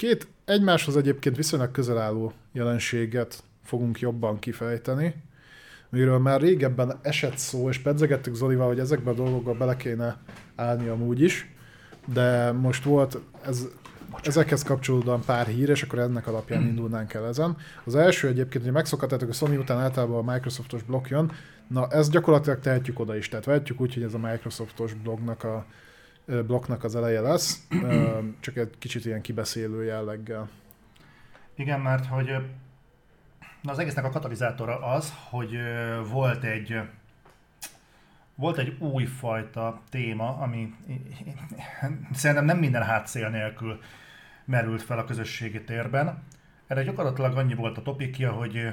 két egymáshoz egyébként viszonylag közel álló jelenséget fogunk jobban kifejteni, miről már régebben esett szó, és pedzegettük Zolival, hogy ezekben a dolgokba bele kéne állni amúgy is, de most volt ez, ezekhez kapcsolódóan pár hír, és akkor ennek alapján indulnánk el ezen. Az első egyébként, hogy megszokhatátok, a Sony után általában a Microsoftos blokk jön, na ezt gyakorlatilag tehetjük oda is, tehát vehetjük úgy, hogy ez a Microsoftos blognak a blokknak az eleje lesz, csak egy kicsit ilyen kibeszélő jelleggel. Igen, mert hogy na az egésznek a katalizátora az, hogy volt egy volt egy újfajta téma, ami szerintem nem minden hátszél nélkül merült fel a közösségi térben. Erre gyakorlatilag annyi volt a topikja, hogy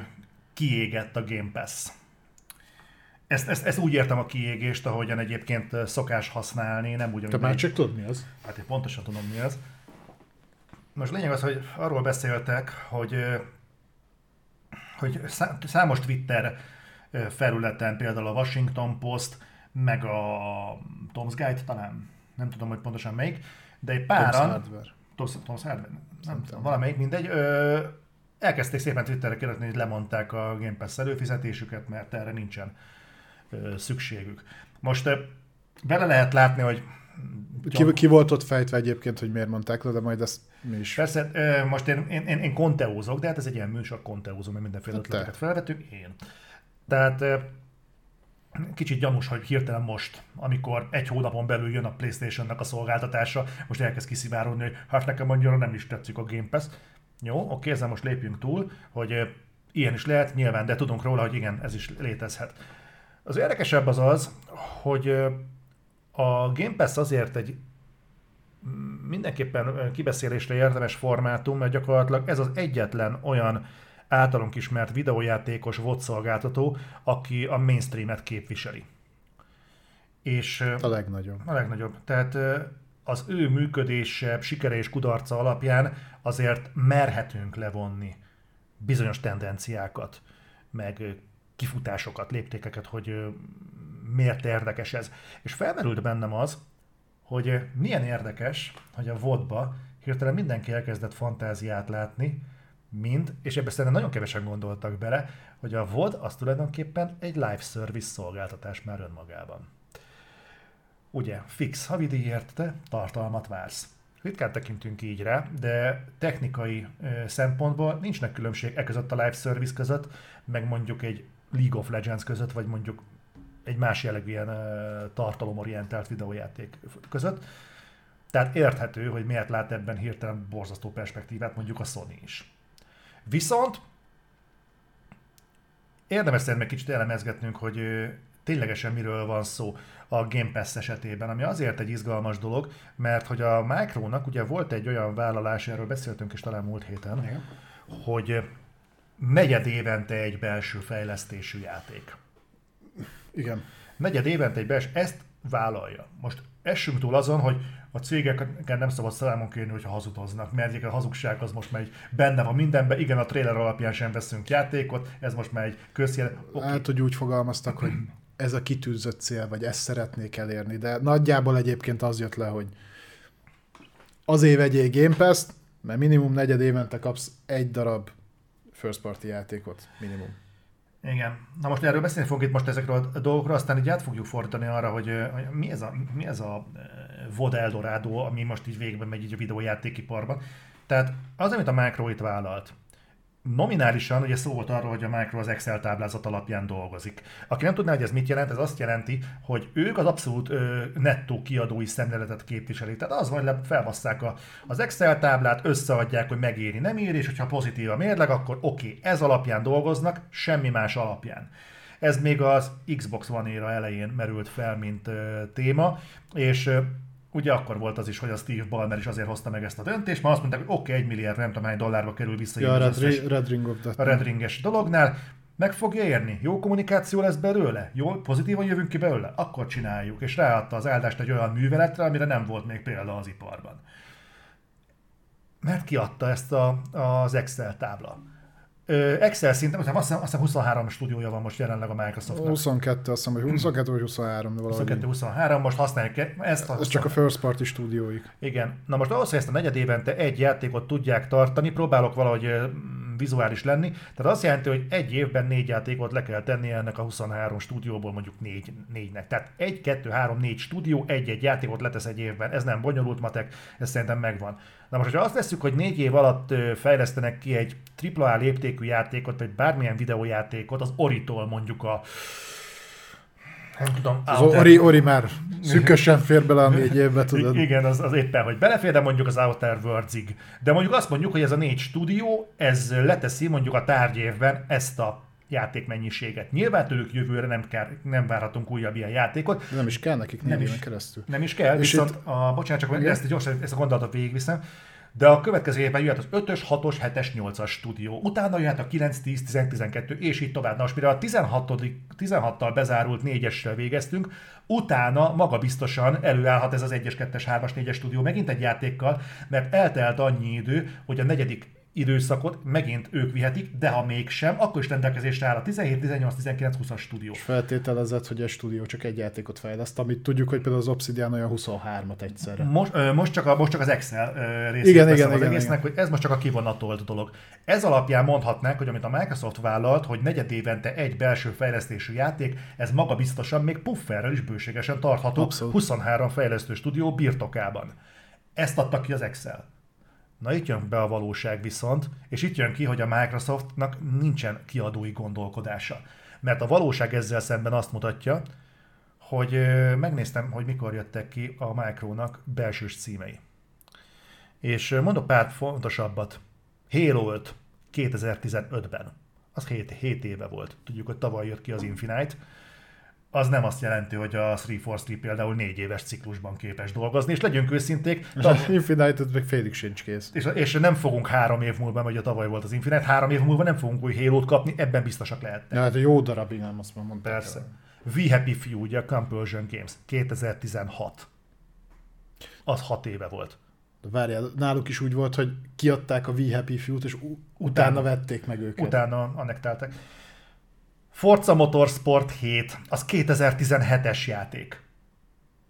kiégett a Game Pass. Ezt, ezt, ezt úgy értem a kiégést, ahogyan egyébként szokás használni, nem úgy, Te már csak tudod mi az? Hát én pontosan tudom mi az. Most lényeg az, hogy arról beszéltek, hogy, hogy számos Twitter felületen, például a Washington Post, meg a Tom's Guide talán, nem tudom, hogy pontosan melyik, de egy páran... Tom's Hardware. Tom's, Tom's Hardware? Nem, nem tudom, valamelyik, mindegy. Ö, elkezdték szépen Twitterre kérdezni, hogy lemondták a Game Pass előfizetésüket, mert erre nincsen szükségük. Most bele lehet látni, hogy ki, ki volt ott fejtve egyébként, hogy miért mondták le, de majd ezt mi is. Persze, most én, én, én, én konteózok, de hát ez egy ilyen műsor, konteózom, mert mindenféle hát ötleteket felvetünk, én. Tehát kicsit gyanús, hogy hirtelen most, amikor egy hónapon belül jön a Playstation-nak a szolgáltatása, most elkezd kiszivárogni, hogy hát nekem annyira nem is tetszik a Game Pass. Jó, oké, ezzel most lépjünk túl, hogy ilyen is lehet, nyilván, de tudunk róla, hogy igen, ez is létezhet. Az érdekesebb az az, hogy a Game Pass azért egy mindenképpen kibeszélésre érdemes formátum, mert gyakorlatilag ez az egyetlen olyan általunk ismert videójátékos VOD szolgáltató, aki a mainstreamet képviseli. És a legnagyobb. A legnagyobb. Tehát az ő működése, sikere és kudarca alapján azért merhetünk levonni bizonyos tendenciákat, meg kifutásokat, léptékeket, hogy miért érdekes ez. És felmerült bennem az, hogy milyen érdekes, hogy a vodba hirtelen mindenki elkezdett fantáziát látni, mint, és ebben szerintem nagyon kevesen gondoltak bele, hogy a VOD az tulajdonképpen egy live service szolgáltatás már önmagában. Ugye, fix havidíjért te tartalmat vársz. Ritkán tekintünk így rá, de technikai szempontból nincsnek különbség e között a live service között, meg mondjuk egy League of Legends között, vagy mondjuk egy más jellegű ilyen tartalomorientált videójáték között. Tehát érthető, hogy miért lát ebben hirtelen borzasztó perspektívát mondjuk a Sony is. Viszont érdemes szerintem kicsit elemezgetnünk, hogy ténylegesen miről van szó a Game Pass esetében, ami azért egy izgalmas dolog, mert hogy a Micronak ugye volt egy olyan vállalás, erről beszéltünk is talán múlt héten, Igen. hogy negyed évente egy belső fejlesztésű játék. Igen. Negyed évente egy belső, ezt vállalja. Most essünk túl azon, hogy a cégeket nem szabad számon kérni, hogyha hazudoznak, mert a hazugság az most megy benne van mindenben. Igen, a trailer alapján sem veszünk játékot, ez most már egy közjel. Okay. Hát, hogy úgy fogalmaztak, hogy ez a kitűzött cél, vagy ezt szeretnék elérni, de nagyjából egyébként az jött le, hogy azért vegyél Game Pass-t, mert minimum negyed évente kapsz egy darab first party játékot, minimum. Igen. Na most erről beszélni fogunk itt most ezekről a dolgokról, aztán így át fogjuk fordítani arra, hogy, hogy mi ez a, mi ez a VOD Eldorado, ami most így végben megy így a videójátékiparban. Tehát az, amit a Micro itt vállalt, nominálisan ugye szó volt arról, hogy a Micro az Excel táblázat alapján dolgozik. Aki nem tudná, hogy ez mit jelent, ez azt jelenti, hogy ők az abszolút ö, nettó kiadói szemléletet képviselik. Tehát az van, hogy felbasszák a, az Excel táblát, összeadják, hogy megéri, nem éri, és hogyha pozitív a mérleg, akkor oké, okay, ez alapján dolgoznak, semmi más alapján. Ez még az Xbox One éra elején merült fel, mint ö, téma, és ö, Ugye akkor volt az is, hogy a Steve Ballmer is azért hozta meg ezt a döntést, mert azt mondták, hogy oké, okay, egy milliárd, nem tudom hány dollárba kerül vissza ja, a Red, összes, Red Ring a Red Ringes dolognál, meg fogja érni, jó kommunikáció lesz belőle, jó, pozitívan jövünk ki belőle, akkor csináljuk, és ráadta az áldást egy olyan műveletre, amire nem volt még példa az iparban. Mert kiadta ezt a, az Excel tábla. Excel szinten, azt hiszem, azt hiszem 23 stúdiója van most jelenleg a Microsoftnak. 22, azt hiszem, hogy 22 vagy 23, de valahogy. 22-23, most használják ezt. Ez csak a first party stúdióik. Igen. Na most ahhoz, hogy ezt a negyed évente egy játékot tudják tartani, próbálok valahogy vizuális lenni. Tehát azt jelenti, hogy egy évben négy játékot le kell tenni ennek a 23 stúdióból mondjuk négy, négynek. Tehát egy, kettő, három, négy stúdió, egy-egy játékot letesz egy évben. Ez nem bonyolult matek, ez szerintem megvan. Na most, hogyha azt veszük, hogy négy év alatt fejlesztenek ki egy AAA léptékű játékot, vagy bármilyen videójátékot, az Oritól mondjuk a nem tudom. Az Ori, Ori már szükösen fér bele a négy évbe, tudod. Igen, az, az éppen, hogy belefér, de mondjuk az Outer Worlds-ig. De mondjuk azt mondjuk, hogy ez a négy stúdió, ez leteszi mondjuk a tárgyévben ezt a játékmennyiséget. Nyilván tőlük jövőre nem, kell, nem várhatunk újabb ilyen játékot. Nem is kell nekik nem is, keresztül. Nem is kell, és viszont itt... a, bocsánat, csak ezt, gyorsan, ezt a gondolatot végigviszem. De a következő évben jöhet az 5-ös, 6-os, 7-es, 8-as stúdió. Utána jöhet a 9, 10, 11, 12, és így tovább. Na most mire a 16 16-tal bezárult 4-essel végeztünk, utána maga biztosan előállhat ez az 1-es, 2-es, 3-as, 4-es stúdió megint egy játékkal, mert eltelt annyi idő, hogy a negyedik időszakot megint ők vihetik, de ha mégsem, akkor is rendelkezésre áll a 17, 18, 19, 20-as stúdió. És feltételezett, hogy a stúdió csak egy játékot fejleszt, amit tudjuk, hogy például az Obsidian olyan 23-at egyszerre. Most, most, csak, a, most csak az Excel részét igen, igen, az igen, egésznek, igen. hogy ez most csak a kivonatolt dolog. Ez alapján mondhatnánk, hogy amit a Microsoft vállalt, hogy negyed évente egy belső fejlesztésű játék, ez maga biztosan még pufferrel is bőségesen tartható Abszolút. 23 fejlesztő stúdió birtokában. Ezt adta ki az Excel. Na itt jön be a valóság viszont, és itt jön ki, hogy a Microsoftnak nincsen kiadói gondolkodása. Mert a valóság ezzel szemben azt mutatja, hogy megnéztem, hogy mikor jöttek ki a Micronak belsős címei. És mondok pár fontosabbat. Halo 5 2015-ben. Az 7, 7 éve volt. Tudjuk, hogy tavaly jött ki az Infinite az nem azt jelenti, hogy a 343 például négy éves ciklusban képes dolgozni, és legyünk őszinték. Tav- Infinite-et meg félig sincs kész. És, és nem fogunk három év múlva, vagy a tavaly volt az Infinite, három év múlva nem fogunk új halo kapni, ebben biztosak lehetnek. Ja, hát jó darabig nem azt mondom. Persze. We Happy Few, ugye a Compulsion Games, 2016. Az hat éve volt. De várjál, náluk is úgy volt, hogy kiadták a We Happy Few-t, és utána, utána vették meg őket. Utána annektálták. Forza Motorsport 7, az 2017-es játék.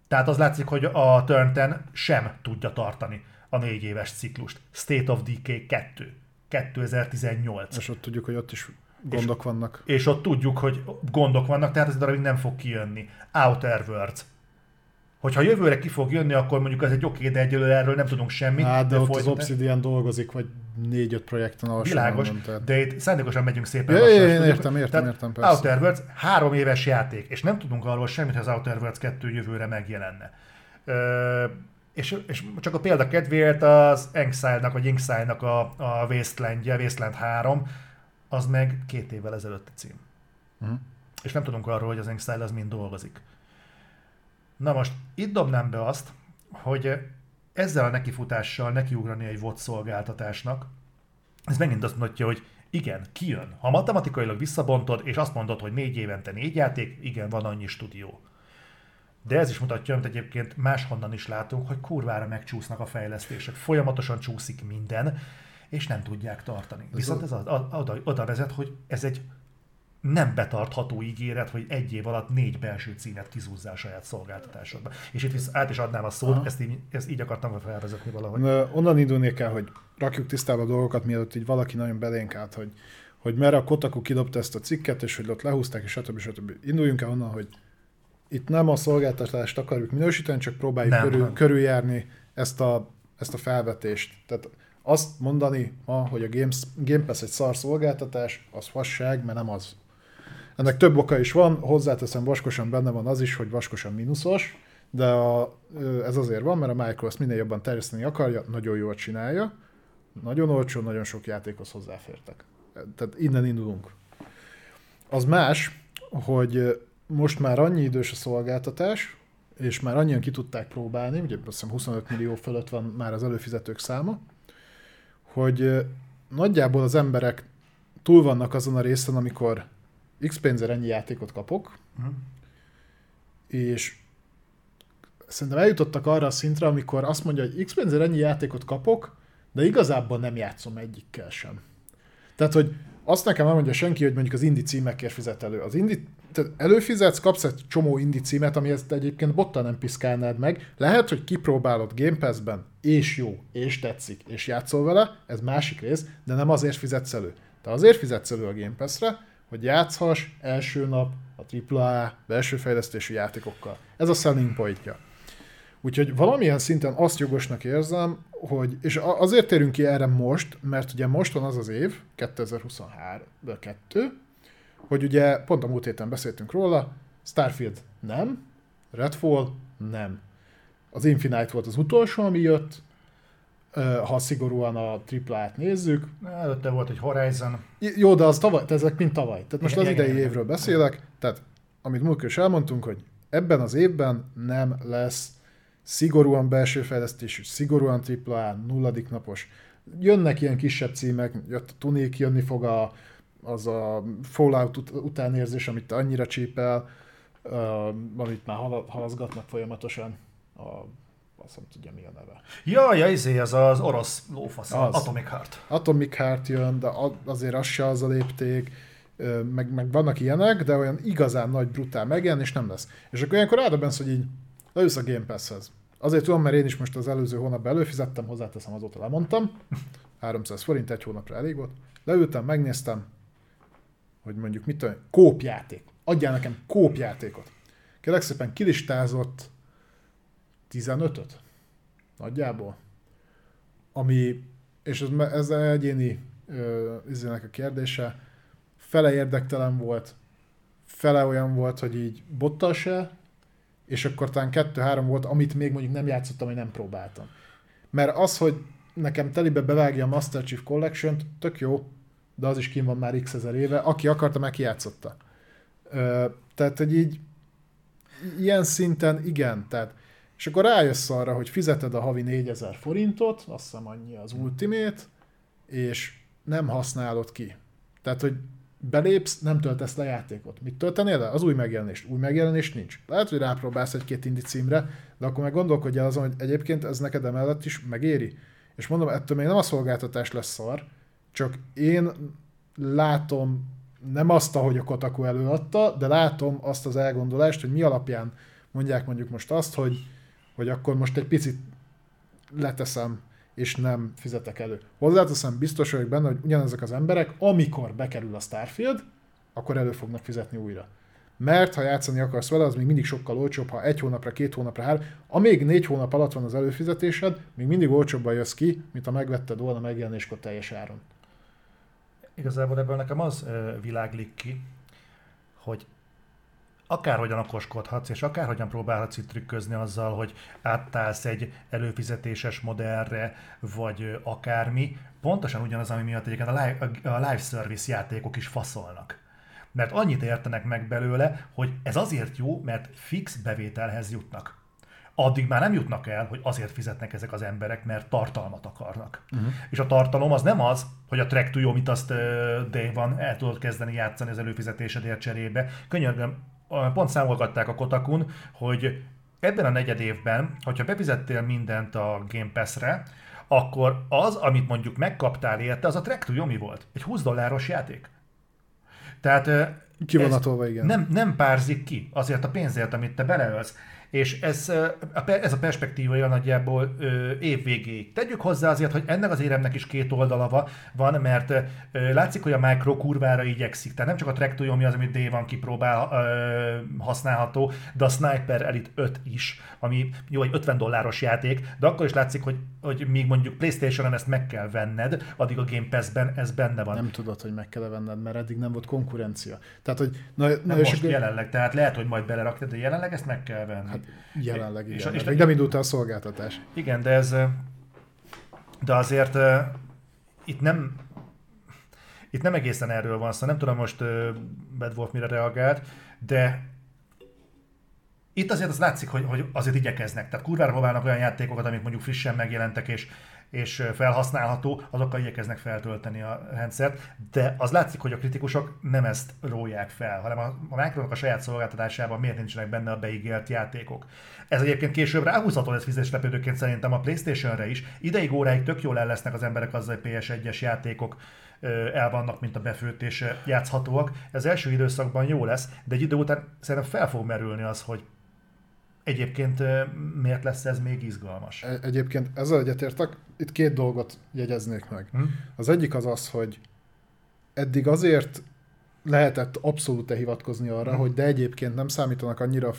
Tehát az látszik, hogy a Turn sem tudja tartani a négy éves ciklust. State of Decay 2, 2018. És ott tudjuk, hogy ott is gondok és, vannak. És ott tudjuk, hogy gondok vannak, tehát ez darabig nem fog kijönni. Outer Worlds, Hogyha jövőre ki fog jönni, akkor mondjuk ez egy oké, de egyelőre erről nem tudunk semmit. Hát, de, de ott az Obsidian dolgozik, vagy négy-öt projekten, ahol Világos, mondom, de itt szándékosan megyünk szépen. Ja, lassan, én értem, értem, értem, persze. Outer Worlds három éves játék, és nem tudunk arról semmit, hogy az Outer Worlds 2 jövőre megjelenne. Ö, és, és csak a példa kedvéért az Exile-nak, vagy Exile-nak a, a Wasteland-je, Wasteland 3, az meg két évvel ezelőtti cím. Uh-huh. És nem tudunk arról, hogy az Exile az mind dolgozik. Na most itt dobnám be azt, hogy ezzel a nekifutással nekiugrani egy VOD szolgáltatásnak, ez megint azt mutatja, hogy igen, kijön. Ha matematikailag visszabontod, és azt mondod, hogy négy évente négy játék, igen, van annyi stúdió. De ez is mutatja, amit egyébként máshonnan is látunk, hogy kurvára megcsúsznak a fejlesztések. Folyamatosan csúszik minden, és nem tudják tartani. Viszont ez oda, oda vezet, hogy ez egy nem betartható ígéret, hogy egy év alatt négy belső címet kizúzzál saját szolgáltatásodba. És itt visz, át is adnám a szót, ezt így, ezt így akartam felvezetni valahogy. Na, onnan indulni kell, hogy rakjuk tisztába a dolgokat, mielőtt így valaki nagyon belénk át, hogy, hogy merre a Kotaku kidobta ezt a cikket, és hogy ott lehúzták, és stb. stb. Induljunk el onnan, hogy itt nem a szolgáltatást akarjuk minősíteni, csak próbáljuk nem, körül, nem. körüljárni ezt a, ezt a felvetést. Tehát azt mondani ma, hogy a Games, Game Pass egy szar szolgáltatás, az fasság, mert nem az. Ennek több oka is van, hozzáteszem, vaskosan benne van az is, hogy vaskosan mínuszos, de a, ez azért van, mert a Microsoft minél jobban terjeszteni akarja, nagyon jól csinálja, nagyon olcsó, nagyon sok játékhoz hozzáfértek. Tehát innen indulunk. Az más, hogy most már annyi idős a szolgáltatás, és már annyian ki tudták próbálni, ugye azt hiszem 25 millió fölött van már az előfizetők száma, hogy nagyjából az emberek túl vannak azon a részen, amikor X pénzért ennyi játékot kapok, uh-huh. és szerintem eljutottak arra a szintre, amikor azt mondja, hogy X pénzért ennyi játékot kapok, de igazából nem játszom egyikkel sem. Tehát, hogy azt nekem nem mondja senki, hogy mondjuk az indi címekért fizet elő. Az indi, tehát előfizetsz, kapsz egy csomó indi címet, ami ezt egyébként bottal nem piszkálnád meg. Lehet, hogy kipróbálod Game Pass-ben, és jó, és tetszik, és játszol vele, ez másik rész, de nem azért fizetsz elő. Te azért fizetsz elő a Game Pass-re, hogy játszhass első nap a AAA belső fejlesztésű játékokkal. Ez a selling pointja. Úgyhogy valamilyen szinten azt jogosnak érzem, hogy, és azért térünk ki erre most, mert ugye most van az az év, 2023 2 hogy ugye pont a múlt héten beszéltünk róla, Starfield nem, Redfall nem. Az Infinite volt az utolsó, ami jött, ha szigorúan a AAA-t nézzük. Előtte volt egy Horizon. Jó, de az tavaly, ezek mind tavaly. Tehát most igen, az idei igen, évről beszélek, tehát amit múltkor is elmondtunk, hogy ebben az évben nem lesz szigorúan belső fejlesztésű, szigorúan AAA, nulladik napos. Jönnek ilyen kisebb címek, jött a Tunik, jönni fog a, az a Fallout ut- utánérzés, amit annyira csípel, uh, amit már halaszgatnak folyamatosan. A, azt nem tudja mi a neve. Ja, ja, izé, az az orosz lófasz, az. Atomic Heart. Atomic Heart jön, de azért az se az a lépték, meg, meg vannak ilyenek, de olyan igazán nagy, brutál megjen, és nem lesz. És akkor ilyenkor rádabensz, hogy így leülsz a Game Pass-hez. Azért tudom, mert én is most az előző hónapban előfizettem, hozzáteszem, azóta lemondtam. 300 forint egy hónapra elég volt. Leültem, megnéztem, hogy mondjuk mit tudom, kópjáték. Adjál nekem kópjátékot. Kérlek szépen kilistázott 15-öt nagyjából, ami, és ez, ez egyéni izének a kérdése, fele érdektelen volt, fele olyan volt, hogy így bottal se, és akkor talán kettő-három volt, amit még mondjuk nem játszottam, hogy nem próbáltam. Mert az, hogy nekem telibe bevágja a Master Chief Collection-t, tök jó, de az is kim van már x ezer éve, aki akarta, meg kijátszotta. Ö, tehát, hogy így ilyen szinten igen, tehát és akkor rájössz arra, hogy fizeted a havi 4000 forintot, azt hiszem annyi az Ultimate, és nem használod ki. Tehát, hogy belépsz, nem töltesz le játékot. Mit töltenél le? Az új megjelenést. Új megjelenést nincs. Lehet, hogy rápróbálsz egy-két indi címre, de akkor meg gondolkodjál azon, hogy egyébként ez neked emellett is megéri. És mondom, ettől még nem a szolgáltatás lesz szar, csak én látom nem azt, ahogy a Kotaku előadta, de látom azt az elgondolást, hogy mi alapján mondják mondjuk most azt, hogy, hogy akkor most egy picit leteszem és nem fizetek elő. Hozzáteszem, biztos vagyok benne, hogy ugyanezek az emberek, amikor bekerül a Starfield, akkor elő fognak fizetni újra. Mert ha játszani akarsz vele, az még mindig sokkal olcsóbb, ha egy hónapra, két hónapra, három. Amíg négy hónap alatt van az előfizetésed, még mindig olcsóbban jössz ki, mint ha megvetted volna megjelenéskor teljes áron. Igazából ebből nekem az világlik ki, hogy akárhogyan okoskodhatsz, és akárhogyan próbálhatsz itt trükközni azzal, hogy áttálsz egy előfizetéses modellre, vagy akármi, pontosan ugyanaz, ami miatt egyébként a live, a live service játékok is faszolnak. Mert annyit értenek meg belőle, hogy ez azért jó, mert fix bevételhez jutnak. Addig már nem jutnak el, hogy azért fizetnek ezek az emberek, mert tartalmat akarnak. Uh-huh. És a tartalom az nem az, hogy a track to jó, mit azt uh, day van, el tudod kezdeni játszani az előfizetésedért cserébe. Könyörgöm, pont számolgatták a Kotakun, hogy ebben a negyed évben, hogyha befizettél mindent a Game Pass-re, akkor az, amit mondjuk megkaptál érte, az a Trek to Yomi volt. Egy 20 dolláros játék. Tehát Kivonatolva, igen. Nem, nem párzik ki azért a pénzért, amit te beleölsz. És ez, ez a perspektíva olyan nagyjából év végéig. Tegyük hozzá azért, hogy ennek az éremnek is két oldala van, mert látszik, hogy a Micro kurvára igyekszik. Tehát nem csak a Trektoyo, ami az, amit D van kipróbál használható, de a Sniper Elite 5 is, ami jó, egy 50 dolláros játék, de akkor is látszik, hogy, hogy míg mondjuk Playstation-en ezt meg kell venned, addig a Game Pass-ben ez benne van. Nem tudod, hogy meg kell venned, mert eddig nem volt konkurencia. Tehát, hogy na, na most akkor... jelenleg, tehát lehet, hogy majd belerakja, de jelenleg ezt meg kell venni. Hát jelenleg igen. És, és még nem indult a szolgáltatás. Igen, de ez de azért uh, itt nem itt nem egészen erről van szó, nem tudom most uh, Bad Wolf mire reagált, de itt azért az látszik, hogy, hogy azért igyekeznek. Tehát kurvára próbálnak olyan játékokat, amik mondjuk frissen megjelentek, és és felhasználható, azokkal igyekeznek feltölteni a rendszert, de az látszik, hogy a kritikusok nem ezt róják fel, hanem a, a a saját szolgáltatásában miért nincsenek benne a beígért játékok. Ez egyébként később ráhúzható lesz fizetéslepődőként szerintem a Playstation-re is. Ideig óráig tök jól el lesznek az emberek azzal, hogy PS1-es játékok el vannak, mint a befőtés játszhatóak. Ez első időszakban jó lesz, de egy idő után szerintem fel fog merülni az, hogy Egyébként miért lesz ez még izgalmas? E- egyébként ezzel egyetértek, itt két dolgot jegyeznék meg. Hm? Az egyik az az, hogy eddig azért lehetett abszolút hivatkozni arra, hm. hogy de egyébként nem számítanak annyira a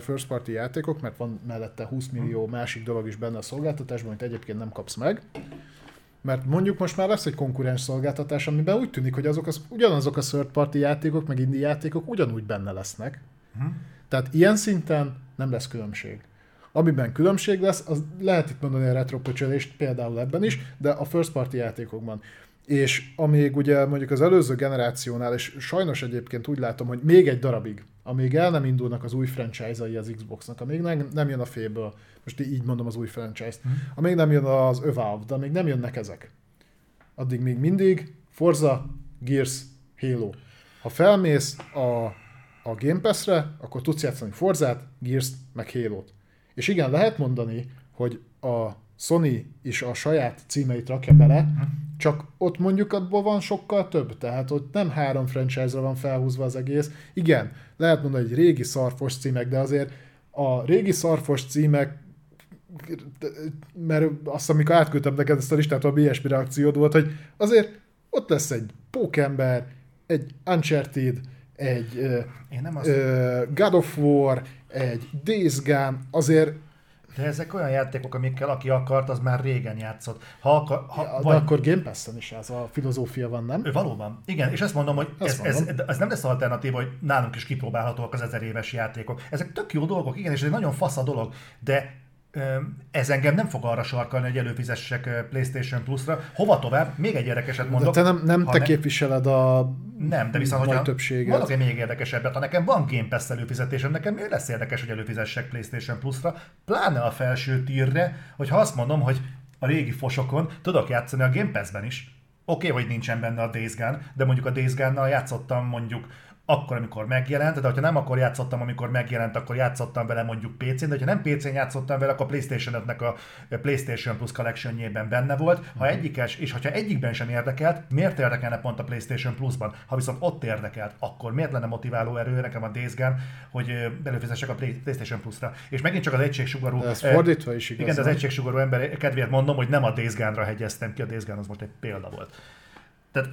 first party játékok, mert van mellette 20 millió hm. másik dolog is benne a szolgáltatásban, amit egyébként nem kapsz meg. Mert mondjuk most már lesz egy konkurens szolgáltatás, amiben úgy tűnik, hogy azok az, ugyanazok a third party játékok, meg indie játékok ugyanúgy benne lesznek. Hm. Tehát ilyen szinten nem lesz különbség. Amiben különbség lesz, az lehet itt mondani a retropöcsölést például ebben is, de a first party játékokban. És amíg ugye mondjuk az előző generációnál, és sajnos egyébként úgy látom, hogy még egy darabig, amíg el nem indulnak az új franchise-ai az Xboxnak, amíg nem, nem jön a félből, most így mondom az új franchise-t, mm. amíg nem jön az Evolve, de amíg nem jönnek ezek, addig még mindig Forza, Gears, Halo. Ha felmész a a Game Pass-re, akkor tudsz játszani Forzát, Gears-t, meg Halo-t. És igen, lehet mondani, hogy a Sony is a saját címeit rakja bele, csak ott mondjuk abból van sokkal több, tehát ott nem három franchise-ra van felhúzva az egész. Igen, lehet mondani, hogy régi szarfos címek, de azért a régi szarfos címek mert azt, amikor átküldtem neked ezt a listát, a ilyesmi reakciód volt, hogy azért ott lesz egy Pókember, egy Uncharted, egy Én nem azt... uh, God of War, egy Days Gone, azért de ezek olyan játékok, amikkel aki akart, az már régen játszott. Ha akar, ha, ja, vagy... De akkor Game Pass-en is ez a filozófia van, nem? Valóban. Igen, és ezt mondom, hogy ez, ez, ez, nem lesz alternatív, hogy nálunk is kipróbálhatóak az ezer éves játékok. Ezek tök jó dolgok, igen, és ez egy nagyon fasz a dolog, de ez engem nem fog arra sarkalni, hogy előfizessek PlayStation Plus-ra. Hova tovább? Még egy érdekeset mondok. De te nem, nem te ne... képviseled a nem, de viszont, hogyha többséget. mondok egy még érdekesebbet, ha nekem van Game Pass előfizetésem, nekem miért lesz érdekes, hogy előfizessek PlayStation Plus-ra, pláne a felső tírre, hogyha azt mondom, hogy a régi fosokon tudok játszani a Game Pass-ben is. Oké, okay, hogy nincsen benne a Days Gone, de mondjuk a Days Gone-nal játszottam mondjuk akkor, amikor megjelent, de ha nem akkor játszottam, amikor megjelent, akkor játszottam vele mondjuk PC-n, de ha nem PC-n játszottam vele, akkor PlayStation 5-nek a PlayStation Plus collection benne volt. Ha mhm. egyikes, és ha egyikben sem érdekelt, miért érdekelne pont a PlayStation Plus-ban? Ha viszont ott érdekelt, akkor miért lenne motiváló erő nekem a Days Gone, hogy belőfizessek a PlayStation Plus-ra? És megint csak az egységsugarú... De ez fordítva is igaz. Igen, az egységsugarú ember kedvéért mondom, hogy nem a Days Gone-ra hegyeztem ki, a Days Gone az most egy példa volt. Tehát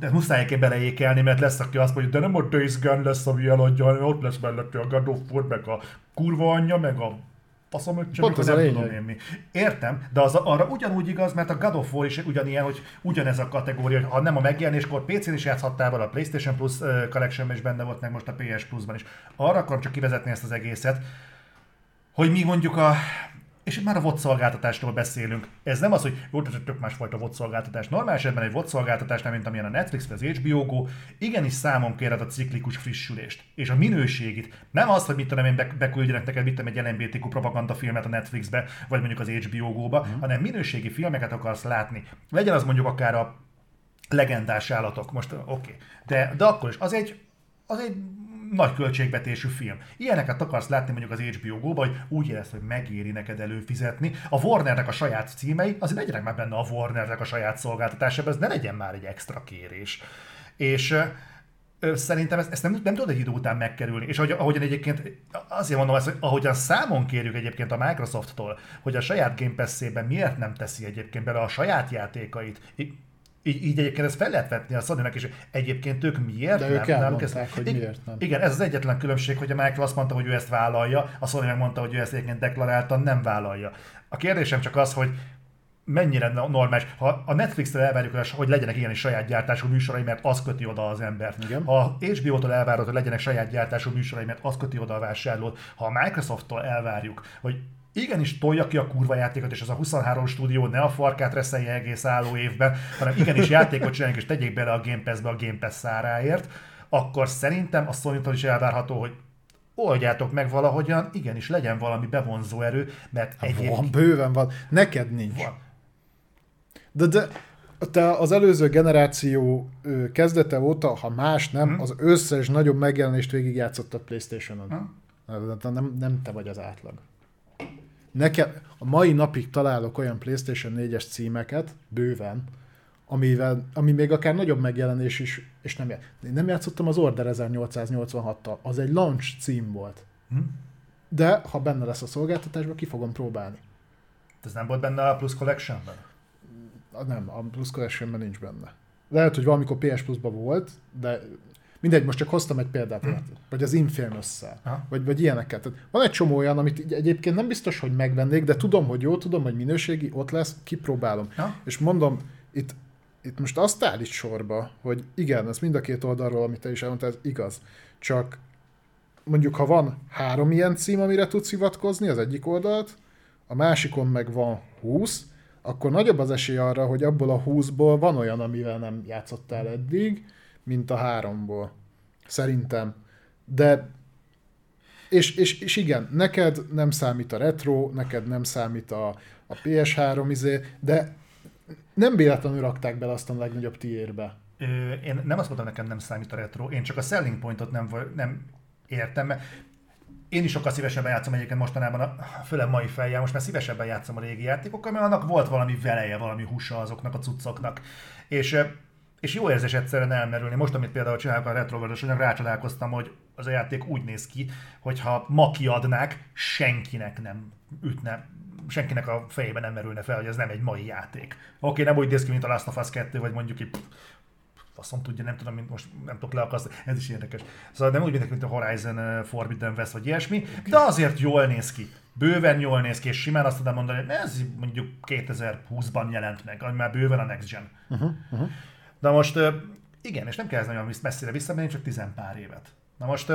de muszáj kell beleékelni, mert lesz, aki azt mondja, de nem a Days Gone lesz, ami eladja, hanem ott lesz mellette a God of War, meg a kurva anyja, meg a faszom Pont az nem tudom én mi. Értem, de az arra ugyanúgy igaz, mert a God of War is ugyanilyen, hogy ugyanez a kategória, hogy ha nem a megjelenéskor PC-n is játszhattál vele, a PlayStation Plus collection is benne volt, meg most a PS Plus-ban is. Arra akarom csak kivezetni ezt az egészet, hogy mi mondjuk a és már a VOD szolgáltatásról beszélünk. Ez nem az, hogy jó, ez tök másfajta VOD szolgáltatás. Normál esetben egy VOD szolgáltatás, nem mint amilyen a Netflix vagy az HBO Go, igenis számon kéred a ciklikus frissülést. És a minőségit. Nem az, hogy mit tudom én, beküldjenek neked mit tudom, egy LMBTQ propagandafilmet a Netflixbe, vagy mondjuk az HBO Go-ba, mm. hanem minőségi filmeket akarsz látni. Legyen az mondjuk akár a legendás állatok, most oké. Okay. De, de akkor is, az egy, az egy nagy költségvetésű film. Ilyeneket akarsz látni mondjuk az HBO Go-ba, hogy úgy érez, hogy megéri neked előfizetni. A Warnernek a saját címei, azért legyenek már benne a Warnernek a saját szolgáltatásában, ez ne legyen már egy extra kérés. És szerintem ezt, ezt nem, nem tudod egy idő után megkerülni. És ahogy, ahogyan egyébként, azért mondom ezt, hogy ahogyan számon kérjük egyébként a Microsofttól, hogy a saját Game Pass-ében miért nem teszi egyébként bele a saját játékait, így, így egyébként ezt fel lehet vetni a sony és egyébként ők miért De nem? ők ezt, hogy miért nem. Igen, ez az egyetlen különbség, hogy a Michael azt mondta, hogy ő ezt vállalja, a Sony megmondta, hogy ő ezt egyébként deklaráltan nem vállalja. A kérdésem csak az, hogy mennyire normális. Ha a Netflix-től elvárjuk, hogy legyenek ilyen is saját gyártású műsorai, mert az köti oda az embert. Igen. Ha a HBO-tól elvárod, hogy legyenek saját gyártású műsorai, mert az köti oda a vásárlót. Ha a Microsoft-tól elvárjuk, hogy igenis tolja ki a kurva játékot, és az a 23 stúdió ne a farkát reszelje egész álló évben, hanem igenis játékot csinálják, és tegyék bele a Game Pass-be a Game Pass száráért, akkor szerintem a sony is elvárható, hogy oldjátok meg valahogyan, igenis legyen valami bevonzó erő, mert hát egyébként... Van, bőven van. Neked nincs. Van. De, de te az előző generáció kezdete óta, ha más nem, Mhm. az összes nagyobb megjelenést végigjátszottad Playstation-on. Ha? Nem, nem, nem te vagy az átlag. Nekem a mai napig találok olyan PlayStation 4-es címeket, bőven, amivel, ami még akár nagyobb megjelenés is, és nem, én nem játszottam az Order 1886-tal, az egy launch cím volt. Hm? De ha benne lesz a szolgáltatásban, ki fogom próbálni. Ez nem volt benne a Plus Collectionben? Nem, a Plus Collectionben nincs benne. Lehet, hogy valamikor PS Plus-ban volt, de mindegy, most csak hoztam egy példát, Hm. vagy az Infamous-szel, Aha. vagy, vagy ilyeneket. Tehát van egy csomó olyan, amit egyébként nem biztos, hogy megvennék, de tudom, hogy jó, tudom, hogy minőségi, ott lesz, kipróbálom. Ja? És mondom, itt, itt most azt állít sorba, hogy igen, ez mind a két oldalról, amit te is elmondtál, ez igaz. Csak mondjuk, ha van három ilyen cím, amire tudsz hivatkozni, az egyik oldalt, a másikon meg van 20, akkor nagyobb az esély arra, hogy abból a 20-ból van olyan, amivel nem játszottál eddig, mint a háromból. Szerintem. De és, és, és igen, neked nem számít a retro, neked nem számít a, a PS3 izé, de nem véletlenül rakták bele azt a legnagyobb tiérbe. Ö, én nem azt mondom, nekem nem számít a retro, én csak a selling pointot nem, nem értem, mert én is sokkal szívesebben játszom egyébként mostanában, a, főleg mai fejjel, most már szívesebben játszom a régi játékokkal, mert annak volt valami veleje, valami húsa azoknak a cuccoknak. És, és jó érzés egyszerűen elmerülni. Most, amit például csinálok a retroverdos anyag, rácsodálkoztam, hogy az a játék úgy néz ki, hogyha ma kiadnák, senkinek nem ütne senkinek a fejében nem merülne fel, hogy ez nem egy mai játék. Oké, nem úgy néz ki, mint a Last of Us 2, vagy mondjuk egy faszom tudja, nem tudom, mint most nem tudok leakaszni, ez is érdekes. Szóval nem úgy néz ki, mint a Horizon Forbidden West, vagy ilyesmi, de azért jól néz ki. Bőven jól néz ki, és simán azt tudom mondani, hogy ez mondjuk 2020-ban jelent meg, ami már bőven a Next Gen. Uh-huh, uh-huh. Na most, igen, és nem kell ez nagyon messzire visszamenni, csak tizen pár évet. Na most,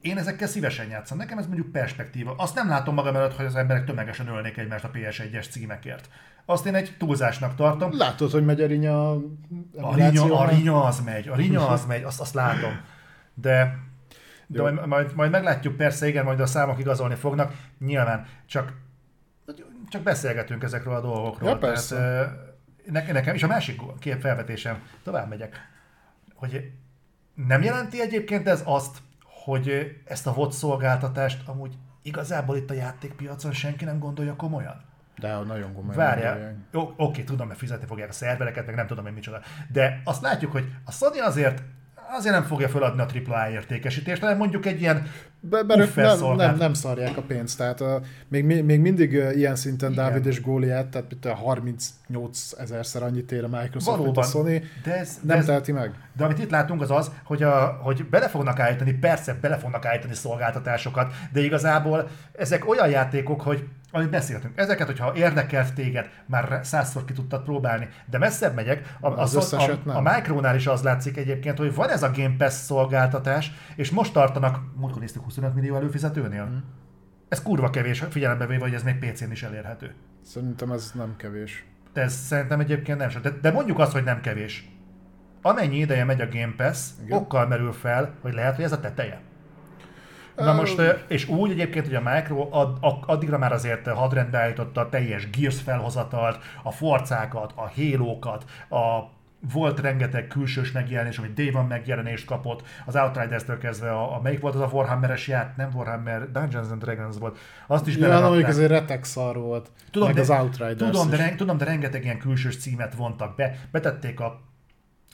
én ezekkel szívesen játszom. Nekem ez mondjuk perspektíva. Azt nem látom magam előtt, hogy az emberek tömegesen ölnék egymást a PS1-es címekért. Azt én egy túlzásnak tartom. Látod, hogy megy a rinya A rinya, a rinya az megy, a rinya az megy, azt, azt látom. De, de Jó. majd, majd, majd, meglátjuk, persze, igen, majd a számok igazolni fognak, nyilván, csak, csak beszélgetünk ezekről a dolgokról. Ja, persze. Tehát, ne, nekem, és a másik kép felvetésem, tovább megyek, hogy nem jelenti egyébként ez azt, hogy ezt a VOD szolgáltatást amúgy igazából itt a játékpiacon senki nem gondolja komolyan? De nagyon komolyan. Várjál. Jó, oké, tudom, mert fizetni fogják a szervereket, meg nem tudom én micsoda. De azt látjuk, hogy a Sony azért azért nem fogja feladni a AAA értékesítést, hanem mondjuk egy ilyen Be, be, Uffer nem, szolgált. nem, nem szarják a pénzt, tehát uh, még, még, mindig uh, ilyen szinten Igen. Dávid és Góliát, tehát mint a 38 ezerszer annyit ér a Microsoft, mint a valóban. Sony, De ez, de nem ez, teheti meg. De amit itt látunk az az, hogy, a, hogy bele fognak állítani, persze bele fognak állítani szolgáltatásokat, de igazából ezek olyan játékok, hogy amit beszéltünk, ezeket, hogyha érdekelt téged, már százszor ki tudtad próbálni, de messzebb megyek, a, Az a, a, nem. a Micronál is az látszik egyébként, hogy van ez a Game Pass szolgáltatás, és most tartanak, múltkor néztük 25 millió előfizetőnél. Mhm. Ez kurva kevés, figyelembe véve, hogy ez még PC-n is elérhető. Szerintem ez nem kevés. De ez szerintem egyébként nem sok. De, de mondjuk azt, hogy nem kevés. Amennyi ideje megy a Game Pass, Igen. okkal merül fel, hogy lehet, hogy ez a teteje. Na most, és úgy egyébként, hogy a Micro ad, addigra már azért hadrendbe állította a teljes Gears felhozatalt, a forcákat, a hélókat, a volt rengeteg külsős megjelenés, ami Day One megjelenést kapott, az Outriders-től kezdve a, a melyik volt az a Warhammer-es ját, nem Warhammer, Dungeons and Dragons volt, azt is Ja, mondjuk azért retek szar volt. Tudom, meg de, az Outriders tudom, de, is. tudom, de rengeteg ilyen külsős címet vontak be. Betették a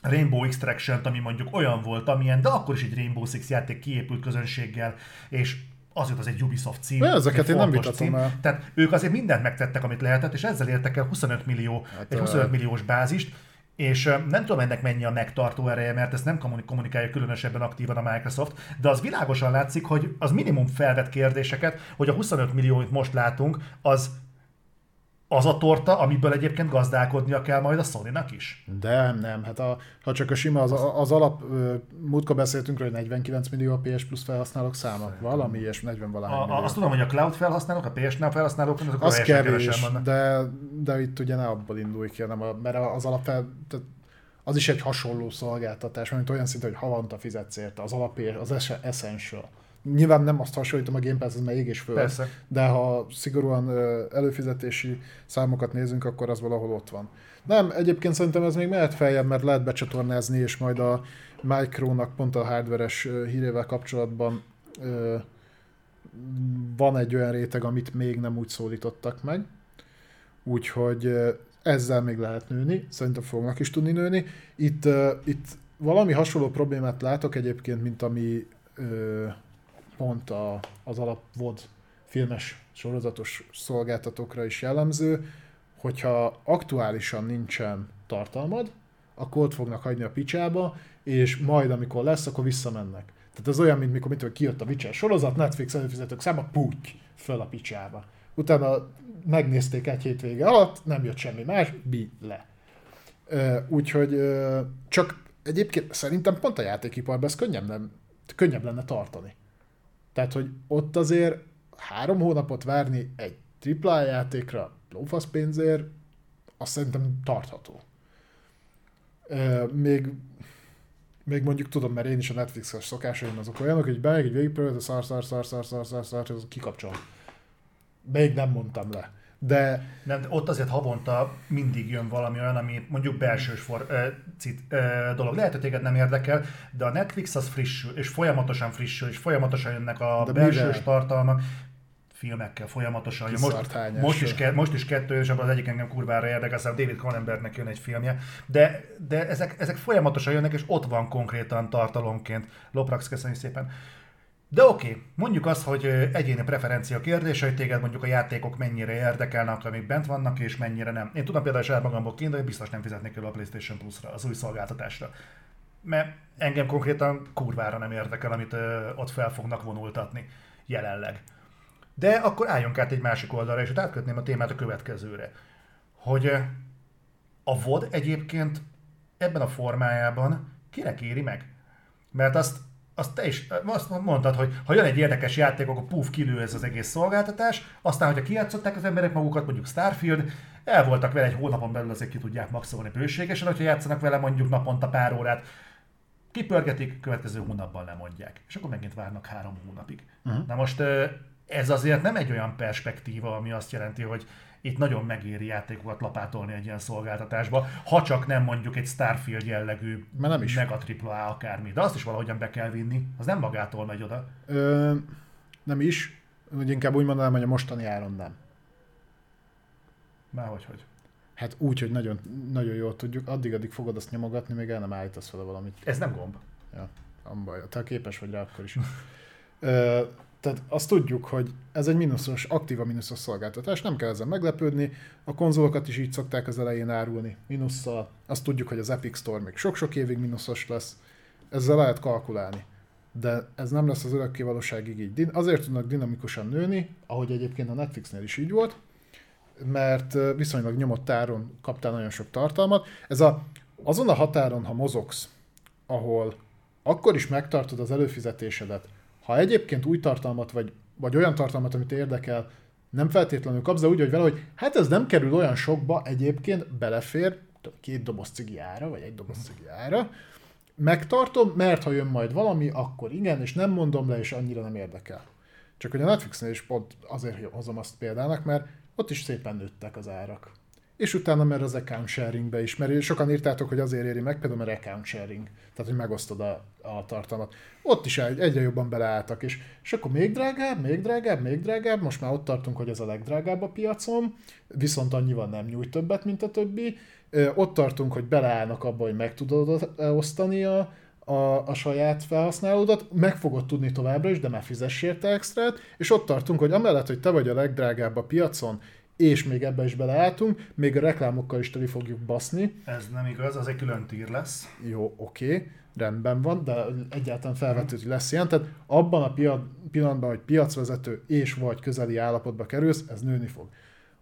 Rainbow Extraction-t, ami mondjuk olyan volt, amilyen, de akkor is egy Rainbow Six játék kiépült közönséggel, és azért az egy Ubisoft cím. Ja, ezeket én nem vitatom el. Tehát ők azért mindent megtettek, amit lehetett, és ezzel értek el 25 millió, Hát, egy ö, 25 milliós bázist, és nem tudom ennek mennyi a megtartó ereje, mert ezt nem kommunik- kommunikálja különösebben aktívan a Microsoft, de az világosan látszik, hogy az minimum felvet kérdéseket, hogy a 25 millió, amit most látunk, az az a torta, amiből egyébként gazdálkodnia kell majd a Sony-nak is. De nem, hát a, ha csak a sima, az, az alap, múltkor beszéltünk róla, hogy 49 millió a PS Plus felhasználók száma. Valami ilyes, 40 A, valahány a, millió. azt tudom, hogy a cloud felhasználók, a PS-nál felhasználók, azok Az kevés, de, de itt ugye ne abból indulj ki, hanem a, mert az tehát az is egy hasonló szolgáltatás, mint olyan szinte, hogy havonta fizetsz érte, az alap, az es- essential. Nyilván nem azt hasonlítom a Game Pass, ez már ég és föl. Persze. De ha szigorúan előfizetési számokat nézünk, akkor az valahol ott van. Nem, egyébként szerintem ez még mehet feljebb, mert lehet becsatornázni, és majd a Micronak pont a hardveres hírével kapcsolatban van egy olyan réteg, amit még nem úgy szólítottak meg. Úgyhogy ezzel még lehet nőni, szerintem fognak is tudni nőni. Itt, itt valami hasonló problémát látok egyébként, mint ami pont a, az alap VOD filmes sorozatos szolgáltatókra is jellemző, hogyha aktuálisan nincsen tartalmad, akkor ott fognak hagyni a picsába, és majd amikor lesz, akkor visszamennek. Tehát ez olyan, mint mikor mit tudom, kijött a Witcher sorozat, Netflix előfizetők száma, puty, föl a picsába. Utána megnézték egy hétvége alatt, nem jött semmi más, bi le. Úgyhogy csak egyébként szerintem pont a játékiparban ez könnyebb, nem, könnyebb lenne tartani. Tehát, hogy ott azért három hónapot várni egy AAA játékra lófasz pénzért, azt szerintem tartható. Még, még mondjuk tudom, mert én is a Netflix-es szokásaim azok olyanok, hogy bemegyek egy végigpróbálom, szar, szar, szar, szar, szar, szar, szar, szar, kikapcsolom. Még nem mondtam le. De Nem, ott azért havonta mindig jön valami olyan, ami mondjuk belsős for, ö, cit, ö, dolog. Lehet, hogy téged nem érdekel, de a Netflix az frissül, és folyamatosan frissül, és folyamatosan jönnek a De belsős mivel? tartalmak filmekkel folyamatosan. Most, most, is, ke, most is kettő, és abban az egyik engem kurvára érdekel, aztán David Cronenbergnek jön egy filmje, de, de ezek, ezek folyamatosan jönnek, és ott van konkrétan tartalomként. Loprax, köszönjük szépen. De oké, okay, mondjuk azt, hogy egyéni preferencia kérdése, hogy téged mondjuk a játékok mennyire érdekelnek, amik bent vannak, és mennyire nem. Én tudom például saját magamból kiindulni, hogy biztos nem fizetnék el a PlayStation Plus-ra, az új szolgáltatásra. Mert engem konkrétan kurvára nem érdekel, amit ott fel fognak vonultatni jelenleg. De akkor álljunk át egy másik oldalra, és ott átkötném a témát a következőre. Hogy a VOD egyébként ebben a formájában kinek éri meg? Mert azt, azt te is azt mondtad, hogy ha jön egy érdekes játék, akkor puf, kilő ez az egész szolgáltatás, aztán, hogyha kijátszották az emberek magukat, mondjuk Starfield, el voltak vele egy hónapon belül, azért ki tudják maxolni bőségesen, hogyha játszanak vele mondjuk naponta pár órát, kipörgetik, következő hónapban lemondják. És akkor megint várnak három hónapig. Uh-huh. Na most ez azért nem egy olyan perspektíva, ami azt jelenti, hogy itt nagyon megéri játékokat lapátolni egy ilyen szolgáltatásba, ha csak nem mondjuk egy Starfield jellegű Mert nem is. mega AAA akármi, de azt is valahogyan be kell vinni, az nem magától megy oda. Ö, nem is, vagy inkább úgy mondanám, hogy a mostani áron nem. Márhogy hogy. Hát úgy, hogy nagyon, nagyon jól tudjuk, addig-addig fogod azt nyomogatni, még el nem állítasz vele valamit. Ez nem gomb. Ja, nem baj, te képes vagy rá akkor is. Ö, tehát azt tudjuk, hogy ez egy mínuszos, aktíva mínuszos szolgáltatás, nem kell ezen meglepődni. A konzolokat is így szokták az elején árulni, mínusszal. Azt tudjuk, hogy az Epic Store még sok-sok évig mínuszos lesz. Ezzel lehet kalkulálni. De ez nem lesz az örökké valóságig így. Azért tudnak dinamikusan nőni, ahogy egyébként a Netflixnél is így volt, mert viszonylag nyomott áron kaptál nagyon sok tartalmat. Ez a, azon a határon, ha mozogsz, ahol akkor is megtartod az előfizetésedet, ha egyébként új tartalmat, vagy, vagy olyan tartalmat, amit érdekel, nem feltétlenül kapsz, de úgy, hogy vele, hogy hát ez nem kerül olyan sokba, egyébként belefér, két doboz cigi ára, vagy egy doboz cigi ára, megtartom, mert ha jön majd valami, akkor igen, és nem mondom le, és annyira nem érdekel. Csak hogy a Netflixnél is pont azért hozom azt példának, mert ott is szépen nőttek az árak. És utána mert az account sharingbe is, mert sokan írtátok, hogy azért éri meg, például mert account sharing, tehát hogy megosztod a, a tartalmat. Ott is egy- egyre jobban beleálltak, és, és akkor még drágább, még drágább, még drágább, most már ott tartunk, hogy ez a legdrágább a piacon, viszont annyival nem nyújt többet, mint a többi. Ott tartunk, hogy beleállnak abba, hogy meg tudod osztani a, a, a saját felhasználódat, meg fogod tudni továbbra is, de már fizess érte extrát, és ott tartunk, hogy amellett, hogy te vagy a legdrágább a piacon, és még ebbe is beleálltunk, még a reklámokkal is teli fogjuk baszni. Ez nem igaz, az egy külön tír lesz. Jó, oké, okay, rendben van, de egyáltalán felvetőd, hogy lesz ilyen. Tehát abban a pia- pillanatban, hogy piacvezető és vagy közeli állapotba kerülsz, ez nőni fog.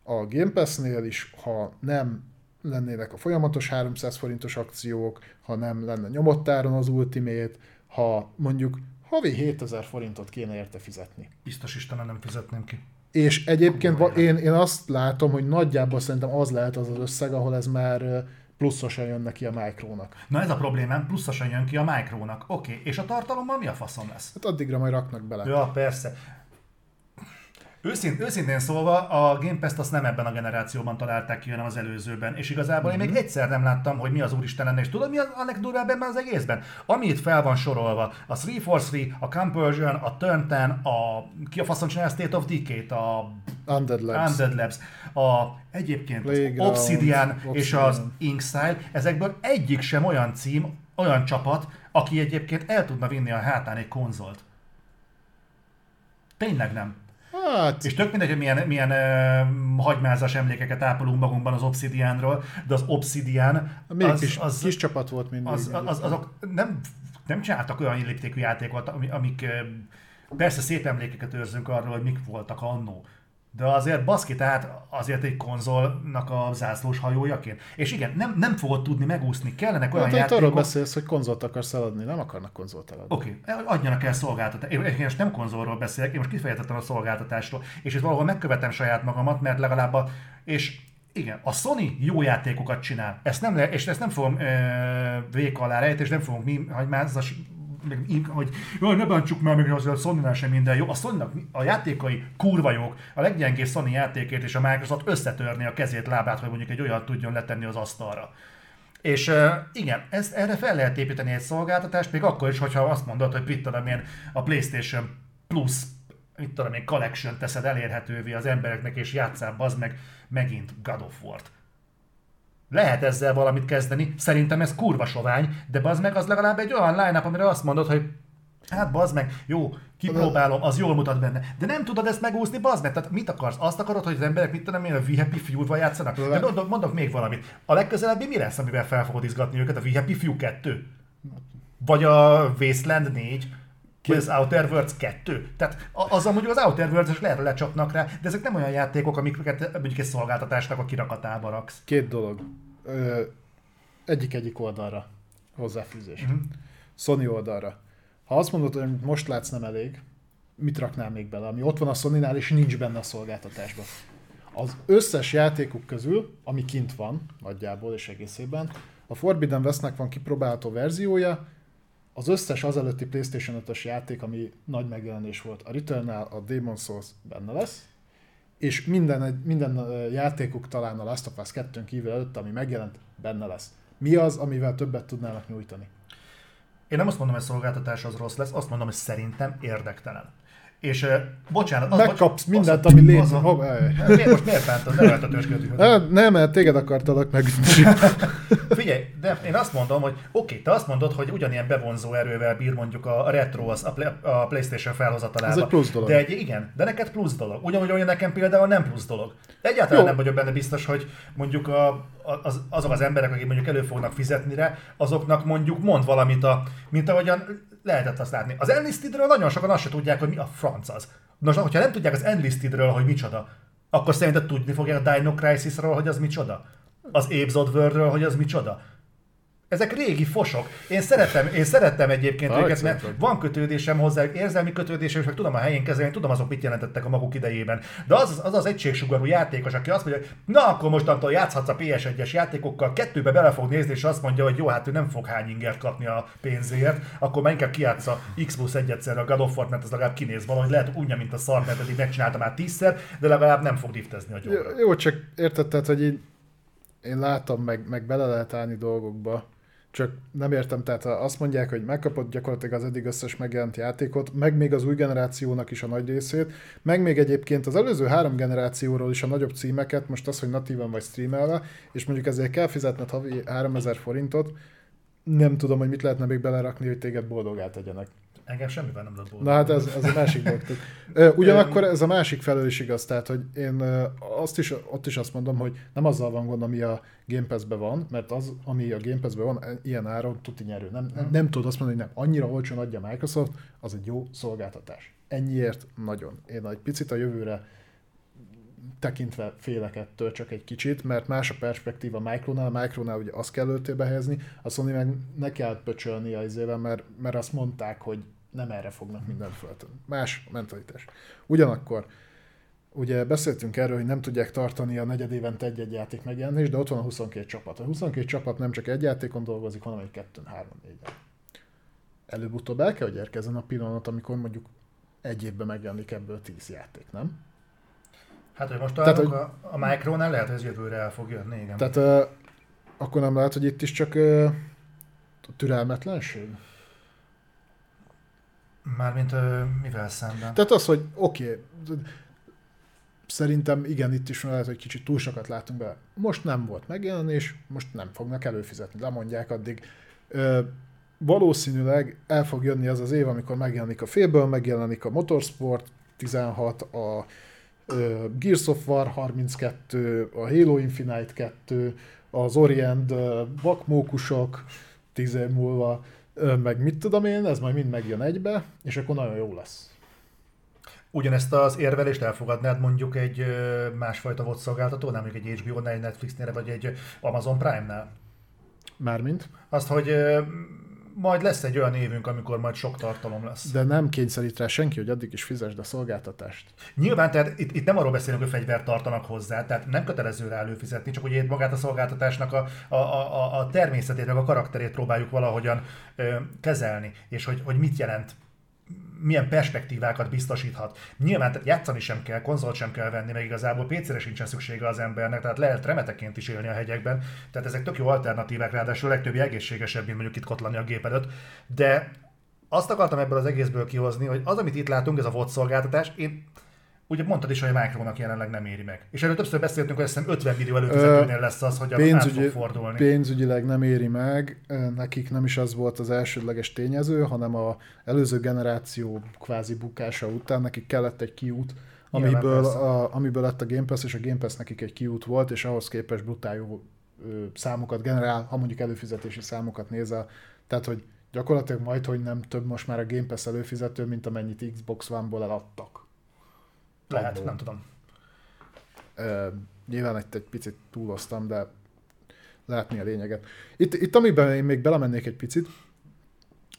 A Game Pass-nél is, ha nem lennének a folyamatos 300 forintos akciók, ha nem lenne nyomott áron az Ultimate, ha mondjuk havi 7000 forintot kéne érte fizetni. Biztos Istenem nem fizetném ki. És egyébként én, én azt látom, hogy nagyjából szerintem az lehet az az összeg, ahol ez már pluszosan jön neki a Micronak. Na ez a problémám, pluszosan jön ki a Micronak. Oké, okay. és a tartalommal mi a faszom lesz? Hát addigra majd raknak bele. Ja, persze. Őszint, őszintén szólva, a Game Pass-t azt nem ebben a generációban találták ki, hanem az előzőben. És igazából mm-hmm. én még mhm. egyszer nem láttam, hogy mi az úristen lenne. És tudod, mi a legdurvább ebben az egészben? Ami itt fel van sorolva, a 343, a Conversion, a Turn 10, a, ki a faszon csinálja a State of Decay-t, a Undead Labs, Undead Labs a, egyébként Playground, az Obsidian, Obsidian és az Inkside, ezekből egyik sem olyan cím, olyan csapat, aki egyébként el tudna vinni a hátán egy konzolt. Tényleg nem. Hát... És tök mindegy, hogy milyen, milyen uh, hagymázas emlékeket ápolunk magunkban az Obsidianról, de az Obsidian... Még az, kis, az, kis csapat volt mindig. Az, az, az, azok nem, nem csináltak olyan léptékű játékot, amik uh, persze szép emlékeket őrzünk arról, hogy mik voltak annó de azért baszki, tehát azért egy konzolnak a zászlós hajójaként. És igen, nem, nem fogod tudni megúszni, kellenek olyan hát, játékok... arról beszélsz, hogy konzolt akarsz eladni, nem akarnak konzolt eladni. Oké, okay. adjanak el szolgáltatást. Én, én most nem konzolról beszélek, én most kifejezetten a szolgáltatásról, és itt valahol megkövetem saját magamat, mert legalább a... És igen, a Sony jó játékokat csinál. Ezt nem, le, és ezt nem fogom e, vék alá rejteni, és nem fogom mi, hogy már meg, hogy jaj, ne bántsuk már, meg azért a sony sem minden jó. A sony a játékai kurva jók, a leggyengébb Sony játékét és a Microsoft összetörni a kezét, lábát, hogy mondjuk egy olyat tudjon letenni az asztalra. És uh, igen, ezt, erre fel lehet építeni egy szolgáltatást, még akkor is, hogyha azt mondod, hogy mit tudom én, a PlayStation Plus, mit tudom én, Collection teszed elérhetővé az embereknek, és játszál az meg megint God of War-t. Lehet ezzel valamit kezdeni, szerintem ez kurva sovány, de bazd meg az legalább egy olyan line amire azt mondod, hogy hát bazd meg, jó, kipróbálom, az jól mutat benne. De nem tudod ezt megúszni, bazd meg. Tehát mit akarsz? Azt akarod, hogy az emberek mit tudom én, a We Happy Few-val játszanak? De mondok, mondok, még valamit. A legközelebbi mi lesz, amivel fel fogod izgatni őket? A We Happy Few 2? Vagy a Wasteland 4? Vagy az Outer Worlds 2. Tehát az amúgy az Outer Worlds-es lehet lecsapnak rá, de ezek nem olyan játékok, amiket mondjuk egy szolgáltatásnak a kirakatába raksz. Két dolog. Egyik-egyik oldalra hozzáfűzés. Uh-huh. Sony oldalra. Ha azt mondod, hogy most látsz nem elég, mit raknál még bele, ami ott van a sony és nincs benne a szolgáltatásban. Az összes játékuk közül, ami kint van, nagyjából és egészében, a Forbidden Westnek van kipróbálható verziója, az összes azelőtti PlayStation 5-ös játék, ami nagy megjelenés volt, a Returnal, a Demon Souls benne lesz, és minden, minden játékuk talán a Last of Us 2 kívül előtt, ami megjelent, benne lesz. Mi az, amivel többet tudnának nyújtani? Én nem azt mondom, hogy szolgáltatás az rossz lesz, azt mondom, hogy szerintem érdektelen. És uh, bocsánat, az, Megkapsz bocs, mindent, ami létezik. A... Miért, most miért bántod? Nem lehet a tőzsgődni. Nem, mert téged akartalak meg. Figyelj, de én azt mondom, hogy oké, okay, te azt mondod, hogy ugyanilyen bevonzó erővel bír mondjuk a retro az a, a PlayStation felhozatalába. Ez egy plusz dolog. De egy, igen, de neked plusz dolog. Ugyanúgy, olyan nekem például nem plusz dolog. Egyáltalán Jó. nem vagyok benne biztos, hogy mondjuk a, az, azok az emberek, akik mondjuk elő fognak fizetni rá, azoknak mondjuk mond valamit, a, mint ahogyan lehetett azt látni. Az Enlistedről nagyon sokan azt se tudják, hogy mi a franc az. Nos, hogyha nem tudják az Enlistedről, hogy micsoda, akkor szerinted tudni fogják a Dino Crisisról, hogy az micsoda? Az Apes Worldről, hogy az micsoda? Ezek régi fosok. Én szeretem, én szerettem egyébként ah, őket, mert van kötődésem hozzá, érzelmi kötődésem, és meg tudom a helyén kezelni, tudom azok mit jelentettek a maguk idejében. De az az, az egységsugarú játékos, aki azt mondja, hogy na akkor mostantól játszhatsz a PS1-es játékokkal, kettőbe bele fog nézni, és azt mondja, hogy jó, hát ő nem fog hány ingert kapni a pénzért, akkor már inkább kiátsza X plusz egy egyszer a God of War, mert az legalább kinéz valahogy, lehet unja, mint a szar, mert eddig megcsinálta már tízszer, de legalább nem fog diftezni a gyomra. Jó, csak értetted, hogy én, én látom, meg, meg bele lehet állni dolgokba, csak nem értem, tehát azt mondják, hogy megkapott gyakorlatilag az eddig összes megjelent játékot, meg még az új generációnak is a nagy részét, meg még egyébként az előző három generációról is a nagyobb címeket, most az, hogy natívan vagy streamelve, és mondjuk ezért kell fizetned havi 3000 forintot, nem tudom, hogy mit lehetne még belerakni, hogy téged boldogát tegyenek. Engem semmivel nem lett boldog. Na hát ez, ez a másik dolog. Ugyanakkor ez a másik felől is igaz, tehát hogy én azt is, ott is azt mondom, hogy nem azzal van gond, ami a Game Pass-ben van, mert az, ami a Game Pass-ben van, ilyen áron tuti nyerő. Nem, nem, nem tudod azt mondani, hogy nem, annyira olcsón adja Microsoft, az egy jó szolgáltatás. Ennyiért nagyon. Én egy picit a jövőre tekintve félek ettől csak egy kicsit, mert más a perspektíva Micronál, a Micronál ugye azt kell előtérbe helyezni, a Sony meg ne kell pöcsölni a izével, mert, mert azt mondták, hogy nem erre fognak mindent föltenni. Más mentalitás. Ugyanakkor ugye beszéltünk erről, hogy nem tudják tartani a negyed évente egy-egy játék megjelenés, de ott van a 22 csapat. A 22 csapat nem csak egy játékon dolgozik, hanem egy kettőn, három, négy. Előbb-utóbb el kell, hogy érkezzen a pillanat, amikor mondjuk egy évben megjelenik ebből 10 játék, nem? Hát, hogy most tehát, hogy... a, a Micronál lehet, hogy ez jövőre el fog jönni, igen. Tehát uh, akkor nem lehet, hogy itt is csak uh, türelmetlenség? Mármint mivel szemben? Tehát az, hogy oké, okay, szerintem igen, itt is lehet, hogy kicsit túl sokat látunk be. Most nem volt megjelenés, most nem fognak előfizetni, lemondják addig. Ö, valószínűleg el fog jönni az az év, amikor megjelenik a félből, megjelenik a Motorsport 16, a ö, Gears of War 32, a Halo Infinite 2, az Orient vakmókusok 10 év múlva, ö, meg mit tudom én, ez majd mind megjön egybe, és akkor nagyon jó lesz. Ugyanezt az érvelést elfogadnád mondjuk egy másfajta volt szolgáltató, nem mondjuk egy HBO-nál, egy Netflixnél, vagy egy Amazon Prime-nál? Mármint? Azt, hogy majd lesz egy olyan évünk, amikor majd sok tartalom lesz. De nem kényszerít rá senki, hogy addig is fizesd a szolgáltatást. Nyilván, tehát itt, itt nem arról beszélünk, hogy fegyvert tartanak hozzá, tehát nem kötelező rá előfizetni, csak hogy itt magát a szolgáltatásnak a, a, a, a természetét, meg a karakterét próbáljuk valahogyan ö, kezelni, és hogy, hogy mit jelent milyen perspektívákat biztosíthat. Nyilván játszani sem kell, konzolt sem kell venni, meg igazából PC-re sincsen szüksége az embernek, tehát lehet remeteként is élni a hegyekben, tehát ezek tök jó alternatívák, ráadásul a legtöbbi egészségesebb, mint mondjuk itt kotlani a gép előtt, de azt akartam ebből az egészből kihozni, hogy az, amit itt látunk, ez a VOD szolgáltatás, én ugye mondtad is, hogy a Micronak jelenleg nem éri meg. És erről többször beszéltünk, hogy azt hiszem 50 millió előfizetőnél lesz az, hogy pénzügyi, át fog fordulni. Pénzügyileg nem éri meg, nekik nem is az volt az elsődleges tényező, hanem a előző generáció kvázi bukása után nekik kellett egy kiút, amiből, a, amiből lett a Game Pass, és a Game Pass nekik egy kiút volt, és ahhoz képest brutál jó számokat generál, ha mondjuk előfizetési számokat nézel. Tehát, hogy gyakorlatilag majd, hogy nem több most már a Game Pass előfizető, mint amennyit Xbox One-ból eladtak. Lehet, abból. nem tudom. Uh, nyilván egy, egy picit túloztam, de látni a lényeget. Itt, itt amiben én még belemennék egy picit,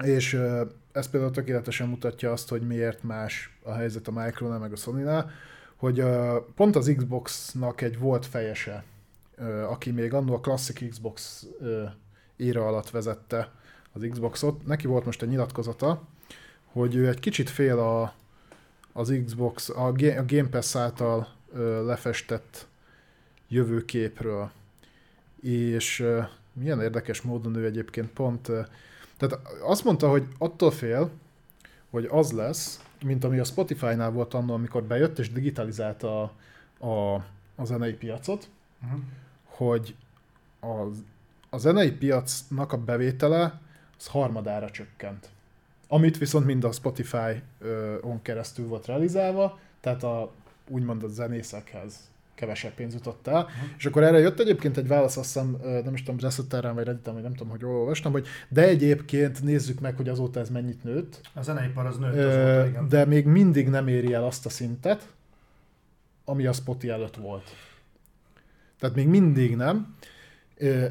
és uh, ez például tökéletesen mutatja azt, hogy miért más a helyzet a Micronál meg a sony hogy uh, pont az Xbox-nak egy volt fejese, uh, aki még annó a Classic Xbox uh, éra alatt vezette az Xboxot, neki volt most egy nyilatkozata, hogy ő egy kicsit fél a, az Xbox, a, Game Pass által lefestett jövőképről. És milyen érdekes módon ő egyébként pont, tehát azt mondta, hogy attól fél, hogy az lesz, mint ami a Spotify-nál volt annól, amikor bejött és digitalizálta a, a, a zenei piacot, uh-huh. hogy a, a zenei piacnak a bevétele az harmadára csökkent amit viszont mind a Spotify-on keresztül volt realizálva, tehát a, úgymond a zenészekhez kevesebb pénz jutott el. Uh-huh. És akkor erre jött egyébként egy válasz, azt hiszem, nem is tudom, Resetterren vagy Redditen, vagy nem tudom, hogy olvastam, hogy de egyébként nézzük meg, hogy azóta ez mennyit nőtt. A zeneipar az nőtt azóta, igen. De még mindig nem éri el azt a szintet, ami a Spotify előtt volt. Tehát még mindig nem.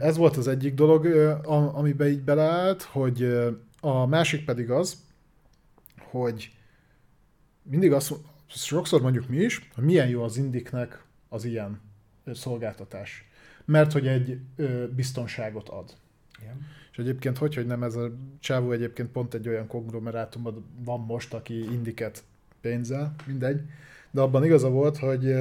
Ez volt az egyik dolog, amiben így beleállt, hogy a másik pedig az, hogy mindig azt, sokszor mondjuk mi is, hogy milyen jó az indiknek az ilyen szolgáltatás. Mert hogy egy ö, biztonságot ad. Igen. És egyébként hogy, hogy nem ez a csávó egyébként pont egy olyan konglomerátumban van most, aki indiket pénzzel, mindegy. De abban igaza volt, hogy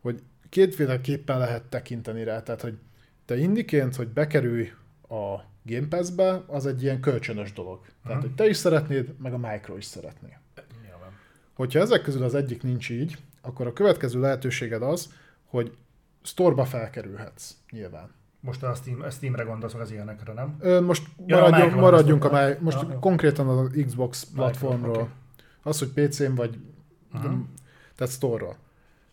hogy kétféleképpen lehet tekinteni rá. Tehát, hogy te indiként, hogy bekerülj a Game Pass-be, az egy ilyen kölcsönös dolog. Tehát, hogy te is szeretnéd, meg a Micro is szeretné. Nyilván. Hogyha ezek közül az egyik nincs így, akkor a következő lehetőséged az, hogy store felkerülhetsz, nyilván. Most a Steam, a Steamre gondolsz, az ilyenekre, nem? Ö, most ja, maradjunk, a maradjunk a, a most ah, konkrétan az Xbox platformról. Okay. Az, hogy PC-n vagy, uh-huh. tehát store-ról.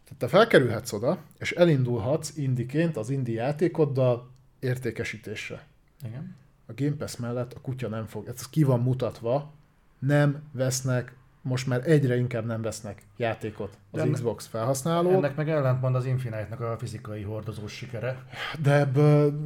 Tehát te felkerülhetsz oda, és elindulhatsz indiként az indi játékoddal értékesítésre. Igen. A Game Pass mellett a kutya nem fog, ez ki van mutatva, nem vesznek, most már egyre inkább nem vesznek játékot az De Xbox felhasználók. Ennek meg ellentmond az Infinite-nak a fizikai hordozós sikere. De ebből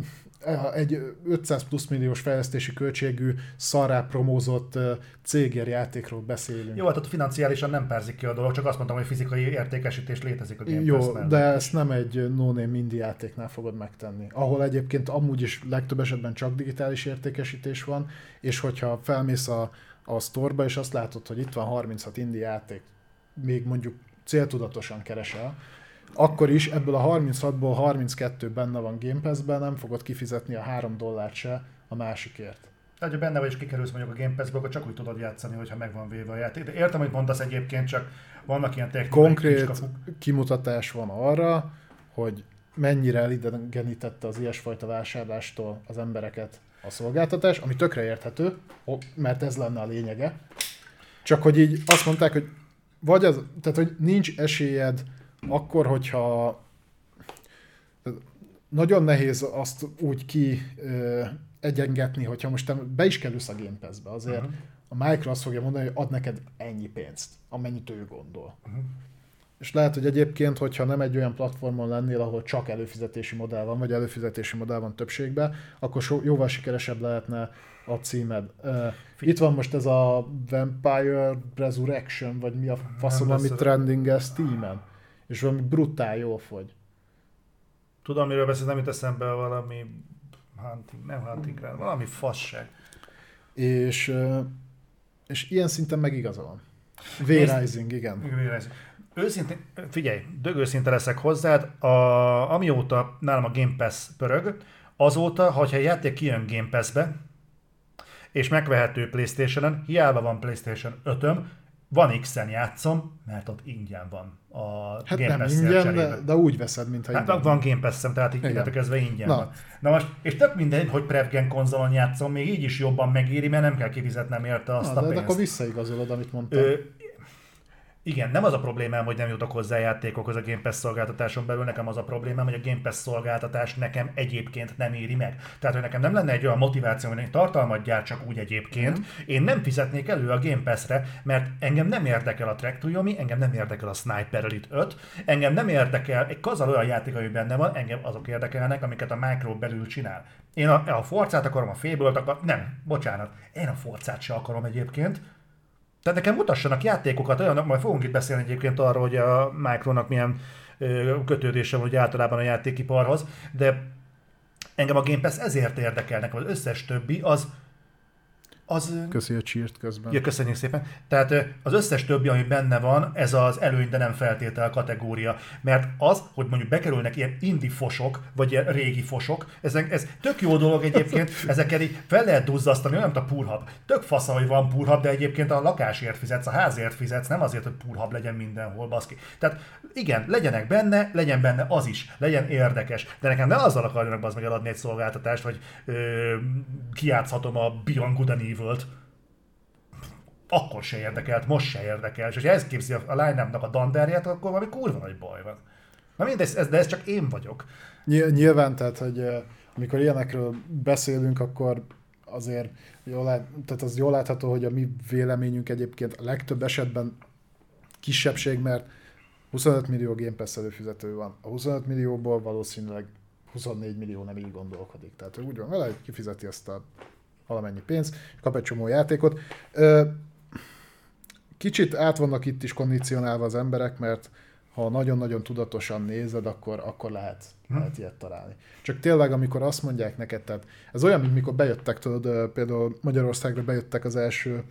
egy 500 plusz milliós fejlesztési költségű, szarrá promózott cégér játékról beszélünk. Jó, hát ott financiálisan nem perzik ki a dolog, csak azt mondtam, hogy fizikai értékesítés létezik a Game Jó, Pass de ezt nem egy no-name indie játéknál fogod megtenni. Ahol egyébként amúgy is legtöbb esetben csak digitális értékesítés van, és hogyha felmész a, a sztorba, és azt látod, hogy itt van 36 indie játék, még mondjuk céltudatosan keresel, akkor is ebből a 36-ból 32 benne van Game Pass-ben, nem fogod kifizetni a 3 dollárt se a másikért. Tehát, ha benne vagy és kikerülsz mondjuk a Game Pass-ből, akkor csak úgy tudod játszani, hogyha meg van véve a játék. De értem, hogy mondasz egyébként, csak vannak ilyen technikai Konkrét kimutatás van arra, hogy mennyire elidegenítette az ilyesfajta vásárlástól az embereket a szolgáltatás, ami tökre érthető, mert ez lenne a lényege. Csak hogy így azt mondták, hogy vagy az, tehát hogy nincs esélyed akkor, hogyha nagyon nehéz azt úgy ki ö, egyengetni, hogyha most te be is kerülsz a Game Pass-be, azért uh-huh. a Micro azt fogja mondani, hogy ad neked ennyi pénzt, amennyit ő gondol. Uh-huh. És lehet, hogy egyébként, hogyha nem egy olyan platformon lennél, ahol csak előfizetési modell van, vagy előfizetési modell van többségben, akkor so, jóval sikeresebb lehetne a címed. Uh, itt van most ez a Vampire Resurrection, vagy mi a faszom, ami trending ez Steam-en. És valami brutál jól fogy. Tudom, miről beszélsz, nem jut eszembe valami hunting, nem hunting rá, valami fasság. És, és ilyen szinten meg igaza van. V-Rising, igen. V-Rising. Őszintén, figyelj, dögőszinte leszek hozzád, a, amióta nálam a Game Pass pörög, azóta, hogyha egy játék kijön Game Pass-be, és megvehető Playstation-en, hiába van Playstation 5-öm, van X-en játszom, mert ott ingyen van a Hát Game pass ingyen, de, de úgy veszed, mintha Hát ingyen. van Game pass tehát így kezdve ingyen Na. van. Na most, és tök mindegy, hogy Prevgen konzolon játszom, még így is jobban megéri, mert nem kell kifizetnem érte azt Na, a de, de pénzt. akkor visszaigazolod, amit mondtam. Ö, igen, nem az a problémám, hogy nem jutok hozzá játékokhoz a Game Pass szolgáltatáson belül, nekem az a problémám, hogy a Game Pass szolgáltatás nekem egyébként nem éri meg. Tehát, hogy nekem nem lenne egy olyan motiváció, hogy egy tartalmat gyártsak úgy egyébként, én nem fizetnék elő a Game Pass-re, mert engem nem érdekel a Track to Yomi, engem nem érdekel a Sniper Elite 5, engem nem érdekel egy kazal olyan játék, ami benne van, engem azok érdekelnek, amiket a Micro belül csinál. Én a, a Forcát akarom, a Fable-t akarom, nem, bocsánat, én a Forcát se akarom egyébként, tehát nekem mutassanak játékokat, olyan, majd fogunk itt beszélni egyébként arról, hogy a Micronak milyen kötődése van ugye általában a játékiparhoz, de engem a Game Pass ezért érdekel, nekem az összes többi az az... Köszi a cheert közben. Ja, köszönjük szépen. Tehát az összes többi, ami benne van, ez az előny, de nem feltétel kategória. Mert az, hogy mondjuk bekerülnek ilyen indie fosok, vagy ilyen régi fosok, ez, ez tök jó dolog egyébként, ezeket így fel lehet duzzasztani, olyan, mint a purhab. Tök fasza, hogy van purhab, de egyébként a lakásért fizetsz, a házért fizetsz, nem azért, hogy purhab legyen mindenhol, baszki. Tehát igen, legyenek benne, legyen benne az is, legyen érdekes. De nekem ne azzal akarjanak az meg eladni egy szolgáltatást, hogy ö, kijátszhatom a Beyond Good and Evil-t akkor se érdekelt, most se érdekel. És ha ez képzi a line a danderját, akkor valami kurva nagy baj van. Na mindegy, ez, de ez csak én vagyok. Ny- Nyilván, tehát, hogy amikor ilyenekről beszélünk, akkor azért jól, lát, tehát az jól látható, hogy a mi véleményünk egyébként a legtöbb esetben kisebbség, mert 25 millió Game Pass előfizető van. A 25 millióból valószínűleg 24 millió nem így gondolkodik. Tehát ő úgy van vele, hogy kifizeti azt a valamennyi pénzt, és kap egy csomó játékot. Kicsit át vannak itt is kondicionálva az emberek, mert ha nagyon-nagyon tudatosan nézed, akkor, akkor lehet, lehet ilyet találni. Csak tényleg, amikor azt mondják neked, tehát ez olyan, mint mikor bejöttek, tudod, például Magyarországra bejöttek az első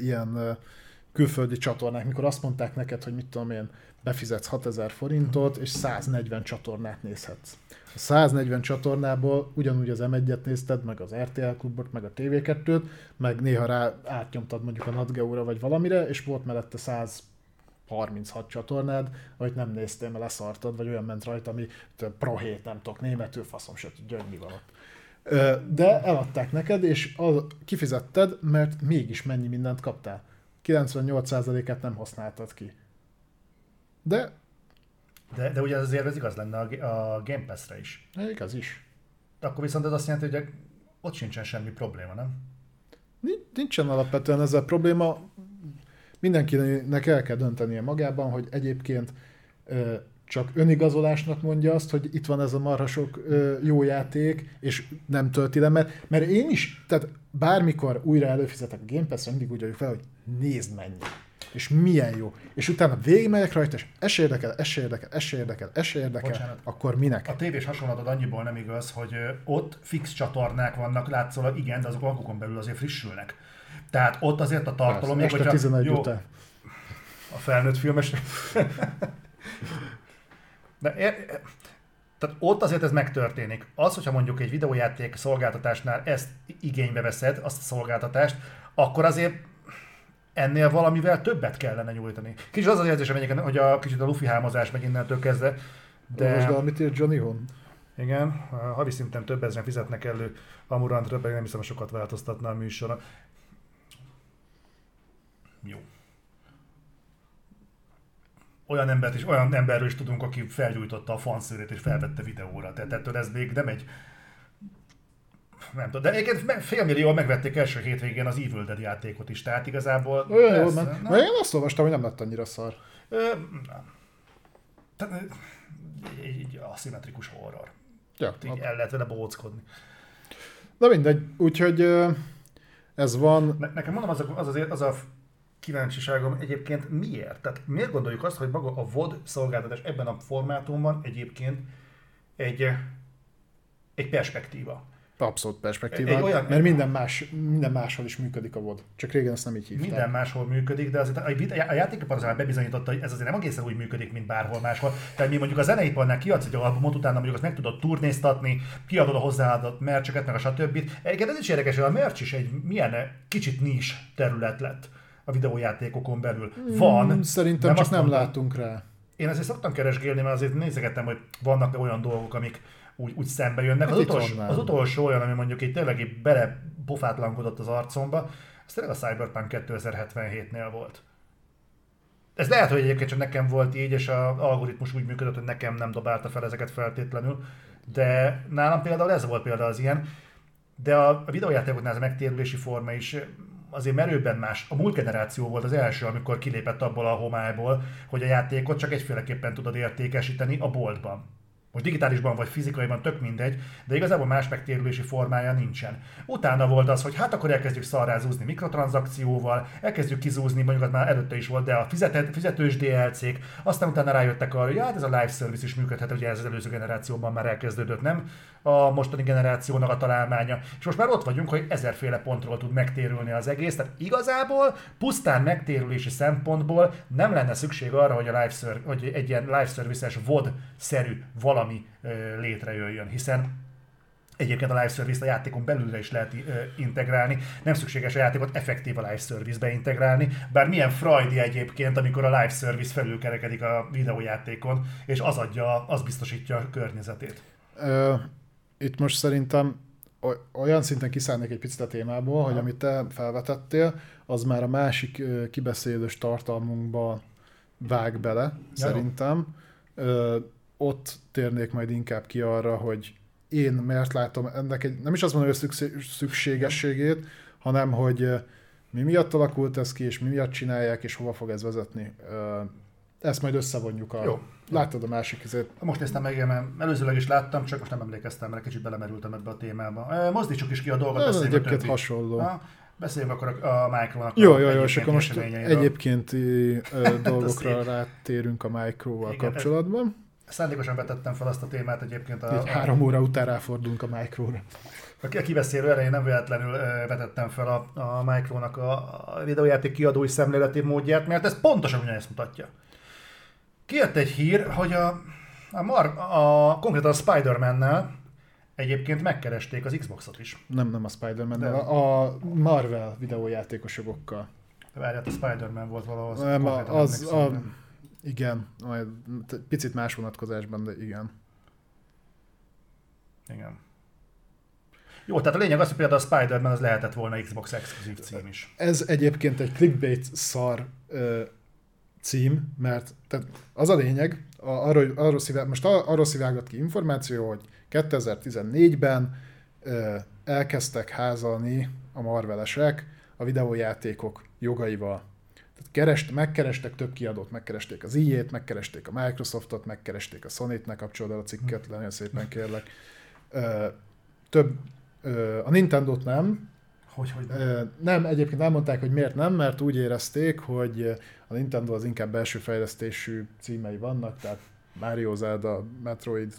ilyen külföldi csatornák, mikor azt mondták neked, hogy mit tudom én, befizetsz 6000 forintot, és 140 csatornát nézhetsz. A 140 csatornából ugyanúgy az M1-et nézted, meg az RTL klubot, meg a TV2-t, meg néha rá átnyomtad mondjuk a NatGeo-ra vagy valamire, és volt mellette 136 csatornád, amit nem néztél, mert leszartad, vagy olyan ment rajta, ami Pro 7, nem tudok, németül, faszom se tudja, hogy mi van ott. De eladták neked, és az, kifizetted, mert mégis mennyi mindent kaptál. 98%-át nem használtad ki. De De, de ugye ez azért ez igaz lenne a, a Game Pass-re is. eh, igaz is. De akkor viszont ez azt jelenti, hogy ott sincsen semmi probléma, nem? Ni- Nincsen alapvetően ezzel probléma. Mindenkinek el kell döntenie magában, hogy egyébként csak önigazolásnak mondja azt, hogy itt van ez a marha sok ö, jó játék, és nem tölti le, mert, mert én is, tehát bármikor újra előfizetek a Game Pass-re, mindig úgy vagyok fel, hogy nézd mennyi. És milyen jó. És utána végigmegyek rajta, és ez se érdekel, ez se érdekel, ez se érdekel, ez se érdekel, Bocsánat. akkor minek? A tévés hasonlatod annyiból nem igaz, hogy ott fix csatornák vannak, látszólag igen, de azok alkukon belül azért frissülnek. Tehát ott azért a tartalom, Persze, hogyha- 11 jó, után. a felnőtt filmes. De ér, tehát ott azért ez megtörténik. Az, hogyha mondjuk egy videójáték szolgáltatásnál ezt igénybe veszed, azt a szolgáltatást, akkor azért ennél valamivel többet kellene nyújtani. Kicsit az az érzésem egyébként, hogy a kicsit a lufi hámozás meg innentől kezdve, De... El, de amit írt Johnny Hon. igen, havi szinten több ezeren fizetnek elő Amurantra, pedig nem hiszem, sokat változtatna a műsoron. Jó. Olyan embert is, olyan emberről is tudunk, aki felgyújtotta a fanszőrét és felvette videóra. Tehát ettől ez még nem egy nem tudom, de egyébként me- félmillió megvették első hétvégén az Evil Dead játékot is, tehát igazából... Olyan jól persze, ment. na, Mert én azt olvastam, hogy nem lett annyira szar. Ö, nem. Tehát, ö, egy, egy aszimmetrikus horror. Ja, Így el lehet vele bóckodni. Na mindegy, úgyhogy ez van. Ne, nekem mondom, az a, az, azért, az a kíváncsiságom egyébként miért? Tehát miért gondoljuk azt, hogy maga a VOD szolgáltatás ebben a formátumban egyébként egy, egy perspektíva. Abszolút olyan- mert minden, más, minden máshol is működik a VOD. Csak régen ezt nem így hívták. Minden máshol működik, de azért a, a játékipar azért bebizonyította, hogy ez azért nem egészen úgy működik, mint bárhol máshol. Tehát mi mondjuk a zeneiparnál kiadsz egy albumot, utána mondjuk azt meg tudod turnéztatni, kiadod a hozzáadott mercseket, meg a stb. Egyébként ez is érdekes, hogy a merch is egy milyen nis nis terület lett a videójátékokon belül. Van, Hmm, Szerintem nem csak nem mondom. látunk rá. Én azért szoktam keresgélni, mert azért nézegettem, hogy vannak olyan dolgok, amik úgy, úgy szembe jönnek. Hát Az itt utolsó, az utolsó olyan, ami mondjuk így tényleg így bele pofátlankodott az arcomba, az tényleg a Cyberpunk 2077-nél volt. Ez lehet, hogy egyébként csak nekem volt így, és az algoritmus úgy működött, hogy nekem nem dobálta fel ezeket feltétlenül, de nálam például ez volt például az ilyen, de a, a videójátékoknál ez a megtérülési forma is azért merőben más. A múlt generáció volt az első, amikor kilépett abból a homályból, hogy a játékot csak egyféleképpen tudod értékesíteni a boltban. Most digitálisban vagy fizikaiban tök mindegy, de igazából más megtérülési formája nincsen. Utána volt az, hogy hát akkor elkezdjük szarrázúzni mikrotranszakcióval, elkezdjük kizúzni, mondjuk az már előtte is volt, de a fizetett, fizetős DLC-k, aztán utána rájöttek arra, hogy hát ez a live service is működhet, ugye ez az előző generációban már elkezdődött, nem? A mostani generációnak a találmánya. És most már ott vagyunk, hogy ezerféle pontról tud megtérülni az egész, tehát igazából pusztán megtérülési szempontból nem lenne szükség arra, hogy, a live hogy egy ilyen live services VOD-szerű valami ö, létrejöjjön, hiszen Egyébként a live service a játékon belülre is lehet integrálni, nem szükséges a játékot effektív a live service-be integrálni, bár milyen frajdi egyébként, amikor a live service felülkerekedik a videójátékon, és az adja, az biztosítja a környezetét. Ö, itt most szerintem oly- olyan szinten kiszállnék egy picit a témából, hogy amit te felvetettél, az már a másik kibeszélős tartalmunkba vág bele, jó. szerintem. Ö, ott térnék majd inkább ki arra, hogy én miért látom ennek egy, nem is azt mondom, hogy szüksé- szükségességét, hanem hogy mi miatt alakult ez ki, és mi miatt csinálják, és hova fog ez vezetni. Ezt majd összevonjuk a... Jó. Láttad a másik izét? Most néztem meg, mert előzőleg is láttam, csak most nem emlékeztem, mert kicsit belemerültem ebbe a témába. Mozdítsuk is ki a dolgot, Ez egyébként többi. hasonló. Ha, beszéljünk akkor a, a Micronak Jó, jó, jó, és akkor most egyébkénti ö, dolgokra rátérünk a Igen, kapcsolatban. Szándékosan vetettem fel azt a témát egyébként a, Így három óra után ráfordulunk a Micro-ra. A kibeszélő elején nem véletlenül vetettem fel a, a Micronak a, a videójáték kiadói szemléleti módját, mert ez pontosan ugyanezt mutatja. Kijött egy hír, hogy a, a, Mar, a konkrétan a Spider-Man-nel egyébként megkeresték az Xboxot is. Nem, nem a Spider-Man, De- a Marvel videójátékos jogokkal. Várját, a Spider-Man volt valahol. Nem, a, konkrétan az, a. igen, majd picit más vonatkozásban, de igen. Igen. Jó, tehát a lényeg az, hogy például a Spider-Man az lehetett volna Xbox exkluzív cím is. Ez egyébként egy clickbait szar ö, cím, mert tehát az a lényeg, a, arról, arról szivá, most ar- arról szivárgott ki információ, hogy 2014-ben ö, elkezdtek házalni a marvelesek a videójátékok jogaival. Kerest, megkerestek több kiadót, megkeresték az EA-t, megkeresték a Microsoftot, megkeresték a Sony-t, ne kapcsolod el a cikket, nagyon szépen kérlek. Több, a Nintendo-t nem, Hogy, hogy Ö, Nem, egyébként elmondták, hogy miért nem, mert úgy érezték, hogy a Nintendo az inkább belső fejlesztésű címei vannak, tehát Mario, Zelda, Metroid,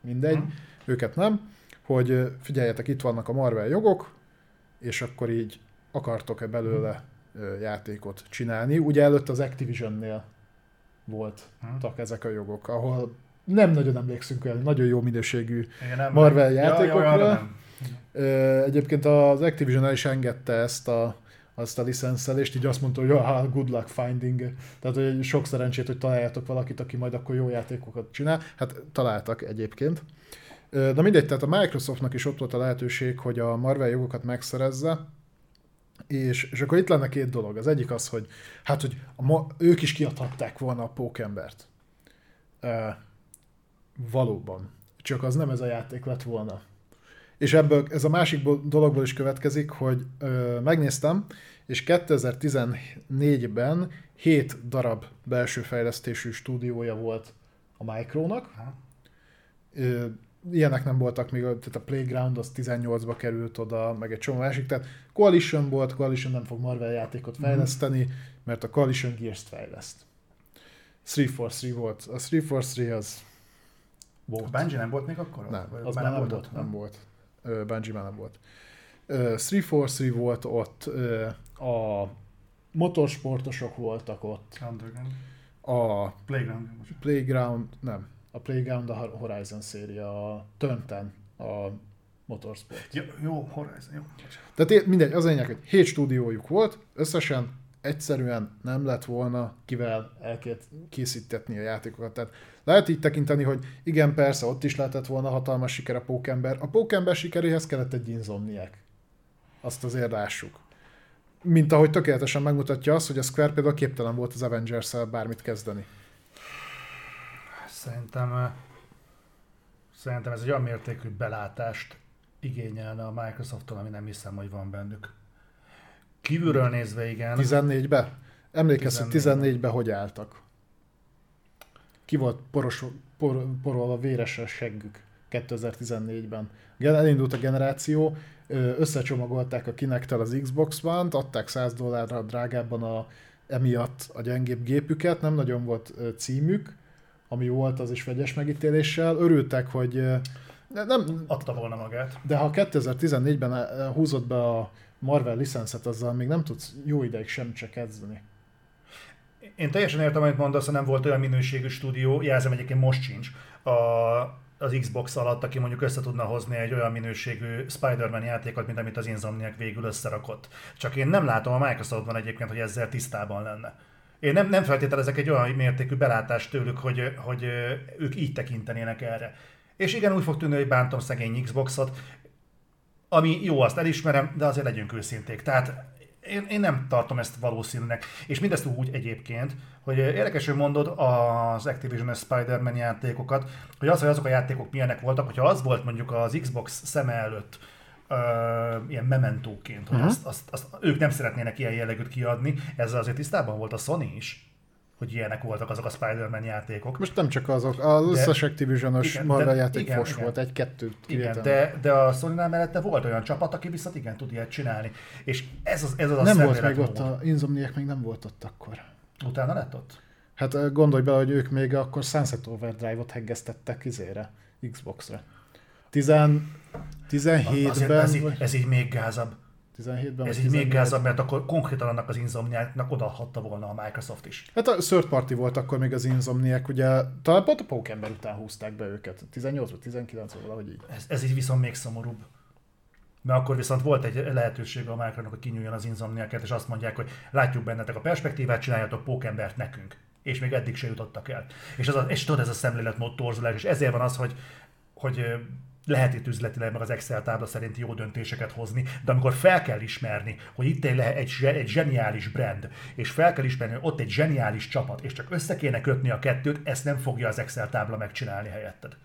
mindegy, Hm. őket nem, hogy figyeljetek, itt vannak a Marvel jogok, és akkor így akartok-e belőle játékot csinálni. Ugye előtt az Activision-nél voltak ezek a jogok, ahol nem nagyon emlékszünk olyan nagyon jó minőségű nem, Marvel Ja, ja, játékokra. nem. Ö, Egyébként az Activision el is engedte ezt a, azt a licenszelést, így azt mondta, hogy ah, good luck finding. Tehát, hogy sok szerencsét, hogy találjátok valakit, aki majd akkor jó játékokat csinál. Hát találtak egyébként. De mindegy, tehát a Microsoftnak is ott volt a lehetőség, hogy a Marvel jogokat megszerezze, és, és akkor itt lenne két dolog. Az egyik az, hogy hát, hogy a ma, ők is kiadhatták volna a pókembert. Uh, valóban. Csak az nem ez a játék lett volna. És ebből ez a másik dologból is következik, hogy ö, megnéztem, és 2014-ben 7 darab belső fejlesztésű stúdiója volt a Micronak. Ö, ilyenek nem voltak még, tehát a Playground az 18-ba került oda, meg egy csomó másik, tehát Coalition volt, Coalition nem fog Marvel játékot fejleszteni, mert a Coalition Gears-t fejleszt. 343 volt. A 343 az A volt. Bungie nem volt még akkor? Nem, Vagy az már már nem ott, volt, nem volt. Bungie már nem volt. Ö, 343 volt ott, a motorsportosok voltak ott, Underground. a Playground. Playground, nem, a Playground a Horizon széria, a Tönten a motorsport. Jó, jó, Horizon, jó. Tehát mindegy, az lényeg, hogy 7 stúdiójuk volt, összesen egyszerűen nem lett volna kivel elkészítetni a játékokat. Tehát lehet így tekinteni, hogy igen, persze, ott is lehetett volna hatalmas siker a Pókember. A Pókember sikeréhez kellett egy Insomniac. Azt azért lássuk. Mint ahogy tökéletesen megmutatja azt, hogy a Square például képtelen volt az Avengers-szel bármit kezdeni. Szerintem, szerintem ez egy olyan mértékű belátást igényelne a Microsofttól, ami nem hiszem, hogy van bennük. Kívülről nézve igen. 14-be? Emlékezz, hogy 14-be. 14-be hogy álltak? Ki volt poros, por, porolva véres a seggük 2014-ben? Gen- Elindult a generáció, összecsomagolták a Kinect-tel az Xbox One-t, adták 100 dollárra drágábban a, emiatt a gyengébb gépüket, nem nagyon volt címük, ami volt, az is vegyes megítéléssel. Örültek, hogy ne- nem, Adta volna magát. de ha 2014-ben eh, húzott be a Marvel licenszet, azzal még nem tudsz jó ideig semmit se kezdeni. Én teljesen értem, amit mondasz, nem volt olyan minőségű stúdió, jelzem egyébként most sincs, a, az Xbox alatt, aki mondjuk össze tudna hozni egy olyan minőségű Spider-Man játékot, mint amit az Insomniac végül összerakott. Csak én nem látom a Microsoftban egyébként, hogy ezzel tisztában lenne. Én nem, nem feltételezek egy olyan mértékű belátást tőlük, hogy, hogy ők így tekintenének erre. És igen, úgy fog tűnni, hogy bántom szegény Xboxot, ami jó, azt elismerem, de azért legyünk őszinték. Tehát én, én nem tartom ezt valószínűnek. És mindezt úgy egyébként, hogy érdekes, hogy mondod az Activision Spider-Man játékokat, hogy az, hogy azok a játékok milyenek voltak, hogyha az volt mondjuk az Xbox szeme előtt, ö, ilyen mementóként, hogy azt, azt, azt, ők nem szeretnének ilyen jellegűt kiadni, ezzel azért tisztában volt a Sony is, hogy ilyenek voltak azok a Spider-Man játékok. Most nem csak azok, az De- összes Activision-os de- játék igen, fos igen. volt, egy-kettőt Igen, de, de a sony mellette volt olyan csapat, aki viszont igen tud ilyet csinálni. És ez az, ez az a nem volt még szemléletmód. ott, a Insomniac még nem volt ott akkor. Utána lett ott? Hát gondolj bele, hogy ők még akkor Sunset Overdrive-ot heggeztettek izére, Xbox-ra. 10, Azért 17-ben, ez, így, ez így még gázabb. 17-ben, Ez így még 18-ban. gázabb, mert akkor konkrétan annak az Insomniacnak odaadhatta volna a Microsoft is. Hát a third party volt akkor még az Insomniac, ugye talán pont a Pókember után húzták be őket. 18 vagy 19 vagy valahogy így. Ez, ez így viszont még szomorúbb. Mert akkor viszont volt egy lehetőség a Microsoftnak, hogy kinyúljon az Insomniac-et, és azt mondják, hogy látjuk bennetek a perspektívát, csináljatok pókembert nekünk. És még eddig se jutottak el. És, az a, és tudod, ez a szemléletmód torzulás, és ezért van az, hogy, hogy lehet itt üzletileg meg az Excel tábla szerint jó döntéseket hozni, de amikor fel kell ismerni, hogy itt egy, egy, egy zseniális brand, és fel kell ismerni, hogy ott egy zseniális csapat, és csak össze kéne kötni a kettőt, ezt nem fogja az Excel tábla megcsinálni helyetted.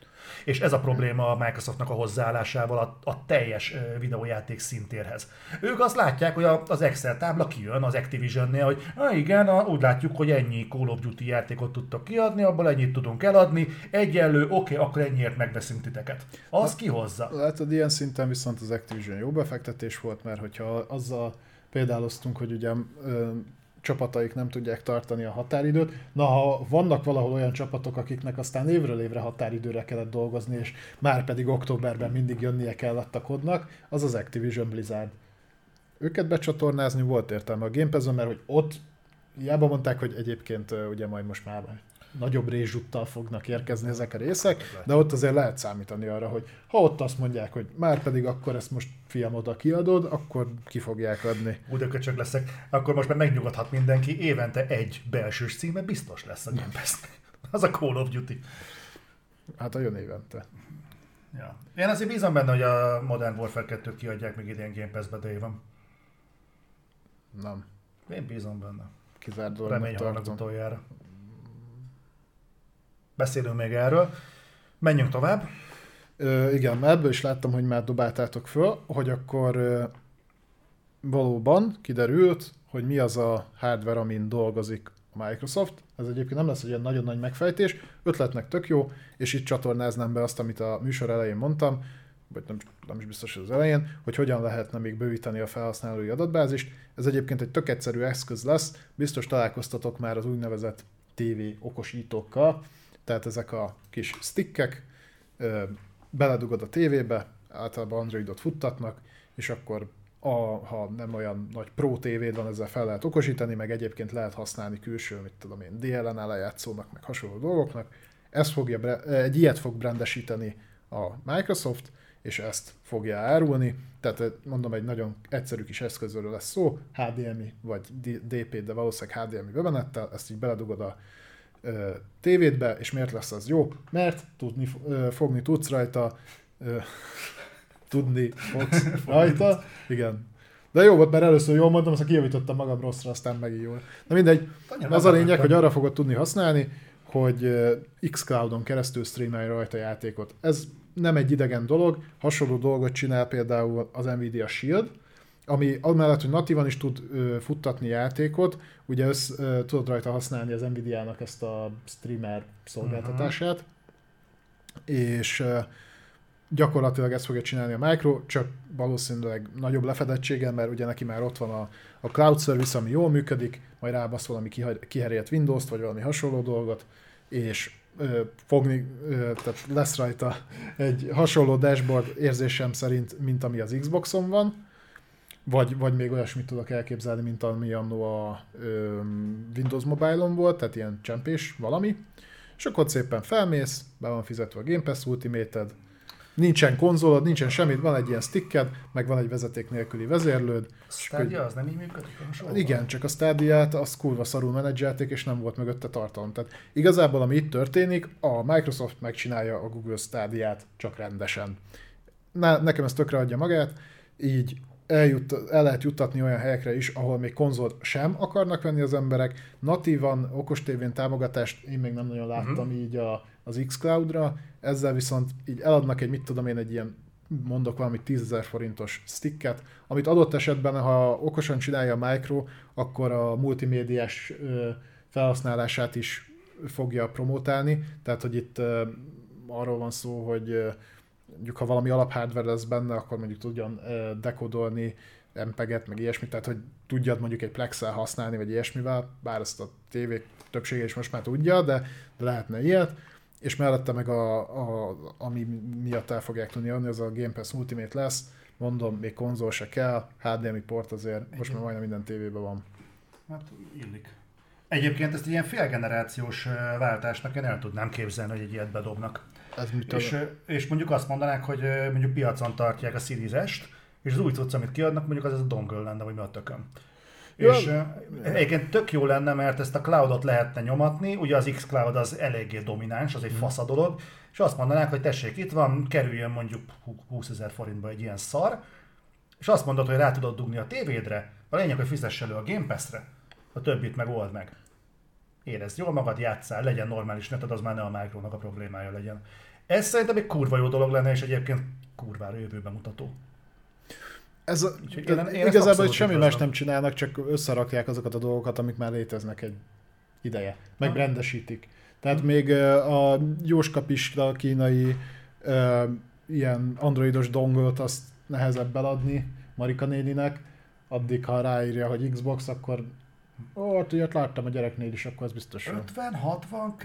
És ez a probléma a Microsoftnak a hozzáállásával a, a teljes videójáték szintérhez. Ők azt látják, hogy a, az Excel tábla kijön az Activision-nél, hogy ah, igen, a, úgy látjuk, hogy ennyi Call of Duty játékot tudtak kiadni, abból ennyit tudunk eladni, egyenlő, oké, okay, akkor ennyiért megveszünk titeket. Az ki hozza. Látod, ilyen szinten viszont az Activision jó befektetés volt, mert hogyha azzal példáloztunk, hogy ugye csapataik nem tudják tartani a határidőt. Na, ha vannak valahol olyan csapatok, akiknek aztán évről évre határidőre kellett dolgozni, és már pedig októberben mindig jönnie kellett a kodnak, az az Activision Blizzard. Őket becsatornázni volt értelme a Game Pass-on, mert hogy ott hiába mondták, hogy egyébként ugye majd most már nagyobb rézsuttal fognak érkezni ezek a részek, de ott azért lehet számítani arra, hogy ha ott azt mondják, hogy már pedig akkor ezt most fiam oda kiadod, akkor ki fogják adni. Úgy csak leszek, akkor most már megnyugodhat mindenki, évente egy belsős címe biztos lesz a Game. Az a Call of Duty. Hát a jön évente. Ja. Én azért bízom benne, hogy a Modern Warfare 2-t kiadják még idén Game Pass-be, de van. Nem. Én bízom benne. Kizárt Remény tartom. utoljára. Beszélünk még erről. Menjünk tovább. Ö, igen, ebből is láttam, hogy már dobáltátok föl, hogy akkor ö, valóban kiderült, hogy mi az a hardware, amin dolgozik a Microsoft. Ez egyébként nem lesz egy ilyen nagyon nagy megfejtés, ötletnek tök jó, és itt csatornáznám be azt, amit a műsor elején mondtam, vagy nem, nem is biztos, hogy az elején, hogy hogyan lehetne még bővíteni a felhasználói adatbázist. Ez egyébként egy tök egyszerű eszköz lesz, biztos találkoztatok már az úgynevezett TV okosítókkal, tehát ezek a kis stickek, beledugod a tévébe, általában Androidot futtatnak, és akkor a, ha nem olyan nagy Pro tévéd van, ezzel fel lehet okosítani, meg egyébként lehet használni külső, mit tudom én, DLNA lejátszónak, meg hasonló dolgoknak. Ez fogja, egy ilyet fog brandesíteni a Microsoft, és ezt fogja árulni. Tehát mondom, egy nagyon egyszerű kis eszközről lesz szó, HDMI vagy DP, de valószínűleg HDMI bemenettel, ezt így beledugod a tévédbe, és miért lesz az jó? Mert tudni, fogni tudsz rajta, tudni fogsz rajta, igen. De jó volt, mert először jól mondtam, aztán kijavítottam magam rosszra, aztán megint jól. Na mindegy, az a lényeg, hogy arra fogod tudni használni, hogy xCloud-on keresztül streamelj rajta játékot. Ez nem egy idegen dolog, hasonló dolgot csinál például az Nvidia Shield, ami amellett, hogy natívan is tud ö, futtatni játékot, ugye össz, ö, tudod rajta használni az Nvidia-nak ezt a streamer szolgáltatását, uh-huh. és ö, gyakorlatilag ezt fogja csinálni a Micro, csak valószínűleg nagyobb lefedettséggel, mert ugye neki már ott van a, a cloud service, ami jól működik, majd rábasz valami kiherélt Windows-t, vagy valami hasonló dolgot, és ö, fogni, ö, tehát lesz rajta egy hasonló dashboard érzésem szerint, mint ami az Xboxon van, vagy, vagy még olyasmit tudok elképzelni, mint ami annó a ö, Windows Mobile-on volt, tehát ilyen csempés valami. És akkor szépen felmész, be van fizetve a Game Pass Ultimate-ed, nincsen konzolod, nincsen semmit, van egy ilyen sticked, meg van egy vezeték nélküli vezérlőd. A Stadia az nem így működik? Igen, csak a Stadia-t az kurva szarul menedzselték, és nem volt mögötte tartalom. Tehát igazából ami itt történik, a Microsoft megcsinálja a Google Stadia-t csak rendesen. Na, nekem ez tökre adja magát, így eljut, el lehet juttatni olyan helyekre is, ahol még konzolt sem akarnak venni az emberek. Natívan okostévén támogatást én még nem nagyon láttam uh-huh. így a, az xCloud-ra, ezzel viszont így eladnak egy, mit tudom én, egy ilyen mondok valami 10.000 forintos sticket, amit adott esetben, ha okosan csinálja a Micro, akkor a multimédiás felhasználását is fogja promotálni, tehát hogy itt arról van szó, hogy mondjuk ha valami alaphardware lesz benne, akkor mondjuk tudjon dekodolni MPEG-et, meg ilyesmit, tehát hogy tudjad mondjuk egy Plex-el használni, vagy ilyesmivel, bár ezt a tévék többsége is most már tudja, de, de lehetne ilyet, és mellette meg a, a, ami miatt el fogják tudni adni, az a Game Pass Ultimate lesz, mondom, még konzol se kell, HDMI port azért most már majdnem minden tévében van. Hát illik. Egyébként ezt ilyen félgenerációs váltásnak én el tudnám képzelni, hogy egy ilyet bedobnak. Ez mit és, és mondjuk azt mondanák, hogy mondjuk piacon tartják a Series és az új cucc, amit kiadnak, mondjuk az ez a dongle lenne, vagy mi a tököm. Ja. És egyébként tök jó lenne, mert ezt a cloudot lehetne nyomatni, ugye az xCloud az eléggé domináns, az egy hmm. fasza dolog, és azt mondanák, hogy tessék, itt van, kerüljön mondjuk 20 ezer forintba egy ilyen szar, és azt mondod, hogy rá tudod dugni a tévédre, a lényeg, hogy fizess elő a Game Pass-re, a többit meg old meg. Érezd jól magad, játszál, legyen normális neted, az már ne a micro a problémája legyen. Ez szerintem egy kurva jó dolog lenne, és egyébként kurvára jövőben mutató. Ez a, Úgyhogy én, én- igazából hogy semmi más nem csinálnak, csak összerakják azokat a dolgokat, amik már léteznek egy ideje. Meg Ha. rendesítik. Tehát még ö, a jóskapista kínai ö, ilyen androidos dongolt azt nehezebb eladni Marika néninek, addig ha ráírja, hogy Xbox, akkor ó, hát ilyet láttam a gyereknél is, akkor az biztos jó. 50-60k?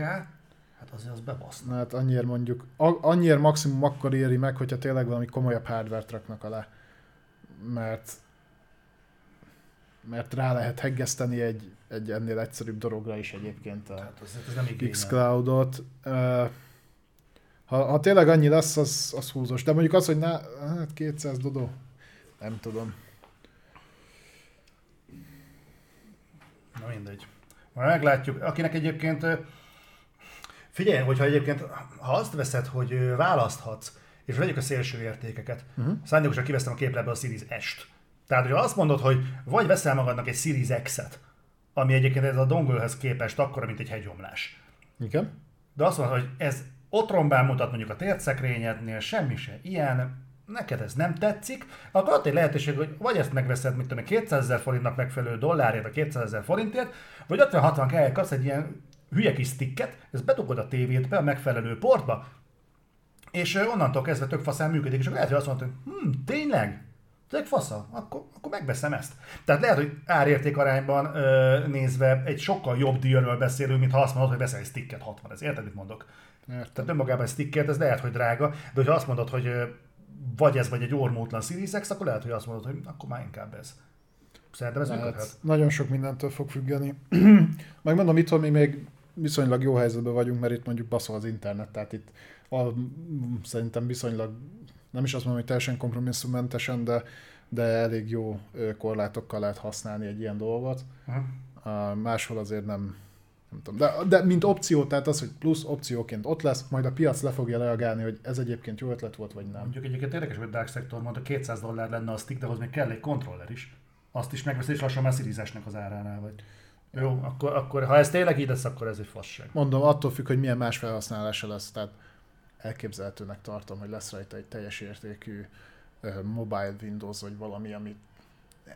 Hát azért az bebaszna. Na hát annyiért mondjuk, annyiért maximum akkor éri meg, hogyha tényleg valami komolyabb hardware raknak alá. Mert mert rá lehet heggeszteni egy, egy ennél egyszerűbb dologra is egyébként a Hát az, nem. Xcloud-ot. Ha, ha tényleg annyi lesz, az, az húzós. De mondjuk az, hogy na, hát 200 dodó, nem tudom. Na mindegy. Majd meglátjuk. Akinek egyébként... Figyelj, hogyha egyébként, ha azt veszed, hogy választhatsz, és vegyük a szélső értékeket, uh-huh. szándékosan kivesztem a képletből a Series S-t. Tehát, hogyha azt mondod, hogy vagy veszel magadnak egy Series X-et, ami egyébként ez a donglehez képest akkora, mint egy hegyomlás. Igen? De azt mondod, hogy ez ott rombán mutat mondjuk a tércekrényednél, semmi se ilyen, neked ez nem tetszik, akkor ott egy lehetőség, hogy vagy ezt megveszed, mit tudom, én, 200 ezer forintnak megfelelő dollárért, vagy 200 ezer forintért, vagy 50-60 kell kapsz egy ilyen hülye kis sticket, ezt bedugod a tévédbe, a megfelelő portba, és onnantól kezdve tök faszán működik, és akkor lehet, hogy azt mondod, hogy hm, tényleg? Tök fasza? Akkor, akkor megveszem ezt. Tehát lehet, hogy árérték arányban ö, nézve egy sokkal jobb díjról beszélünk, mint ha azt mondod, hogy veszel egy sticket 60 ez Érted, mit mondok? Értem. Tehát önmagában egy stickert, ez lehet, hogy drága, de hogyha azt mondod, hogy vagy ez, vagy egy ormótlan Series X, akkor lehet, hogy azt mondod, hogy akkor már inkább ez. Szerintem ez működhet. Hát, nagyon sok mindentől fog függeni. Megmondom, itthon mi még viszonylag jó helyzetben vagyunk, mert itt mondjuk baszol az internet, tehát itt a, szerintem viszonylag, nem is azt mondom, hogy teljesen kompromisszummentesen, de, de elég jó korlátokkal lehet használni egy ilyen dolgot. Uh-huh. Máshol azért nem, nem tudom. De, de mint opció, tehát az, hogy plusz opcióként ott lesz, majd a piac le fogja reagálni, hogy ez egyébként jó ötlet volt, vagy nem. Mondjuk egyébként érdekes, hogy Dark Sector mondta, 200 dollár lenne a stick, de ahhoz még kell egy kontroller is. Azt is megveszi, és lassan már az áránál vagy. Jó, akkor, akkor ha ez tényleg így lesz, akkor ez egy fasság. Mondom, attól függ, hogy milyen más felhasználása lesz, tehát elképzelhetőnek tartom, hogy lesz rajta egy teljes értékű mobile Windows, vagy valami, amit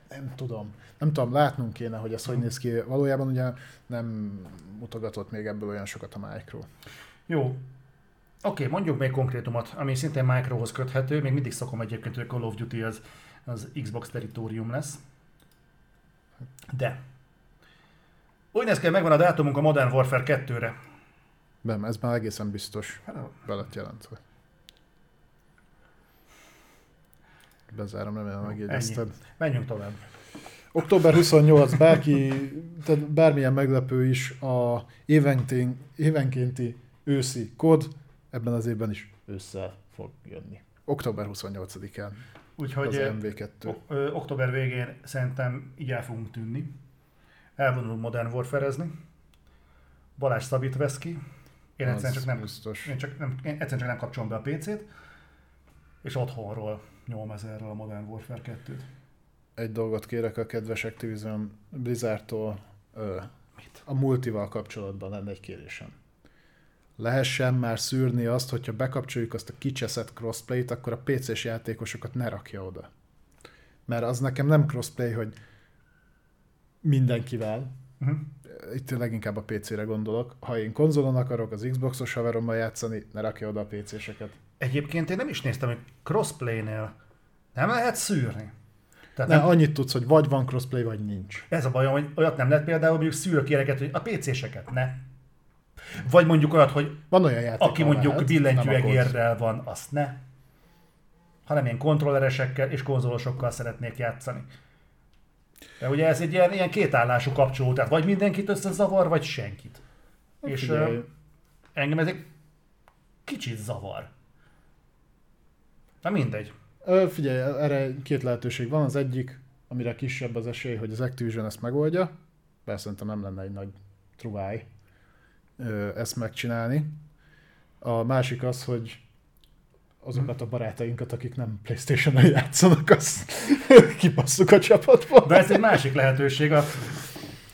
nem tudom. Nem tudom, látnunk kéne, hogy ez hogy néz ki. Valójában ugye nem mutogatott még ebből olyan sokat a Micro. Jó. Oké, mondjuk még konkrétumot, ami szintén Microhoz köthető, még mindig szokom egyébként, hogy a Call of Duty az, az Xbox territórium lesz. De. Úgy néz ki, megvan a dátumunk a Modern Warfare 2-re. Nem, ez már egészen biztos Hát, be lett jelentve. Bezárom, remélem megjegyezted. Menjünk tovább. Október 28, bárki, tehát bármilyen meglepő is a évenkénti, évenkénti őszi kod ebben az évben is ősszel fog jönni. Október 28-án Úgyhogy az ö, MV2. o- ö, október végén szerintem így el fogunk tűnni. Elvonulunk Modern Warfare-ezni. Balázs Szabit vesz ki. Én egyszerűen csak nem, Biztos. én csak nem, én egyszerűen csak nem kapcsolom be a PC-t. És otthonról nyom ezerrel a Modern Warfare 2-t. Egy dolgot kérek a kedves Activision Blizzardtól. Ö, Mit? a multival kapcsolatban lenne egy kérésem. Lehessen már szűrni azt, hogyha bekapcsoljuk azt a kicseszett crossplay-t, akkor a PC-s játékosokat ne rakja oda. Mert az nekem nem crossplay, hogy mindenkivel, Uh-huh. itt leginkább a PC-re gondolok. Ha én konzolon akarok az Xboxos haverommal játszani, ne rakja oda a PC-seket. Egyébként én nem is néztem, hogy crossplay-nél nem lehet szűrni. Tehát Ne, nem, annyit tudsz, hogy vagy van crossplay, vagy nincs. ez a bajom, hogy olyat nem lehet például mondjuk szűrök ilyeneket, hogy a PC-seket ne. Vagy mondjuk olyat, hogy Van olyan játék, aki mondjuk nem billentyűegérrel van, azt ne. Hanem én kontrolleresekkel és konzolosokkal szeretnék játszani. De ugye ez egy ilyen, ilyen kétállású kapcsoló, tehát vagy mindenkit összezavar, vagy senkit. És Figyelj, ö, engem ez egy kicsit zavar. Na mindegy. Ö, figyelj, erre két lehetőség van. Az egyik, amire kisebb az esély, hogy az Activision ezt megoldja. Persze szerintem nem lenne egy nagy truváj ö, ezt megcsinálni. A másik az, hogy azokat a barátainkat, akik nem Playstation-on játszanak, azt kipasszuk a csapatból. De ez egy másik lehetőség. A,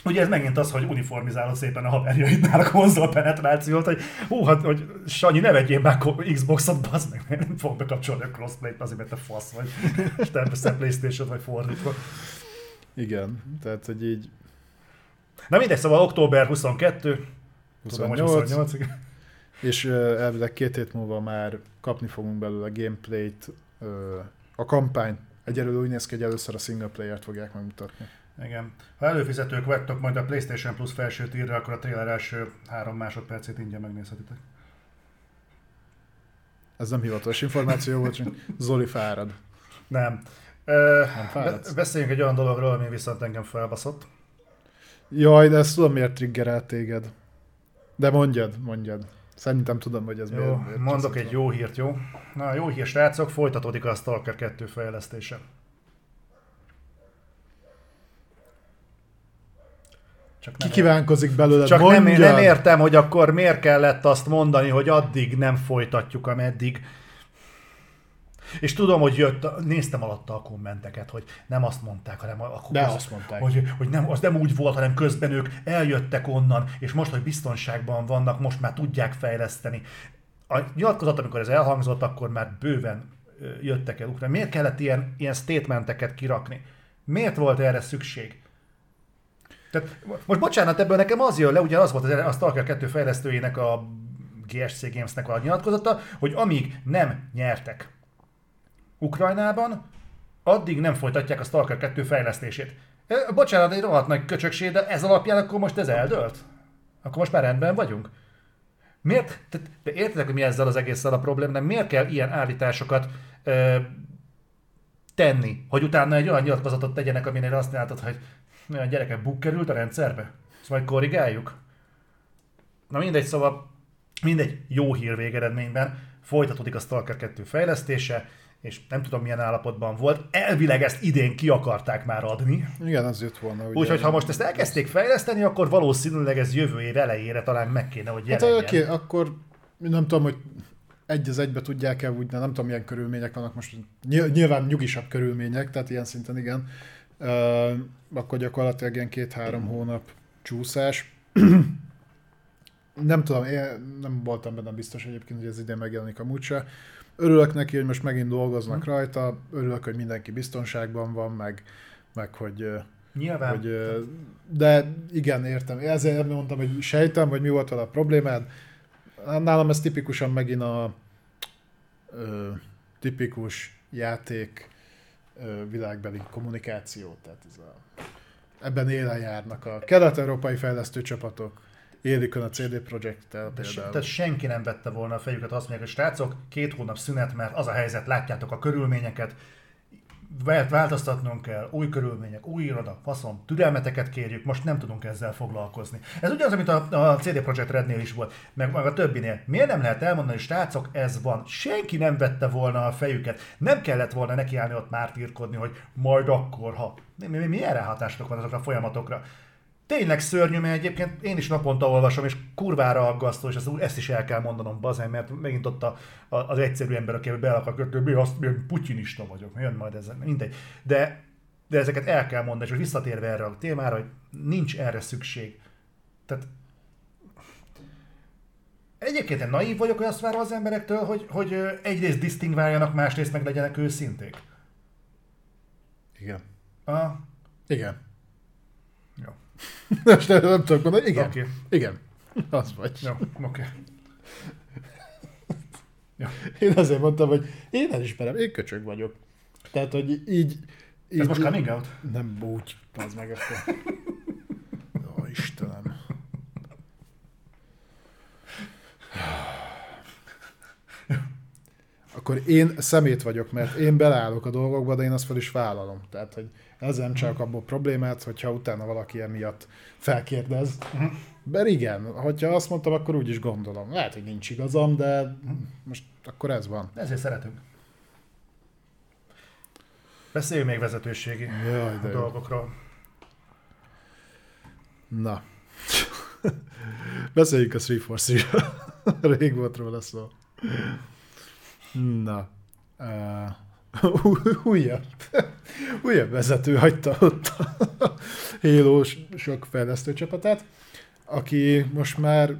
Ugye ez megint az, hogy uniformizálod szépen a haverjaidnál a konzol penetrációt, hogy hú, hát, hogy Sanyi, ne vegyél már Xboxot, bazd meg, mert nem fogom bekapcsolni a crossplay-t, azért, mert te fasz vagy, és te veszed Playstation vagy fordítva. Igen, tehát hogy így Na mindegy, szóval október 22, 28, tudom, hogy 28 igen. és ö, elvileg két hét múlva már kapni fogunk belőle a gameplayt, a kampány. Egyelőre úgy néz ki, hogy először a single player-t fogják megmutatni. Igen. Ha előfizetők vagytok majd a PlayStation Plus felső tírre, akkor a trailer első három másodpercét ingyen megnézhetitek. Ez nem hivatalos információ volt, csak Zoli fárad. Nem. Ö, Nem fáradsz? be- beszéljünk egy olyan dologról, ami viszont engem felbaszott. Jaj, de ezt tudom, miért triggerelt téged. De mondjad, mondjad. Szerintem tudom, hogy ez Jó, miért, miért mondok egy volna. jó hírt, jó? Na, jó hír, srácok, folytatódik a Stalker 2 fejlesztése. Csak Ki kívánkozik belőle, Csak nem, mondjad! nem értem, hogy akkor miért kellett azt mondani, hogy addig nem folytatjuk, ameddig. És tudom, hogy jött, néztem alatta a kommenteket, hogy nem azt mondták, hanem akkor De azt mondták. Hogy, hogy nem, az nem úgy volt, hanem közben ők eljöttek onnan, és most, hogy biztonságban vannak, most már tudják fejleszteni. A nyilatkozat, amikor ez elhangzott, akkor már bőven jöttek el Ukrajna. Miért kellett ilyen, ilyen statementeket kirakni? Miért volt erre szükség? Tehát most bocsánat, ebből nekem az jön le, ugye az volt az, a Stalker 2 fejlesztőjének a GSC Games-nek a nyilatkozata, hogy amíg nem nyertek Ukrajnában, addig nem folytatják a Stalker 2 fejlesztését. Bocsánat, egy rohadt nagy köcsökség, de ez alapján akkor most ez eldőlt? Akkor most már rendben vagyunk? Miért? Tehát, de értitek, hogy mi ezzel az egésszel a probléma, de miért kell ilyen állításokat ö, tenni, hogy utána egy olyan nyilatkozatot tegyenek, aminél azt látod, hogy olyan gyerekek bug került a rendszerbe? Ezt majd korrigáljuk? Na mindegy, szóval mindegy jó hír végeredményben folytatódik a Stalker 2 fejlesztése, és nem tudom milyen állapotban volt. Elvileg ezt idén ki akarták már adni. Igen, az jött volna. Úgyhogy ha most ezt elkezdték fejleszteni, akkor valószínűleg ez jövő év elejére talán meg kéne, hogy Hát jelenjen. oké, akkor nem tudom, hogy egy az egybe tudják-e úgy, nem tudom, milyen körülmények vannak most. Ny- Nyilván nyugisabb körülmények, tehát ilyen szinten igen. Akkor gyakorlatilag ilyen két-három hónap csúszás. nem tudom, én nem voltam benne biztos egyébként, hogy ez idén megjelenik a se. Örülök neki, hogy most megint dolgoznak rajta, örülök, hogy mindenki biztonságban van, meg, meg hogy, Nyilván. hogy, de igen, értem. Ezért mondtam, hogy sejtem, hogy mi volt vele a problémád. Nálam ez tipikusan megint a ö, tipikus játék világbeli kommunikáció. Tehát ez a, ebben élen járnak a kelet-európai fejlesztő csapatok, élik a CD Projekt-tel De se, például. tehát senki nem vette volna a fejüket, azt mondják, hogy srácok, két hónap szünet, mert az a helyzet, látjátok a körülményeket, változtatnunk kell, új körülmények, új iroda, faszom, türelmeteket kérjük, most nem tudunk ezzel foglalkozni. Ez ugyanaz, mint a, a CD Projekt Rednél is volt, meg, meg a többinél. Miért nem lehet elmondani, hogy srácok, ez van. Senki nem vette volna a fejüket. Nem kellett volna nekiállni ott mártírkodni, hogy majd akkor, ha. Mi, mi, milyen ráhatásotok van azokra a folyamatokra? Tényleg szörnyű, mert egyébként én is naponta olvasom, és kurvára aggasztó, és ezt, ezt is el kell mondanom, bazen, mert megint ott a, a, az egyszerű ember, aki be akar kötni, mi azt, mi putyinista vagyok, jön majd ezzel, mindegy. De, de ezeket el kell mondani, és most visszatérve erre a témára, hogy nincs erre szükség. Tehát Egyébként én naív vagyok, hogy azt várom az emberektől, hogy, hogy egyrészt disztingváljanak, másrészt meg legyenek őszinték. Igen. Ah, Igen. Jó. Most nem, nem tudok mondani. Igen. Oké. Igen. Az vagy. Jó, oké. Én azért mondtam, hogy én elismerem, én köcsög vagyok. Tehát, hogy így... így Ez most coming out? Nem úgy, az meg akkor. Ó, Istenem. Akkor én szemét vagyok, mert én beleállok a dolgokba, de én azt fel is vállalom. Tehát, hogy ez nem csak abból problémát, hogyha utána valaki emiatt felkérdez. Mert igen, hogyha azt mondtam, akkor úgy is gondolom. Lehet, hogy nincs igazam, de most akkor ez van. Ezért szeretünk. Beszéljünk még vezetőségi Jaj, de jó. dolgokról. Na. Beszéljünk a 343 Rég volt róla szó. Na. Uh, újabb, újabb vezető hagyta ott a Halo sok fejlesztő csapatát, aki most már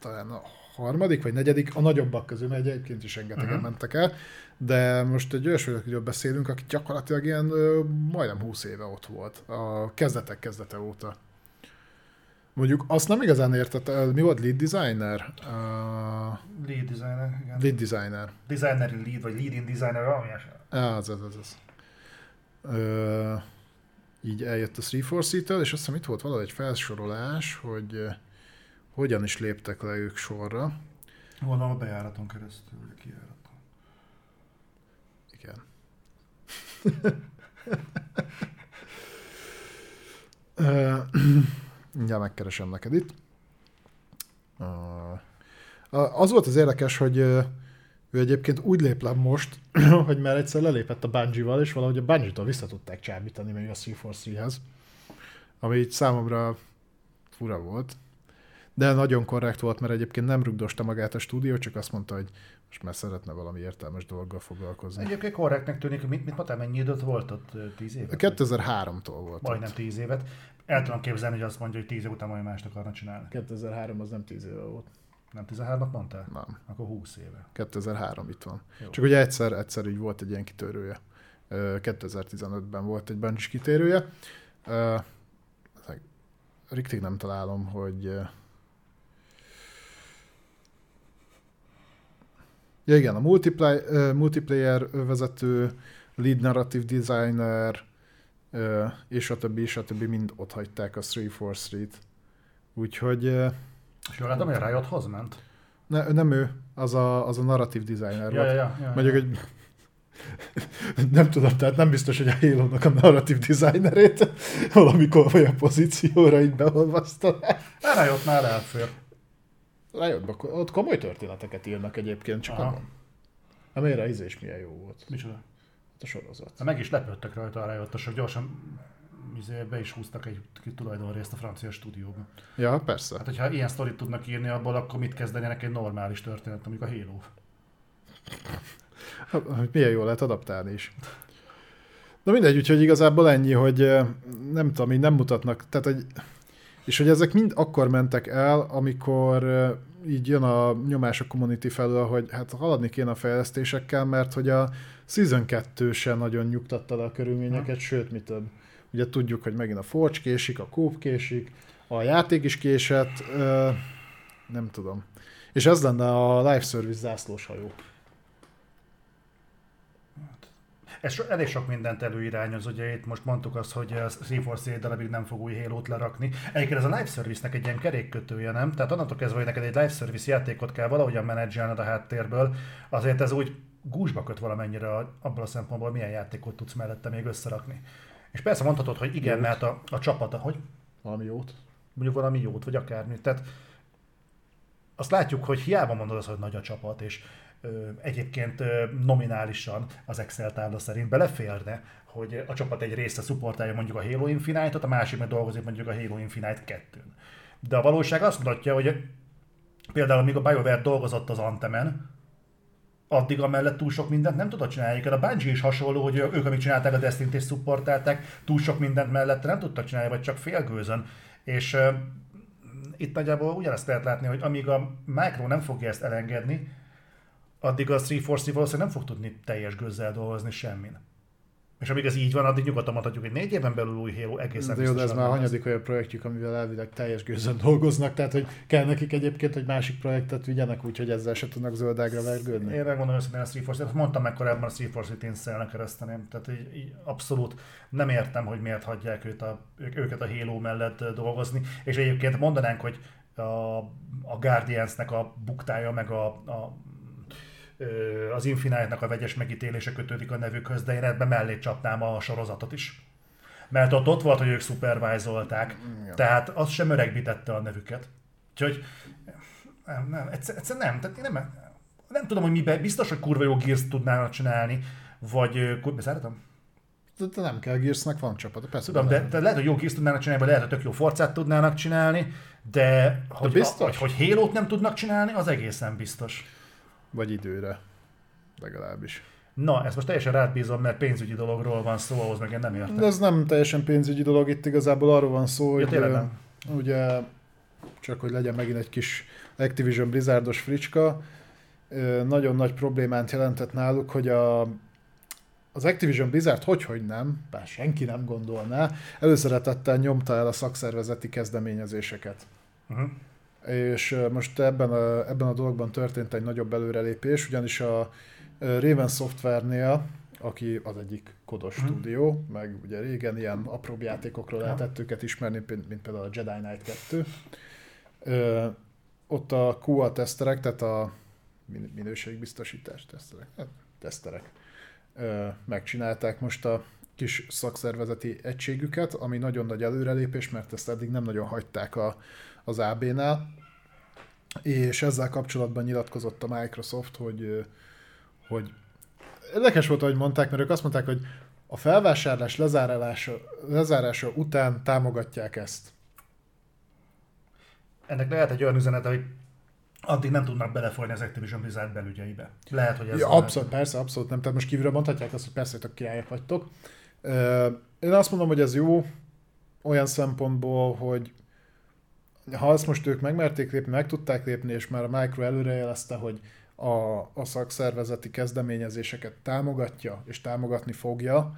talán a harmadik vagy negyedik, a nagyobbak közül, mert egyébként is rengetegen uh-huh. mentek el, de most egy olyasmiről beszélünk, aki gyakorlatilag ilyen ö, majdnem 20 éve ott volt, a kezdetek kezdete óta. Mondjuk azt nem igazán értett, mi volt lead designer? Uh, lead designer, igen. Lead designer. Designer lead, vagy leading designer, valami Ah, az, az, az. az. Ö, így eljött a 343-től, és azt hiszem itt volt valahogy egy felsorolás, hogy hogyan is léptek le ők sorra. Gondolom a bejáraton keresztül, vagy a kijáraton. Igen. Mindjárt megkeresem neked itt. Az volt az érdekes, hogy ő egyébként úgy lép le most, hogy már egyszer lelépett a Bungie-val, és valahogy a Bungie-tól vissza tudták csábítani még a 343-hez. Ami így számomra fura volt. De nagyon korrekt volt, mert egyébként nem rugdosta magát a stúdió, csak azt mondta, hogy most már szeretne valami értelmes dolggal foglalkozni. Egyébként korrektnek tűnik, mit, mit mondtál, mennyi időt volt ott? Tíz évet? 2003-tól volt. Majdnem ott. tíz évet. El tudom képzelni, hogy azt mondja, hogy tíz év után majd mást akarna csinálni. 2003 az nem tíz éve volt. Nem 13-at mondtál? Nem. Akkor 20 éve. 2003 itt van. Jó. Csak ugye egyszer, egyszer így volt egy ilyen kitörője. 2015-ben volt egy bungie kitérője. Riktig nem találom, hogy Ja igen, a multiplayer, multiplayer vezető, lead narrative designer, és a többi, és a többi mind ott hagyták a 343-t. Úgyhogy... És jól látom, hogy a Riothoz ment? Ne, nem ő, az a, az a narrative designer ja, volt. Ja, ja, ja, Mondjuk, hogy nem tudom, tehát nem biztos, hogy a halo a narrative designerét valamikor olyan pozícióra így beolvasztanák. A Riotnál elfér. Riotban ott komoly történeteket írnak egyébként, csak Aha. a miért íze is milyen jó volt. Micsoda? Hát a sorozat. Ha meg is lepődtek rajta a Riotosok, gyorsan izé, be is húztak egy tulajdonrészt a francia stúdióba. Ja, persze. Hát, hogyha ilyen sztorit tudnak írni abból, akkor mit kezdenének egy normális történet, amikor a Halo? Hát, milyen jól lehet adaptálni is. Na mindegy, úgyhogy igazából ennyi, hogy nem tudom, így nem mutatnak, tehát hogy és hogy ezek mind akkor mentek el, amikor így jön a nyomás a community felől, hogy hát haladni kéne a fejlesztésekkel, mert hogy a Season 2 sem nagyon nyugtatta le a körülményeket, hmm. sőt, mi több. Ugye tudjuk, hogy megint a Forge késik, a Coop késik, a játék is késett, nem tudom. És ez lenne a live service zászlós hajó. Ez so, elég sok mindent előirányoz, ugye itt most mondtuk azt, hogy a 343 darabig nem fog új halo lerakni. Egyébként ez a live service-nek egy ilyen kerékkötője, nem? Tehát onnantól kezdve, hogy neked egy live service játékot kell valahogyan menedzselned a háttérből, azért ez úgy gúzsba köt valamennyire abból a szempontból, milyen játékot tudsz mellette még összerakni. És persze mondhatod, hogy igen, jót. mert a, a csapata, hogy? Valami jót. Mondjuk valami jót, vagy akármi. Tehát azt látjuk, hogy hiába mondod azt, hogy nagy a csapat, és egyébként nominálisan az Excel tábla szerint beleférne, hogy a csapat egy része szupportálja mondjuk a Halo Infinite-ot, a másik meg dolgozik mondjuk a Halo Infinite 2-n. De a valóság azt mutatja, hogy például amíg a BioWare dolgozott az Antemen, addig amellett túl sok mindent nem tudott csinálni. A Bungie is hasonló, hogy ők, amik csinálták a Destiny-t és szupportálták, túl sok mindent mellett nem tudtak csinálni, vagy csak félgőzön. És uh, itt nagyjából ugyanezt lehet látni, hogy amíg a Micro nem fogja ezt elengedni, addig a 340 valószínűleg nem fog tudni teljes gőzzel dolgozni semmin. És amíg ez így van, addig nyugodtan mondhatjuk, hogy négy éven belül új Halo egészen De jó, de ez már hanyadik olyan projektjük, amivel elvileg teljes gőzön dolgoznak, tehát hogy kell nekik egyébként, hogy másik projektet vigyenek, úgyhogy ezzel se tudnak zöldágra vergődni. Én megmondom őszintén a 340 mondtam meg korábban a 340 én szelnek kereszteném, tehát így, így, abszolút nem értem, hogy miért hagyják őt a, őket a Halo mellett dolgozni, és egyébként mondanánk, hogy a, a Guardiansnek a buktája, meg a, a az Infinite-nak a vegyes megítélése kötődik a nevükhöz, de én ebben mellé csapnám a sorozatot is. Mert ott, ott volt, hogy ők szupervájzolták, ja. tehát az sem öregbítette a nevüket. Úgyhogy nem, nem, egyszer, egyszer nem, tehát én nem, nem tudom, hogy miben, biztos, hogy kurva jó Gears tudnának csinálni, vagy bezártam? De nem kell Gearsnek, van csapat, persze. Tudom, de, de, lehet, hogy jó Gears tudnának csinálni, vagy lehet, hogy tök jó Forcát tudnának csinálni, de hogy, de biztos? A, hogy, hogy Halo-t nem tudnak csinálni, az egészen biztos. Vagy időre. Legalábbis. Na, ezt most teljesen rád bízom, mert pénzügyi dologról van szó, ahhoz meg én nem értek. De ez nem teljesen pénzügyi dolog, itt igazából arról van szó, Ja, hogy nem. ugye csak hogy legyen megint egy kis Activision Blizzardos fricska, nagyon nagy problémát jelentett náluk, hogy a, az Activision Blizzard hogy, hogy nem, bár senki nem gondolná, előszeretettel nyomta el a szakszervezeti kezdeményezéseket. Uh-huh. És most ebben a, ebben a dologban történt egy nagyobb előrelépés, ugyanis a Raven Software-nél, aki az egyik kodos Mhm. stúdió, meg ugye régen ilyen apróbb játékokról lehetett őket ismerni, mint például a Jedi Knight 2. Ö, ott a QA teszterek, tehát a min- minőségbiztosítás teszterek, hát, teszterek, ö, megcsinálták most a kis szakszervezeti egységüket, ami nagyon nagy előrelépés, mert ezt eddig nem nagyon hagyták a, az AB-nál, és ezzel kapcsolatban nyilatkozott a Microsoft, hogy, hogy érdekes volt, ahogy mondták, mert ők azt mondták, hogy a felvásárlás lezárása, lezárása után támogatják ezt. Ennek lehet egy olyan üzenete, hogy addig nem tudnak belefolyni az Activision Blizzard belügyeibe. Lehet, hogy ez... Ja, abszolút, persze, abszolút nem. Tehát most kívülről mondhatják azt, hogy persze, hogy királyok vagytok. Én azt mondom, hogy ez jó olyan szempontból, hogy ha azt most ők megmerték lépni, meg tudták lépni, és már a Micro előrejelezte, hogy a, a szakszervezeti kezdeményezéseket támogatja, és támogatni fogja,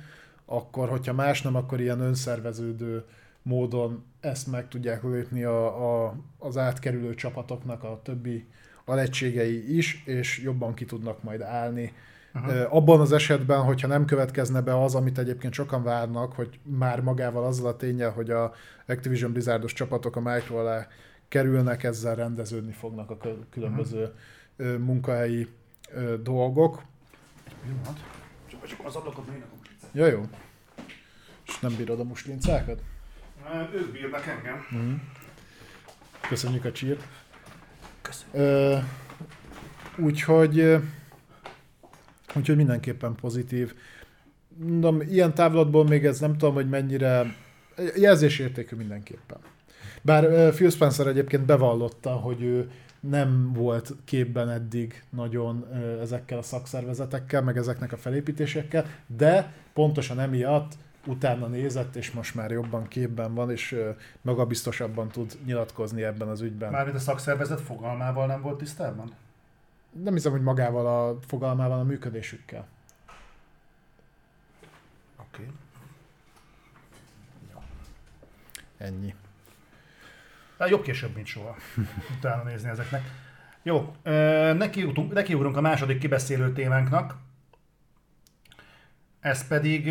akkor, hogyha más nem, akkor ilyen önszerveződő módon ezt meg tudják lépni a, a, az átkerülő csapatoknak a többi alegységei is, és jobban ki tudnak majd állni. Aha. Uh-huh. Abban az esetben, hogyha nem következne be az, amit egyébként sokan várnak, hogy már magával azzal a tényel, hogy a Activision Blizzardos csapatok a Micro alá kerülnek, ezzel rendeződni fognak a különböző uh-huh. munkahelyi dolgok. Pillanat. Csak, csak az ablakot még Ja, jó. És nem bírod a muslincákat? Ők bírnak engem. Köszönjük a csírt. Köszönöm. Ö, úgyhogy, úgyhogy mindenképpen pozitív. Mondom, ilyen távlatból még ez nem tudom, hogy mennyire jelzésértékű mindenképpen. Bár Phil Spencer egyébként bevallotta, hogy ő nem volt képben eddig nagyon ezekkel a szakszervezetekkel, meg ezeknek a felépítésekkel, de pontosan emiatt utána nézett, és most már jobban képben van, és magabiztosabban tud nyilatkozni ebben az ügyben. Mármint a szakszervezet fogalmával nem volt tisztában? Nem hiszem, hogy magával a fogalmával, a működésükkel. Oké. Okay. Ennyi. Hát jobb később, mint soha. Utána nézni ezeknek. Jó, ö, nekiutunk- nekiugrunk a második kibeszélő témánknak. Ez pedig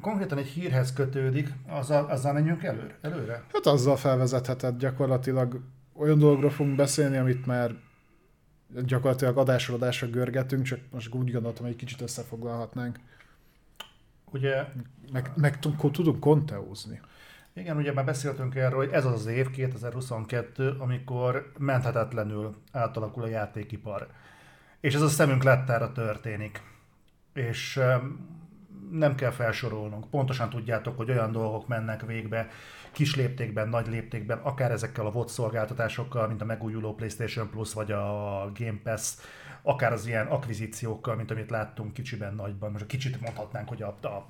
konkrétan egy hírhez kötődik. Azzal, azzal menjünk előre? előre? Hát azzal felvezethetett gyakorlatilag olyan dologról fogunk beszélni, amit már gyakorlatilag adásról adásra görgetünk, csak most úgy gondoltam, hogy egy kicsit összefoglalhatnánk. Ugye, Meg, meg tud- tudunk konteózni. igen, ugye már beszéltünk erről, hogy ez az az év, 2022, amikor menthetetlenül átalakul a játékipar. És ez a szemünk láttára történik. És em, nem kell felsorolnunk. Pontosan tudjátok, hogy olyan dolgok mennek végbe, kis léptékben, nagy léptékben, akár ezekkel a VOD szolgáltatásokkal, mint a megújuló PlayStation Plus, vagy a Game Pass, akár az ilyen akvizíciókkal, mint amit láttunk kicsiben, nagyban. Most a kicsit mondhatnánk, hogy a, a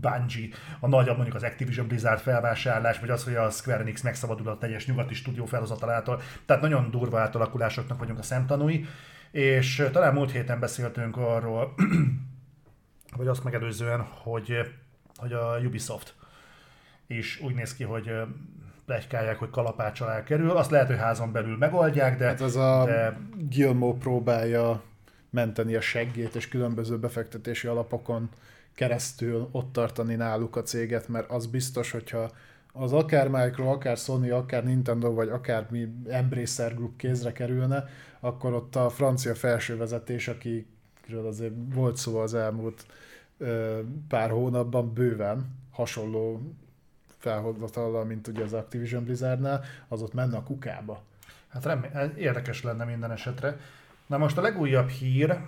Bungie, a nagyobb mondjuk az Activision Blizzard felvásárlás, vagy az, hogy a Square Enix megszabadul a teljes nyugati stúdió felhozatalától. Tehát nagyon durva átalakulásoknak vagyunk a szemtanúi, és talán múlt héten beszéltünk arról, vagy azt megelőzően, hogy, hogy a Ubisoft is úgy néz ki, hogy plegykálják, hogy kalapács alá kerül. Azt lehet, hogy házon belül megoldják, de, Hát ez a de Gilmo próbálja menteni a seggét, és különböző befektetési alapokon keresztül ott tartani náluk a céget, mert az biztos, hogyha az akár Micro, akár Sony, akár Nintendo, vagy akár mi Embracer Group kézre kerülne, akkor ott a francia felsővezetés, akiről azért volt szó az elmúlt pár hónapban bőven hasonló felhozatallal, mint ugye az Activision Blizzardnál, az ott menne a kukába. Hát remé- érdekes lenne minden esetre. Na most a legújabb hír,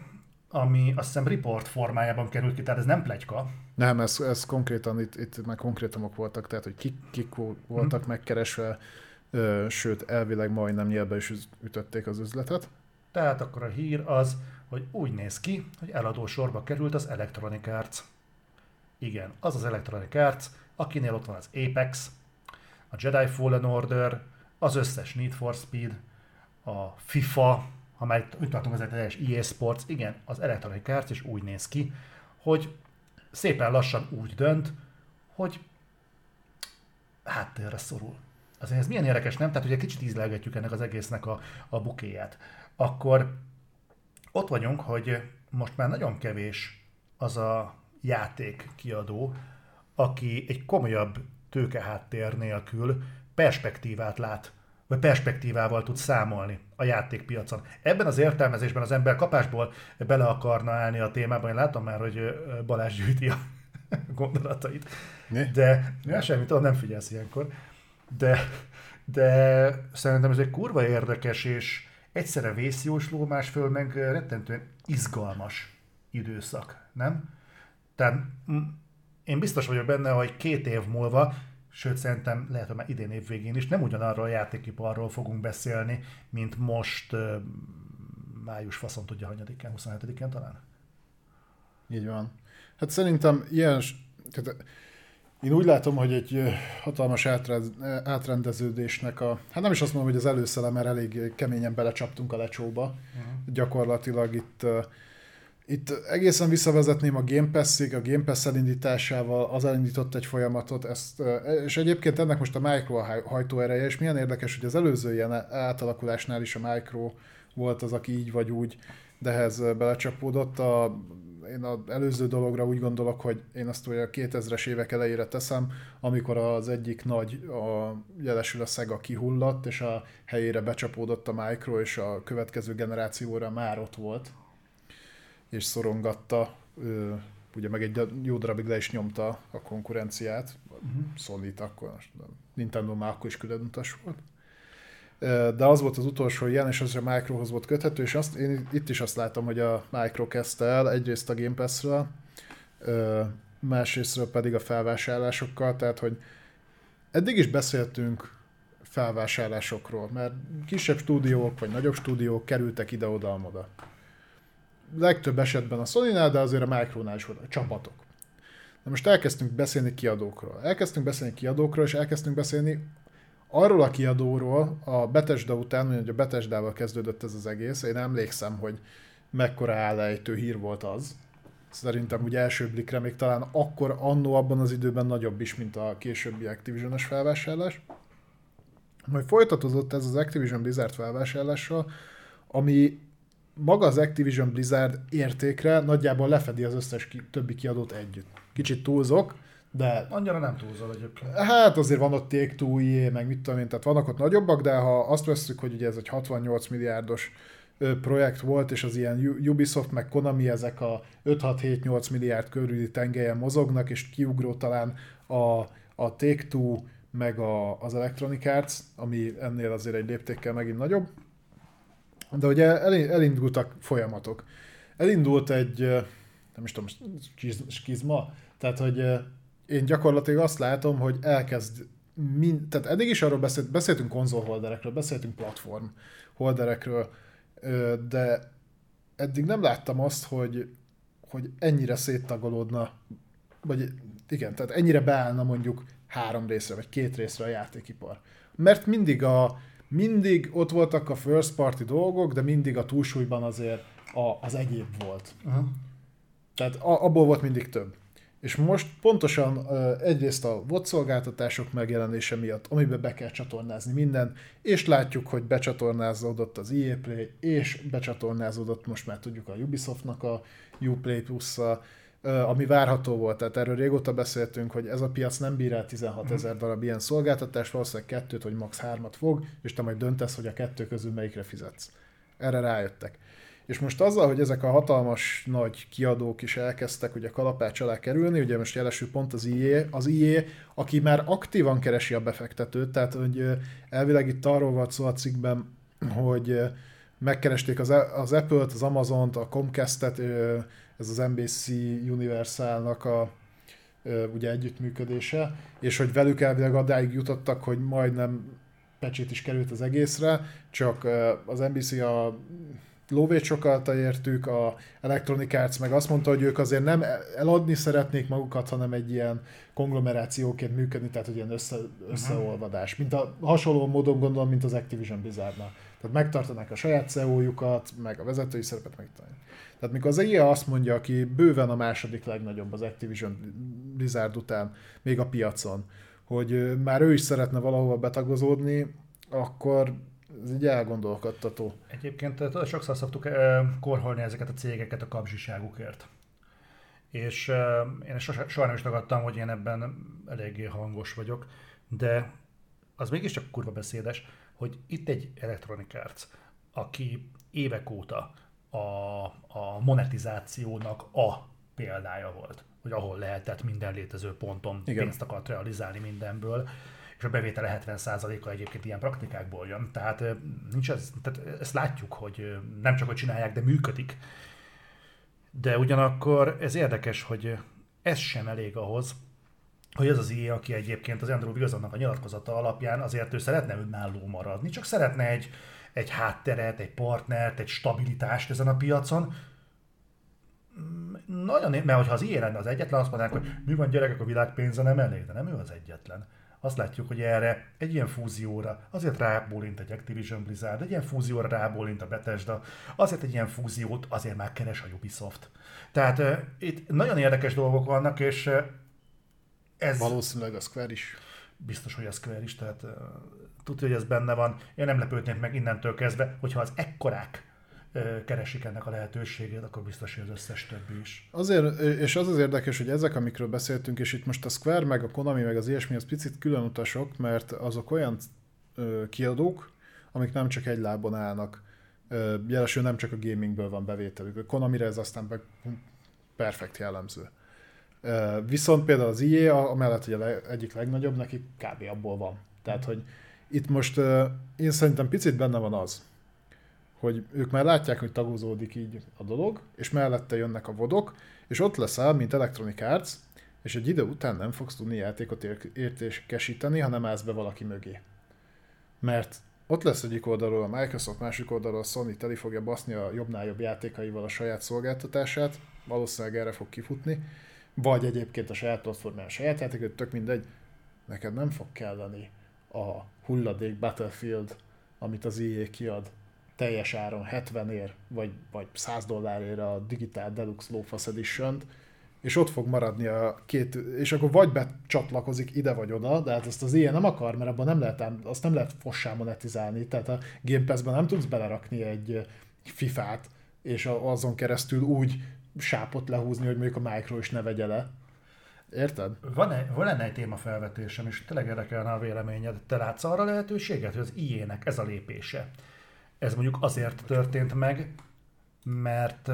ami azt hiszem report formájában került ki, tehát ez nem plegyka. Nem, ez, ez konkrétan, itt, itt már konkrétumok voltak, tehát hogy kik, kik voltak megkeresve, ö, sőt, elvileg majdnem nyilván is ütötték az üzletet. Tehát akkor a hír az, hogy úgy néz ki, hogy eladó sorba került az Electronic Arts. Igen, az az Electronic Arts, akinél ott van az Apex, a Jedi Fallen Order, az összes Need for Speed, a FIFA, ha már itt tartunk az teljes EA Sports, igen, az Electronic Arts is úgy néz ki, hogy szépen lassan úgy dönt, hogy háttérre szorul. Azért ez milyen érdekes, nem? Tehát, egy kicsit ízlelgetjük ennek az egésznek a, a bukéját. Akkor ott vagyunk, hogy most már nagyon kevés az a játék kiadó, aki egy komolyabb tőkeháttér nélkül perspektívát lát, vagy perspektívával tud számolni a játékpiacon. Ebben az értelmezésben az ember kapásból bele akarna állni a témában. Én látom már, hogy Balázs gyűjti a gondolatait. Ne? De ja, semmit, nem figyelsz ilyenkor. De, de szerintem ez egy kurva érdekes és egyszerre vészjósló, másföl meg rettentően izgalmas időszak, nem? Tehát én biztos vagyok benne, hogy két év múlva, sőt szerintem lehet, hogy már idén év végén is nem ugyanarról a játékiparról fogunk beszélni, mint most május faszon tudja, hanyadikán, 27-én talán. Így van. Hát szerintem ilyen, tehát én úgy látom, hogy egy hatalmas átrendeződésnek a, hát nem is azt mondom, hogy az előszele, mert elég keményen belecsaptunk a lecsóba. Uh-huh. Gyakorlatilag itt itt egészen visszavezetném a Game Pass-ig, a Game Pass elindításával, az elindított egy folyamatot, ezt, és egyébként ennek most a Micro hajtóereje, és milyen érdekes, hogy az előző ilyen átalakulásnál is a Micro volt az, aki így vagy úgy, de ehhez belecsapódott. A, én az előző dologra úgy gondolok, hogy én azt a 2000-es évek elejére teszem, amikor az egyik nagy, a, jelesül a Sega kihullott, és a helyére becsapódott a Micro, és a következő generációra már ott volt és szorongatta, ugye meg egy jó darabig le is nyomta a konkurenciát, uh-huh. Sony-t akkor, Nintendo már akkor is külön utas volt. De az volt az utolsó ilyen, és az a Microhoz volt köthető, és azt, én itt is azt látom, hogy a Micro kezdte el egyrészt a Game Pass-ről, másrésztről pedig a felvásárlásokkal, tehát hogy eddig is beszéltünk felvásárlásokról, mert kisebb stúdiók vagy nagyobb stúdiók kerültek ide-oda-oda legtöbb esetben a sony de azért a Micronál is voltak csapatok. Na most elkezdtünk beszélni kiadókról. Elkezdtünk beszélni kiadókról, és elkezdtünk beszélni arról a kiadóról, a Betesda után, hogy a Betesdával kezdődött ez az egész, én emlékszem, hogy mekkora állejtő hír volt az. Szerintem ugye első blikre még talán akkor annó abban az időben nagyobb is, mint a későbbi Activision-es felvásárlás. Majd folytatódott ez az Activision Blizzard felvásárlással, ami maga az Activision Blizzard értékre nagyjából lefedi az összes ki, többi kiadót együtt. Kicsit túlzok, de... Annyira nem túlzol egyébként. Hát azért van ott Take-Two, EA, meg mit tudom én, tehát vannak ott nagyobbak, de ha azt veszük, hogy ugye ez egy 68 milliárdos projekt volt, és az ilyen Ubisoft meg Konami ezek a 5-6-7-8 milliárd körüli tengelyen mozognak, és kiugró talán a, a Take-Two meg a, az Electronic Arts, ami ennél azért egy léptékkel megint nagyobb, de ugye elindultak folyamatok. Elindult egy, nem is tudom, skizma, tehát hogy én gyakorlatilag azt látom, hogy elkezd mind, tehát eddig is arról beszélt, beszéltünk konzolholderekről, beszéltünk platform holderekről, de eddig nem láttam azt, hogy, hogy ennyire széttagolódna, vagy igen, tehát ennyire beállna mondjuk három részre, vagy két részre a játékipar. Mert mindig a, mindig ott voltak a first party dolgok, de mindig a túlsúlyban azért a, az egyéb volt. Uh-huh. Tehát a, abból volt mindig több. És most pontosan egyrészt a VOD szolgáltatások megjelenése miatt, amiben be kell csatornázni minden, és látjuk, hogy becsatornázódott az EA Play, és becsatornázódott most már tudjuk a Ubisoftnak a Uplay plus ami várható volt. Tehát erről régóta beszéltünk, hogy ez a piac nem bír el 16 mhm. ezer darab ilyen szolgáltatást, valószínűleg kettőt vagy max. hármat fog, és te majd döntesz, hogy a kettő közül melyikre fizetsz. Erre rájöttek. És most azzal, hogy ezek a hatalmas nagy kiadók is elkezdtek ugye kalapács alá kerülni, ugye most jelesül pont az IE, az IE, aki már aktívan keresi a befektetőt, tehát hogy elvileg itt arról volt szó a cikkben, hogy megkeresték az, az Apple-t, az Amazon-t, a Comcast-et, ez az NBC Universalnak a ugye együttműködése, és hogy velük elvileg adáig jutottak, hogy majdnem pecsét is került az egészre, csak az NBC a lóvét sokalta értük, a Electronic Arts meg azt mondta, hogy ők azért nem eladni szeretnék magukat, hanem egy ilyen konglomerációként működni, tehát egy ilyen össze, összeolvadás. Mint a hasonló módon gondolom, mint az Activision Blizzardnál. Tehát megtartanák a saját CEO-jukat, meg a vezetői szerepet megtartani. Tehát mikor az EA azt mondja, aki bőven a második legnagyobb az Activision Blizzard után, még a piacon, hogy már ő is szeretne valahova betagozódni, akkor ez így elgondolkodtató. Egyébként sokszor szoktuk korholni ezeket a cégeket a kapzsiságukért. És én soha nem is tagadtam, hogy én ebben eléggé hangos vagyok, de az mégiscsak kurva beszédes, hogy itt egy Electronic Arts, aki évek óta a, a monetizációnak a példája volt, hogy ahol lehetett minden létező ponton Igen. pénzt akart realizálni mindenből, és a bevétele 70%-a egyébként ilyen praktikákból jön. Tehát, nincs ez, tehát ezt látjuk, hogy nem csak hogy csinálják, de működik. De ugyanakkor ez érdekes, hogy ez sem elég ahhoz, hogy ez az IE, aki egyébként az Andrew Wilsonnak a nyilatkozata alapján azért ő szeretne önálló maradni, csak szeretne egy, egy hátteret, egy partnert, egy stabilitást ezen a piacon. Mm, nagyon, mert hogyha az IE lenne az egyetlen, azt mondanák, hogy mi van gyerekek, a világ pénze nem elég, de nem ő az egyetlen azt látjuk, hogy erre egy ilyen fúzióra azért rábólint egy Activision Blizzard, egy ilyen fúzióra rábólint a Bethesda, azért egy ilyen fúziót azért már keres a Ubisoft. Tehát uh, itt nagyon érdekes dolgok vannak, és uh, ez... Valószínűleg a Square is. Biztos, hogy a Square is, tehát uh, tudja, hogy ez benne van. Én nem lepődnék meg innentől kezdve, hogyha az ekkorák keresik ennek a lehetőségét, akkor biztos, hogy az összes többi is. Azért, és az az érdekes, hogy ezek, amikről beszéltünk, és itt most a Square, meg a Konami, meg az ilyesmi, az picit külön utasok, mert azok olyan kiadók, amik nem csak egy lábon állnak. Jelesül nem csak a gamingből van bevételük. A Konamire ez aztán perfekt jellemző. Viszont például az IE, amellett, hogy a egyik legnagyobb, neki kb. abból van. Tehát, hogy itt most én szerintem picit benne van az, hogy ők már látják, hogy tagozódik így a dolog, és mellette jönnek a vodok, és ott leszel, mint Electronic Arts, és egy idő után nem fogsz tudni játékot értékesíteni, hanem állsz be valaki mögé. Mert ott lesz egyik oldalról a Microsoft, másik oldalról a Sony teli fogja baszni a jobbnál jobb játékaival a saját szolgáltatását, valószínűleg erre fog kifutni, vagy egyébként a saját platformán a saját játékot, tök mindegy, neked nem fog kelleni a hulladék Battlefield, amit az EA kiad, teljes áron 70 ér, vagy, vagy 100 dollárért a Digital Deluxe Lowfasz edition és ott fog maradni a két, és akkor vagy becsatlakozik ide vagy oda, de hát ezt az ilyen nem akar, mert abban nem lehet, azt nem lehet fossá monetizálni, tehát a Game Pass-ben nem tudsz belerakni egy FIFA-t, és azon keresztül úgy sápot lehúzni, hogy mondjuk a Micro is ne vegye le. Érted? Van, egy, van lenne egy témafelvetésem, és tényleg érdekelne a véleményed. Te látsz arra lehetőséget, hogy az IE-nek ez a lépése, ez mondjuk azért történt meg, mert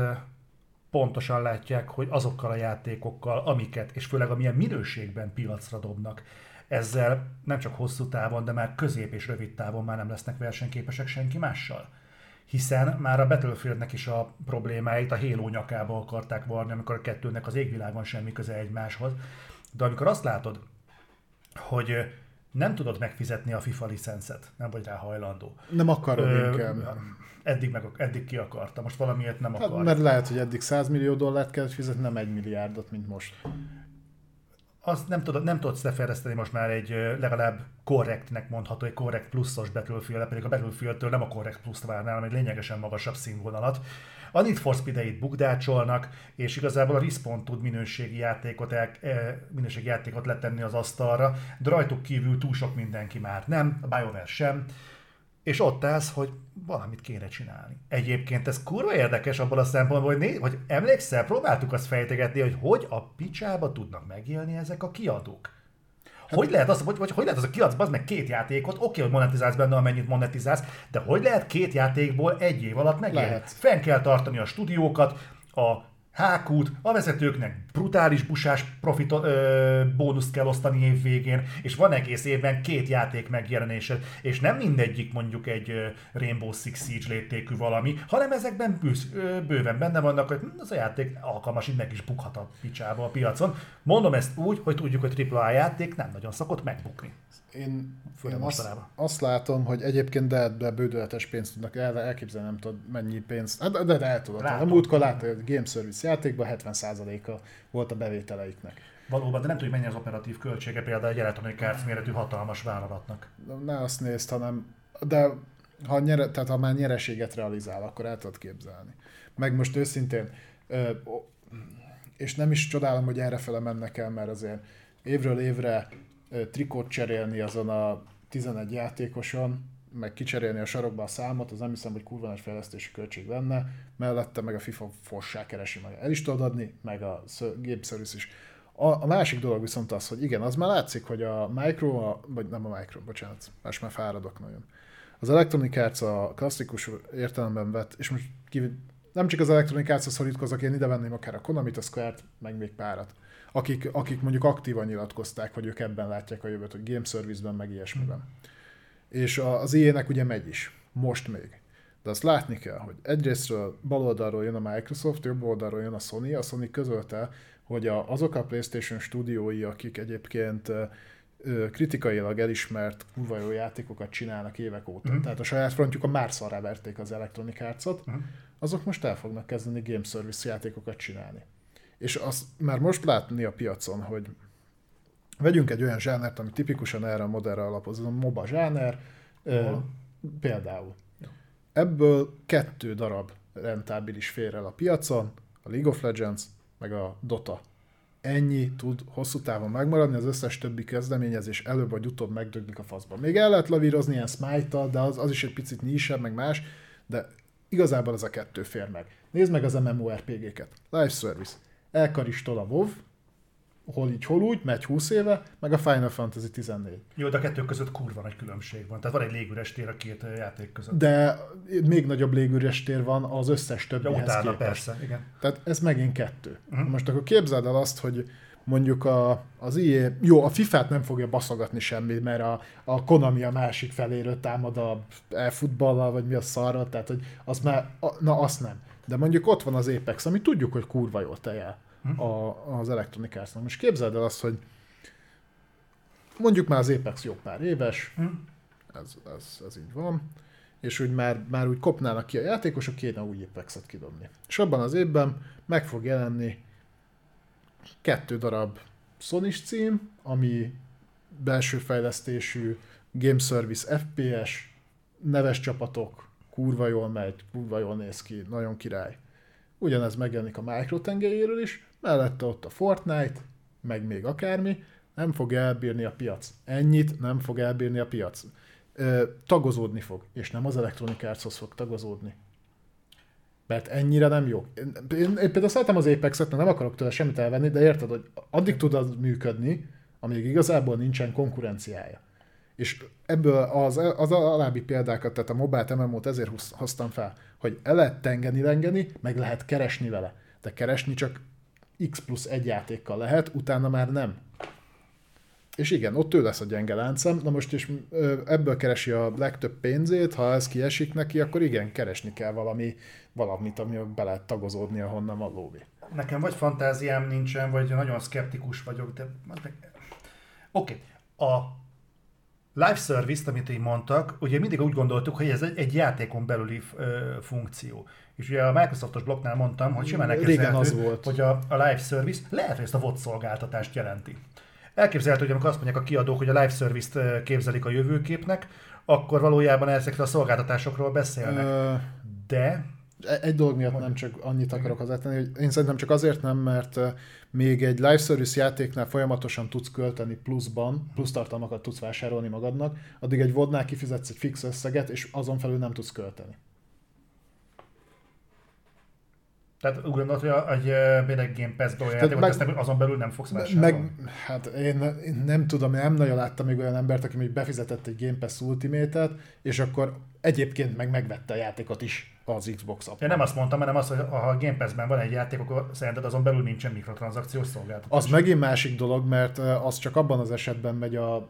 pontosan látják, hogy azokkal a játékokkal, amiket, és főleg amilyen minőségben piacra dobnak, ezzel nem csak hosszú távon, de már közép és rövid távon már nem lesznek versenyképesek senki mással. Hiszen már a Battlefieldnek is a problémáit a Halo nyakába akarták varni, amikor a kettőnek az égvilágon semmi köze egymáshoz. De amikor azt látod, hogy nem tudod megfizetni a FIFA licenszet, nem vagy rá hajlandó. Nem akarod Ö, inkább. Eddig, meg, eddig ki akarta, most valamiért nem akar. Hát, mert lehet, hogy eddig 100 millió dollárt kellett fizetni, nem egy milliárdot, mint most. Azt nem tudod, nem tudsz lefejleszteni most már egy legalább korrektnek mondható, egy korrekt pluszos Battlefield, pedig a Battlefield-től nem a korrekt pluszt várnál, hanem egy lényegesen magasabb színvonalat. A Need for speed bukdácsolnak, és igazából a Respawn tud minőségi játékot, el, e, minőségi játékot letenni az asztalra, de rajtuk kívül túl sok mindenki már nem, a BioWare sem, és ott állsz, hogy valamit kéne csinálni. Egyébként ez kurva érdekes abból a szempontból, hogy, né, hogy emlékszel, próbáltuk azt fejtegetni, hogy hogy a picsába tudnak megélni ezek a kiadók. Hogy lehet az, hogy, vagy hogy lehet az a kiadsz, az meg két játékot, oké, hogy monetizálsz benne, amennyit monetizálsz, de hogy lehet két játékból egy év alatt megélni? Fenn kell tartani a stúdiókat, a hákút, a vezetőknek brutális busás profit, ö, bónuszt kell osztani év végén, és van egész évben két játék megjelenésed, és nem mindegyik mondjuk egy ö, Rainbow Six Siege léptékű valami, hanem ezekben bűz, ö, bőven benne vannak, hogy az a játék alkalmas, így meg is bukhat a picsába a piacon. Mondom ezt úgy, hogy tudjuk, hogy AAA játék nem nagyon szokott megbukni. Én, Főleg én azt, azt látom, hogy egyébként de, de bődöletes pénzt tudnak el, elképzelni, nem tudod mennyi pénzt. Hát, de, de el tudod. A múltkor láttad, hogy Game Service játékban 70%-a volt a bevételeiknek. Valóban, de nem tudjuk mennyi az operatív költsége például egy Electronic Arts méretű hatalmas vállalatnak. Ne azt nézd, hanem, de ha, nyere, tehát ha már nyereséget realizál, akkor el tudod képzelni. Meg most őszintén, és nem is csodálom, hogy errefele mennek el, mert azért évről évre trikót cserélni azon a 11 játékoson, meg kicserélni a sarokba a számot, az nem hiszem, hogy kurva nagy fejlesztési költség lenne, mellette meg a FIFA fossá keresi meg. El is tudod adni, meg a sz- Game Service is. A, a másik dolog viszont az, hogy igen, az már látszik, hogy a Micro, a, vagy nem a Micro, bocsánat, most már fáradok nagyon. Az Electronic Arts a klasszikus értelemben vett, és most kívül, nem csak az Electronic Arts-ra szorítkozok, én ide venném akár a Konamit, a Square-t, meg még párat. Akik, akik mondjuk aktívan nyilatkozták, hogy ők ebben látják a jövőt, hogy game service-ben, meg ilyesmiben. És az ilyenek ugye megy is, most még. De azt látni kell, hogy egyrésztről bal oldalról jön a Microsoft, jobb oldalról jön a Sony. A Sony közölte, hogy a, azok a PlayStation stúdiói, akik egyébként kritikailag elismert kurva jó játékokat csinálnak évek óta. Mm. Tehát a saját frontjukon már szarrá verték az Electronic Arts-ot, mm. azok most el fognak kezdeni Game Service játékokat csinálni. És azt már most látni a piacon, hogy vegyünk egy olyan zsánert, ami tipikusan erre a modellre alapozó, a MOBA zsáner, Hol? például. Ebből kettő darab rentábilis fér el a piacon, a League of Legends, meg a Dota. Ennyi tud hosszú távon megmaradni, az összes többi kezdeményezés előbb vagy utóbb megdöglik a faszba. Még el lehet lavírozni ilyen smite de az, az is egy picit nísebb, meg más, de igazából ez a kettő fér meg. Nézd meg az MMORPG-ket. Live Service. Elkaristol a WoW, hol így, hol úgy, megy 20 éve, meg a Final Fantasy 14. Jó, de a kettő között kurva nagy különbség van. Tehát van egy légüres tér a két játék között. De még nagyobb légüres tér van az összes Ja, többihez utána képest. persze, igen. Tehát ez megint kettő. Uh-huh. Most akkor képzeld el azt, hogy mondjuk a, az IE, jó, a FIFA-t nem fogja baszogatni semmi, mert a, a Konami a másik feléről támad a e-futballal, vagy mi a szarral, tehát hogy az már, a, na azt nem. De mondjuk ott van az Apex, ami tudjuk, hogy kurva jól tejel a, az Electronic Arts-nak. Most képzeld el azt, hogy mondjuk már az Apex jó pár éves, ez, ez, ez így van, és úgy már, már úgy kopnának ki a játékosok, kéne új Apex-et kidobni. És abban az évben meg fog jelenni kettő darab sony cím, ami belső fejlesztésű Game Service FPS, neves csapatok, kurva jól megy, kurva jól néz ki, nagyon király. Ugyanez megjelenik a Micro tengelyéről is, mellette ott a Fortnite, meg még akármi, nem fog elbírni a piac. Ennyit nem fog elbírni a piac. Ö, tagozódni fog, és nem az Electronic Arts-hoz fog tagozódni. Mert ennyire nem jó. Én, én, én például szeretem az Apex-et, nem akarok tőle semmit elvenni, de érted, hogy addig tud az működni, amíg igazából nincsen konkurenciája. És ebből az, az alábbi példákat, tehát a mobilt MMO-t ezért hoztam fel, hogy el lehet tengeni, lengeni, meg lehet keresni vele. De keresni csak X plusz egy játékkal lehet, utána már nem. És igen, ott ő lesz a gyenge láncem, na most is ebből keresi a legtöbb pénzét, ha ez kiesik neki, akkor igen, keresni kell valami, valamit, ami be lehet tagozódni, ahonnan van lóvé. Nekem vagy fantáziám nincsen, vagy nagyon szkeptikus vagyok, de... Oké, okay. a live service-t, amit így mondtak, ugye mindig úgy gondoltuk, hogy ez egy, egy játékon belüli ö, funkció. És ugye a Microsoftos blokknál mondtam, hogy simán elképzelhető, az volt. hogy a, a live service lehet, hogy ezt a VOD szolgáltatást jelenti. Elképzelhető, hogy amikor azt mondják a kiadók, hogy a live service-t képzelik a jövőképnek, akkor valójában ezekről a szolgáltatásokról beszélnek. Ö, De Egy dolog miatt nem csak annyit akarok hozzátenni, hogy én szerintem csak azért nem, mert még egy live service játéknál folyamatosan tudsz költeni pluszban, plusz tartalmakat tudsz vásárolni magadnak, addig egy vodnál kifizetsz egy fix összeget, és azon felül nem tudsz költeni. Tehát úgy gondolod, hogy egy például Game Pass-be olyan játékot meg- tesznek, hogy azon belül nem fogsz vásárolni? Meg, hát én, én nem tudom, nem nagyon láttam még olyan embert, aki még befizetett egy Game Pass Ultimate-et, és akkor egyébként meg megvette a játékot is. az Xbox app. Én nem azt mondtam, hanem azt, hogy ha a Game Pass-ben van egy játék, akkor szerinted azon belül nincsen mikrotranszakciós szolgáltatás. Az megint másik dolog, mert az csak abban az esetben megy a...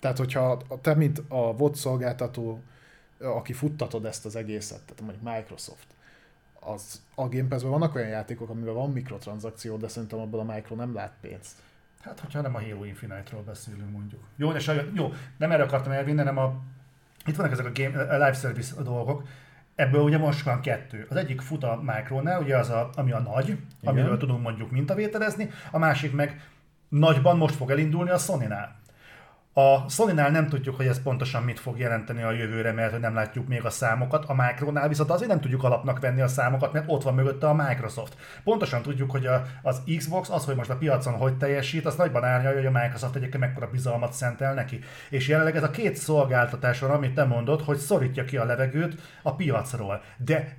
Tehát, hogyha te, mint a VOD szolgáltató, aki futtatod ezt az egészet, tehát mondjuk Microsoft, az a Game Pass-ben vannak olyan játékok, amiben van mikrotranszakció, de szerintem abban a Micro nem lát pénzt. Hát, hogyha nem a Halo Infinite-ról beszélünk mondjuk. Jó, és a, jó, nem erre akartam elvinni, hanem a, itt vannak ezek a, game, a live service dolgok, Ebből ugye most van kettő. Az egyik fut a Micronál, ugye az, a, ami a nagy, Igen. amiről tudunk mondjuk mintavételezni, a másik meg nagyban most fog elindulni a Sony-nál. A Sony-nál nem tudjuk, hogy ez pontosan mit fog jelenteni a jövőre, mert nem látjuk még a számokat. A Micronál viszont azért nem tudjuk alapnak venni a számokat, mert ott van mögötte a Microsoft. Pontosan tudjuk, hogy a, az Xbox, az, hogy most a piacon hogy teljesít, az nagyban árnyalja, hogy a Microsoft egyébként mekkora bizalmat szentel neki. És jelenleg ez a két szolgáltatás van, amit te mondod, hogy szorítja ki a levegőt a piacról. De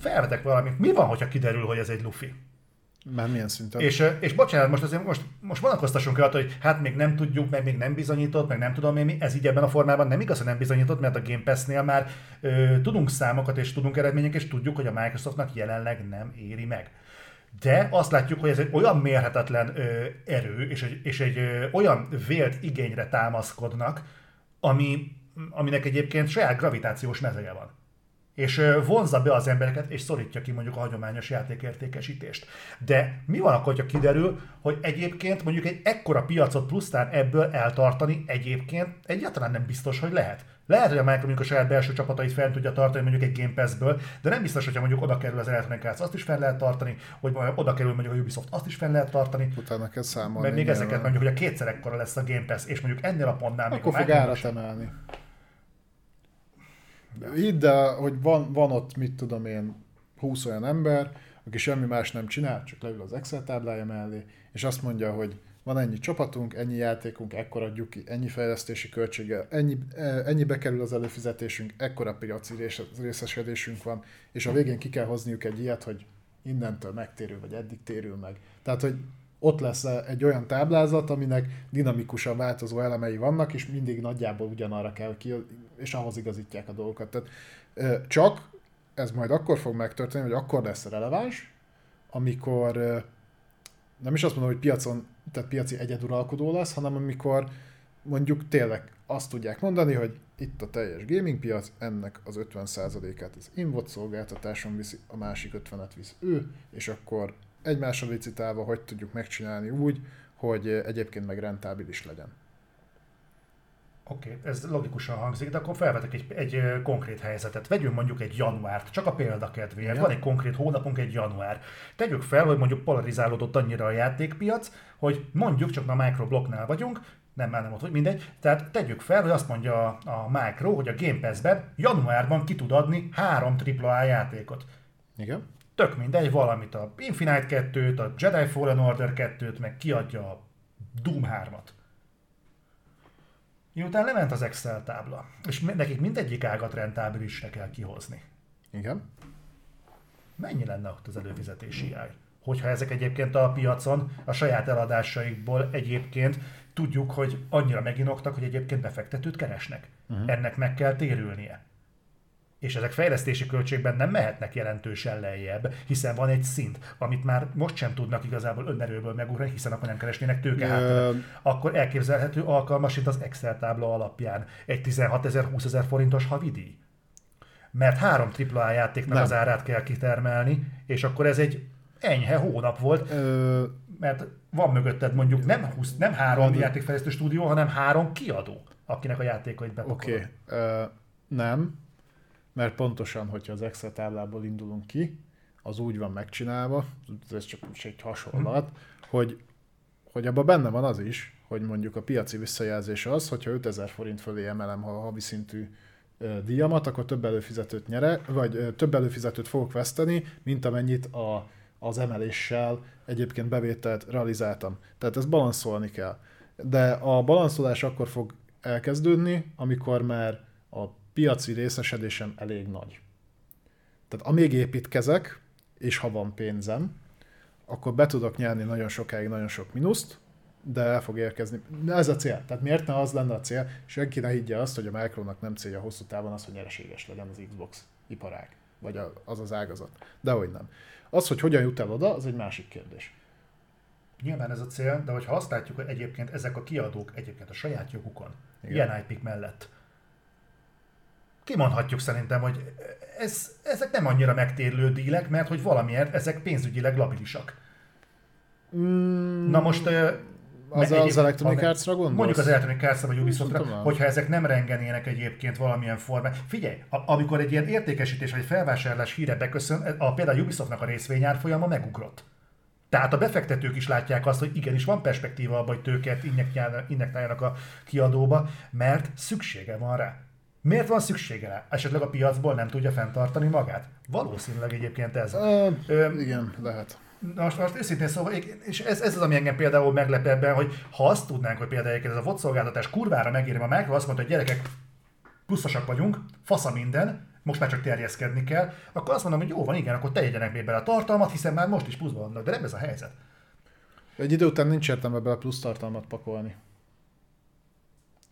felvetek valamit. Mi van, hogyha kiderül, hogy ez egy lufi? Már milyen szinten? És, és bocsánat, most azért most, most vonatkoztassunk el, hogy hát még nem tudjuk, meg még nem bizonyított, meg nem tudom én mi, ez így ebben a formában nem igaz, hogy nem bizonyított, mert a Game Pass-nél már ö, tudunk számokat és tudunk eredményeket, és tudjuk, hogy a Microsoftnak jelenleg nem éri meg. De azt látjuk, hogy ez egy olyan mérhetetlen ö, erő, és egy, és egy ö, olyan vélt igényre támaszkodnak, ami, aminek egyébként saját gravitációs mezeje van és vonzza be az embereket, és szorítja ki mondjuk a hagyományos játékértékesítést. De mi van akkor, ha kiderül, hogy egyébként mondjuk egy ekkora piacot plusztán ebből eltartani egyébként egyáltalán nem biztos, hogy lehet. Lehet, hogy a Micro mondjuk a saját belső csapatait fel tudja tartani mondjuk egy Game Pass-ből, de nem biztos, hogyha mondjuk oda kerül az Electronic Arts, azt is fel lehet tartani, hogy oda kerül mondjuk a Ubisoft, azt is fel lehet tartani. Utána kell számolni. Mert még ezeket mondjuk, hogy a kétszer ekkora lesz a Game Pass, és mondjuk ennél a pontnál Akkor fog árat emelni. Hidd el, hogy van, van ott, mit tudom én, 20 olyan ember, aki semmi más nem csinál, csak leül az Excel táblája mellé, és azt mondja, hogy van ennyi csapatunk, ennyi játékunk, ekkor adjuk ki, ennyi fejlesztési költsége, ennyi, e, ennyi bekerül az előfizetésünk, ekkora piaci részesedésünk van, és a végén ki kell hozniuk egy ilyet, hogy innentől megtérül, vagy eddig térül meg. Tehát, hogy ott lesz egy olyan táblázat, aminek dinamikusan változó elemei vannak, és mindig nagyjából ugyanarra kell ki, és ahhoz igazítják a dolgokat. Tehát csak ez majd akkor fog megtörténni, hogy akkor lesz releváns, amikor nem is azt mondom, hogy piacon, tehát piaci egyeduralkodó lesz, hanem amikor mondjuk tényleg azt tudják mondani, hogy itt a teljes gaming piac, ennek az 50%-át az Invot szolgáltatáson viszi, a másik 50-et visz ő, és akkor egymásra licitálva hogy tudjuk megcsinálni úgy, hogy egyébként meg rentábilis legyen. Oké, okay, ez logikusan hangzik, de akkor felvetek egy, egy konkrét helyzetet. Vegyünk mondjuk egy januárt, csak a példa kedvéért. Ja. Van egy konkrét hónapunk, egy január. Tegyük fel, hogy mondjuk polarizálódott annyira a játékpiac, hogy mondjuk csak a microblocknál vagyunk, nem, már nem ott, hogy mindegy. Tehát tegyük fel, hogy azt mondja a, a Micro, hogy a Game Pass-ben januárban ki tud adni három AAA játékot. Igen tök mindegy, valamit a Infinite 2-t, a Jedi Fallen Order 2-t, meg kiadja a Doom 3-at. Miután lement az Excel tábla, és nekik mindegyik ágat rentábilisre kell kihozni. Igen. Mennyi lenne ott az előfizetési áj? Hogyha ezek egyébként a piacon, a saját eladásaikból egyébként tudjuk, hogy annyira meginoktak, hogy egyébként befektetőt keresnek. Uh-huh. Ennek meg kell térülnie és ezek fejlesztési költségben nem mehetnek jelentősen lejjebb, hiszen van egy szint, amit már most sem tudnak igazából önerőből megugrani, hiszen akkor nem keresnének tőke Ö... Akkor elképzelhető alkalmas itt az Excel tábla alapján egy 16 ezer, 20 ezer forintos havidíj. Mert három AAA játéknak nem. az árát kell kitermelni, és akkor ez egy enyhe hónap volt, Ö... mert van mögötted mondjuk nem, 20, nem három játékfejlesztő stúdió, hanem három kiadó, akinek a játékait bepakolod. Oké, okay. nem, mert pontosan, hogyha az Excel táblából indulunk ki, az úgy van megcsinálva, ez csak egy hasonlat, hogy, hogy abban benne van az is, hogy mondjuk a piaci visszajelzés az, hogyha 5000 forint fölé emelem a havi szintű díjamat, akkor több előfizetőt nyere, vagy több előfizetőt fogok veszteni, mint amennyit a, az emeléssel egyébként bevételt realizáltam. Tehát ezt balanszolni kell. De a balanszolás akkor fog elkezdődni, amikor már a piaci részesedésem elég nagy. Tehát amíg építkezek, és ha van pénzem, akkor be tudok nyerni nagyon sokáig nagyon sok minuszt, de el fog érkezni. De ez a cél. Tehát miért ne az lenne a cél? Senki ne higgye azt, hogy a Micronak nem célja hosszú távon az, hogy nyereséges legyen az Xbox iparág. vagy az az ágazat. De hogy nem. Az, hogy hogyan jut el oda, az egy másik kérdés. Nyilván ez a cél, de hogyha azt látjuk, hogy egyébként ezek a kiadók egyébként a saját jogukon, Igen. ilyen IP mellett, kimondhatjuk szerintem, hogy ez, ezek nem annyira megtérlő dílek, mert hogy valamiért ezek pénzügyileg labilisak. Mm, Na most... Az az Electronic Arts-ra gondolsz? Mondjuk az Electronic arts vagy Ubisoftra, hogyha ezek nem rengenének egyébként valamilyen formán. Figyelj, a, amikor egy ilyen értékesítés vagy felvásárlás híre beköszön, a, például Ubisoftnak a részvényárfolyama megugrott. Tehát a befektetők is látják azt, hogy igenis van perspektíva abban, hogy tőket injektáljanak a kiadóba, mert szüksége van rá. Miért van szüksége rá? Esetleg a piacból nem tudja fenntartani magát? Valószínűleg egyébként ez. Uh, Ö, igen, lehet. Most, most őszintén szóval, és ez, ez az, ami engem például meglep ebben, hogy ha azt tudnánk, hogy például ez a VOD szolgáltatás kurvára megéri, a Micro azt mondta, hogy gyerekek, pluszosak vagyunk, fasza minden, most már csak terjeszkedni kell, akkor azt mondom, hogy jó van, igen, akkor tegyenek még bele a tartalmat, hiszen már most is pluszban vannak, de nem ez a helyzet. Egy idő után nincs értelme bele plusz tartalmat pakolni.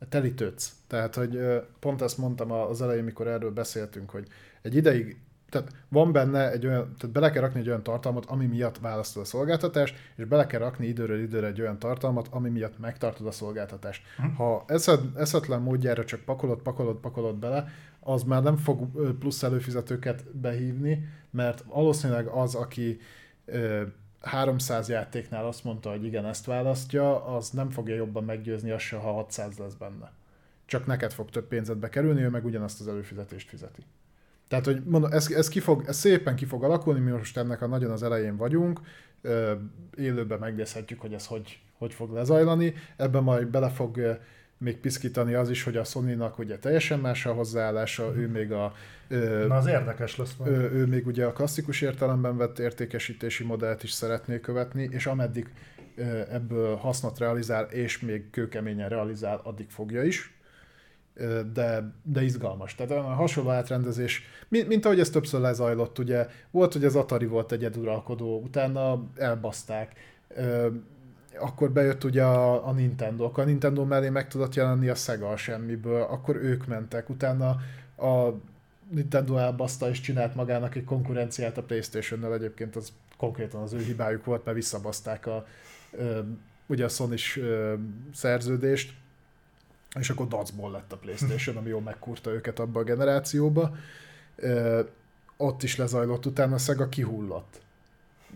Telítődsz. Tehát, hogy pont ezt mondtam az elején, mikor erről beszéltünk, hogy egy ideig tehát van benne egy olyan, tehát bele kell rakni egy olyan tartalmat, ami miatt választod a szolgáltatást, és bele kell rakni időről időre egy olyan tartalmat, ami miatt megtartod a szolgáltatást. Uh-huh. Ha eszed, eszetlen módjára csak pakolod, pakolod, pakolod bele, az már nem fog plusz előfizetőket behívni, mert valószínűleg az, aki 300 játéknál azt mondta, hogy igen, ezt választja, az nem fogja jobban meggyőzni azt se, ha 600 lesz benne. Csak neked fog több pénzet bekerülni, ő meg ugyanazt az előfizetést fizeti. Tehát, hogy mondom, ez, ez, ki fog, ez szépen ki fog alakulni, mi most ennek a nagyon az elején vagyunk, élőben megnézhetjük, hogy ez hogy, hogy fog lezajlani, ebben majd bele fog még piszkítani az is, hogy a Sony-nak ugye teljesen más a hozzáállása, ő még a... Na az érdekes lesz majd. Ő, ő még ugye a klasszikus értelemben vett értékesítési modellt is szeretné követni, és ameddig ebből hasznot realizál, és még kőkeményen realizál, addig fogja is de, de izgalmas. Tehát a hasonló átrendezés, mint, mint ahogy ez többször lezajlott, ugye volt, hogy az Atari volt egyeduralkodó, utána elbaszták, akkor bejött ugye a, a Nintendo, akkor a Nintendo mellé meg tudott jelenni a Sega a semmiből, akkor ők mentek, utána a Nintendo elbaszta és csinált magának egy konkurenciát a Playstation-nel, egyébként az konkrétan az ő hibájuk volt, mert visszabaszták a, ugye a sony szerződést, és akkor dacból lett a Playstation, ami jól megkurta őket abba a generációba. Ott is lezajlott, utána a Sega kihullott.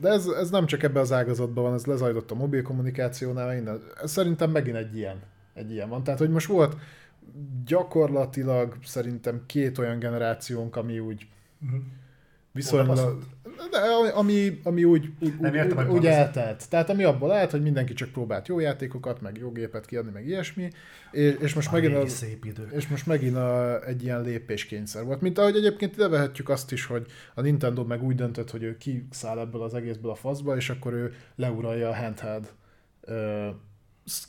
De ez, ez nem csak ebben az ágazatban van, ez lezajlott a mobil kommunikációnál, innen. Ez szerintem megint egy ilyen, egy ilyen van. Tehát, hogy most volt gyakorlatilag szerintem két olyan generációnk, ami úgy uh-huh viszonylag, de ami, ami úgy, úgy, nem értem, úgy, úgy eltelt. Tehát ami abból lehet, hogy mindenki csak próbált jó játékokat, meg jó gépet kiadni, meg ilyesmi, és, és most a megint, az, szép idő. és most megint a, egy ilyen lépéskényszer volt. Mint ahogy egyébként ide vehetjük azt is, hogy a Nintendo meg úgy döntött, hogy ő kiszáll ebből az egészből a faszba, és akkor ő leuralja a handheld uh,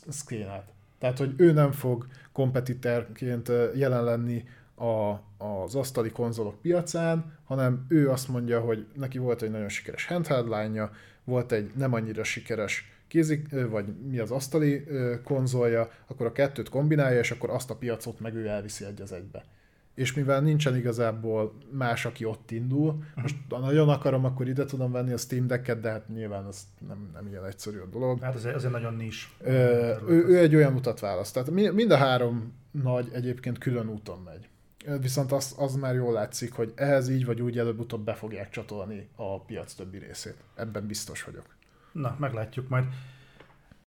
szkénát. Tehát, hogy ő nem fog kompetiterként jelen lenni a, az asztali konzolok piacán, hanem ő azt mondja, hogy neki volt egy nagyon sikeres handheld lánya, volt egy nem annyira sikeres kézik, vagy mi az asztali konzolja, akkor a kettőt kombinálja, és akkor azt a piacot meg ő elviszi egy az egybe. És mivel nincsen igazából más, aki ott indul, most ha nagyon akarom, akkor ide tudom venni a Steam Deck-et, de hát nyilván ez nem, nem ilyen egyszerű a dolog. Hát ez egy nagyon nis. Ő, ő egy olyan utat választ. Tehát mind a három nagy egyébként külön úton megy. Viszont az, az már jól látszik, hogy ehhez így vagy úgy előbb-utóbb be fogják csatolni a piac többi részét. Ebben biztos vagyok. Na, meglátjuk majd.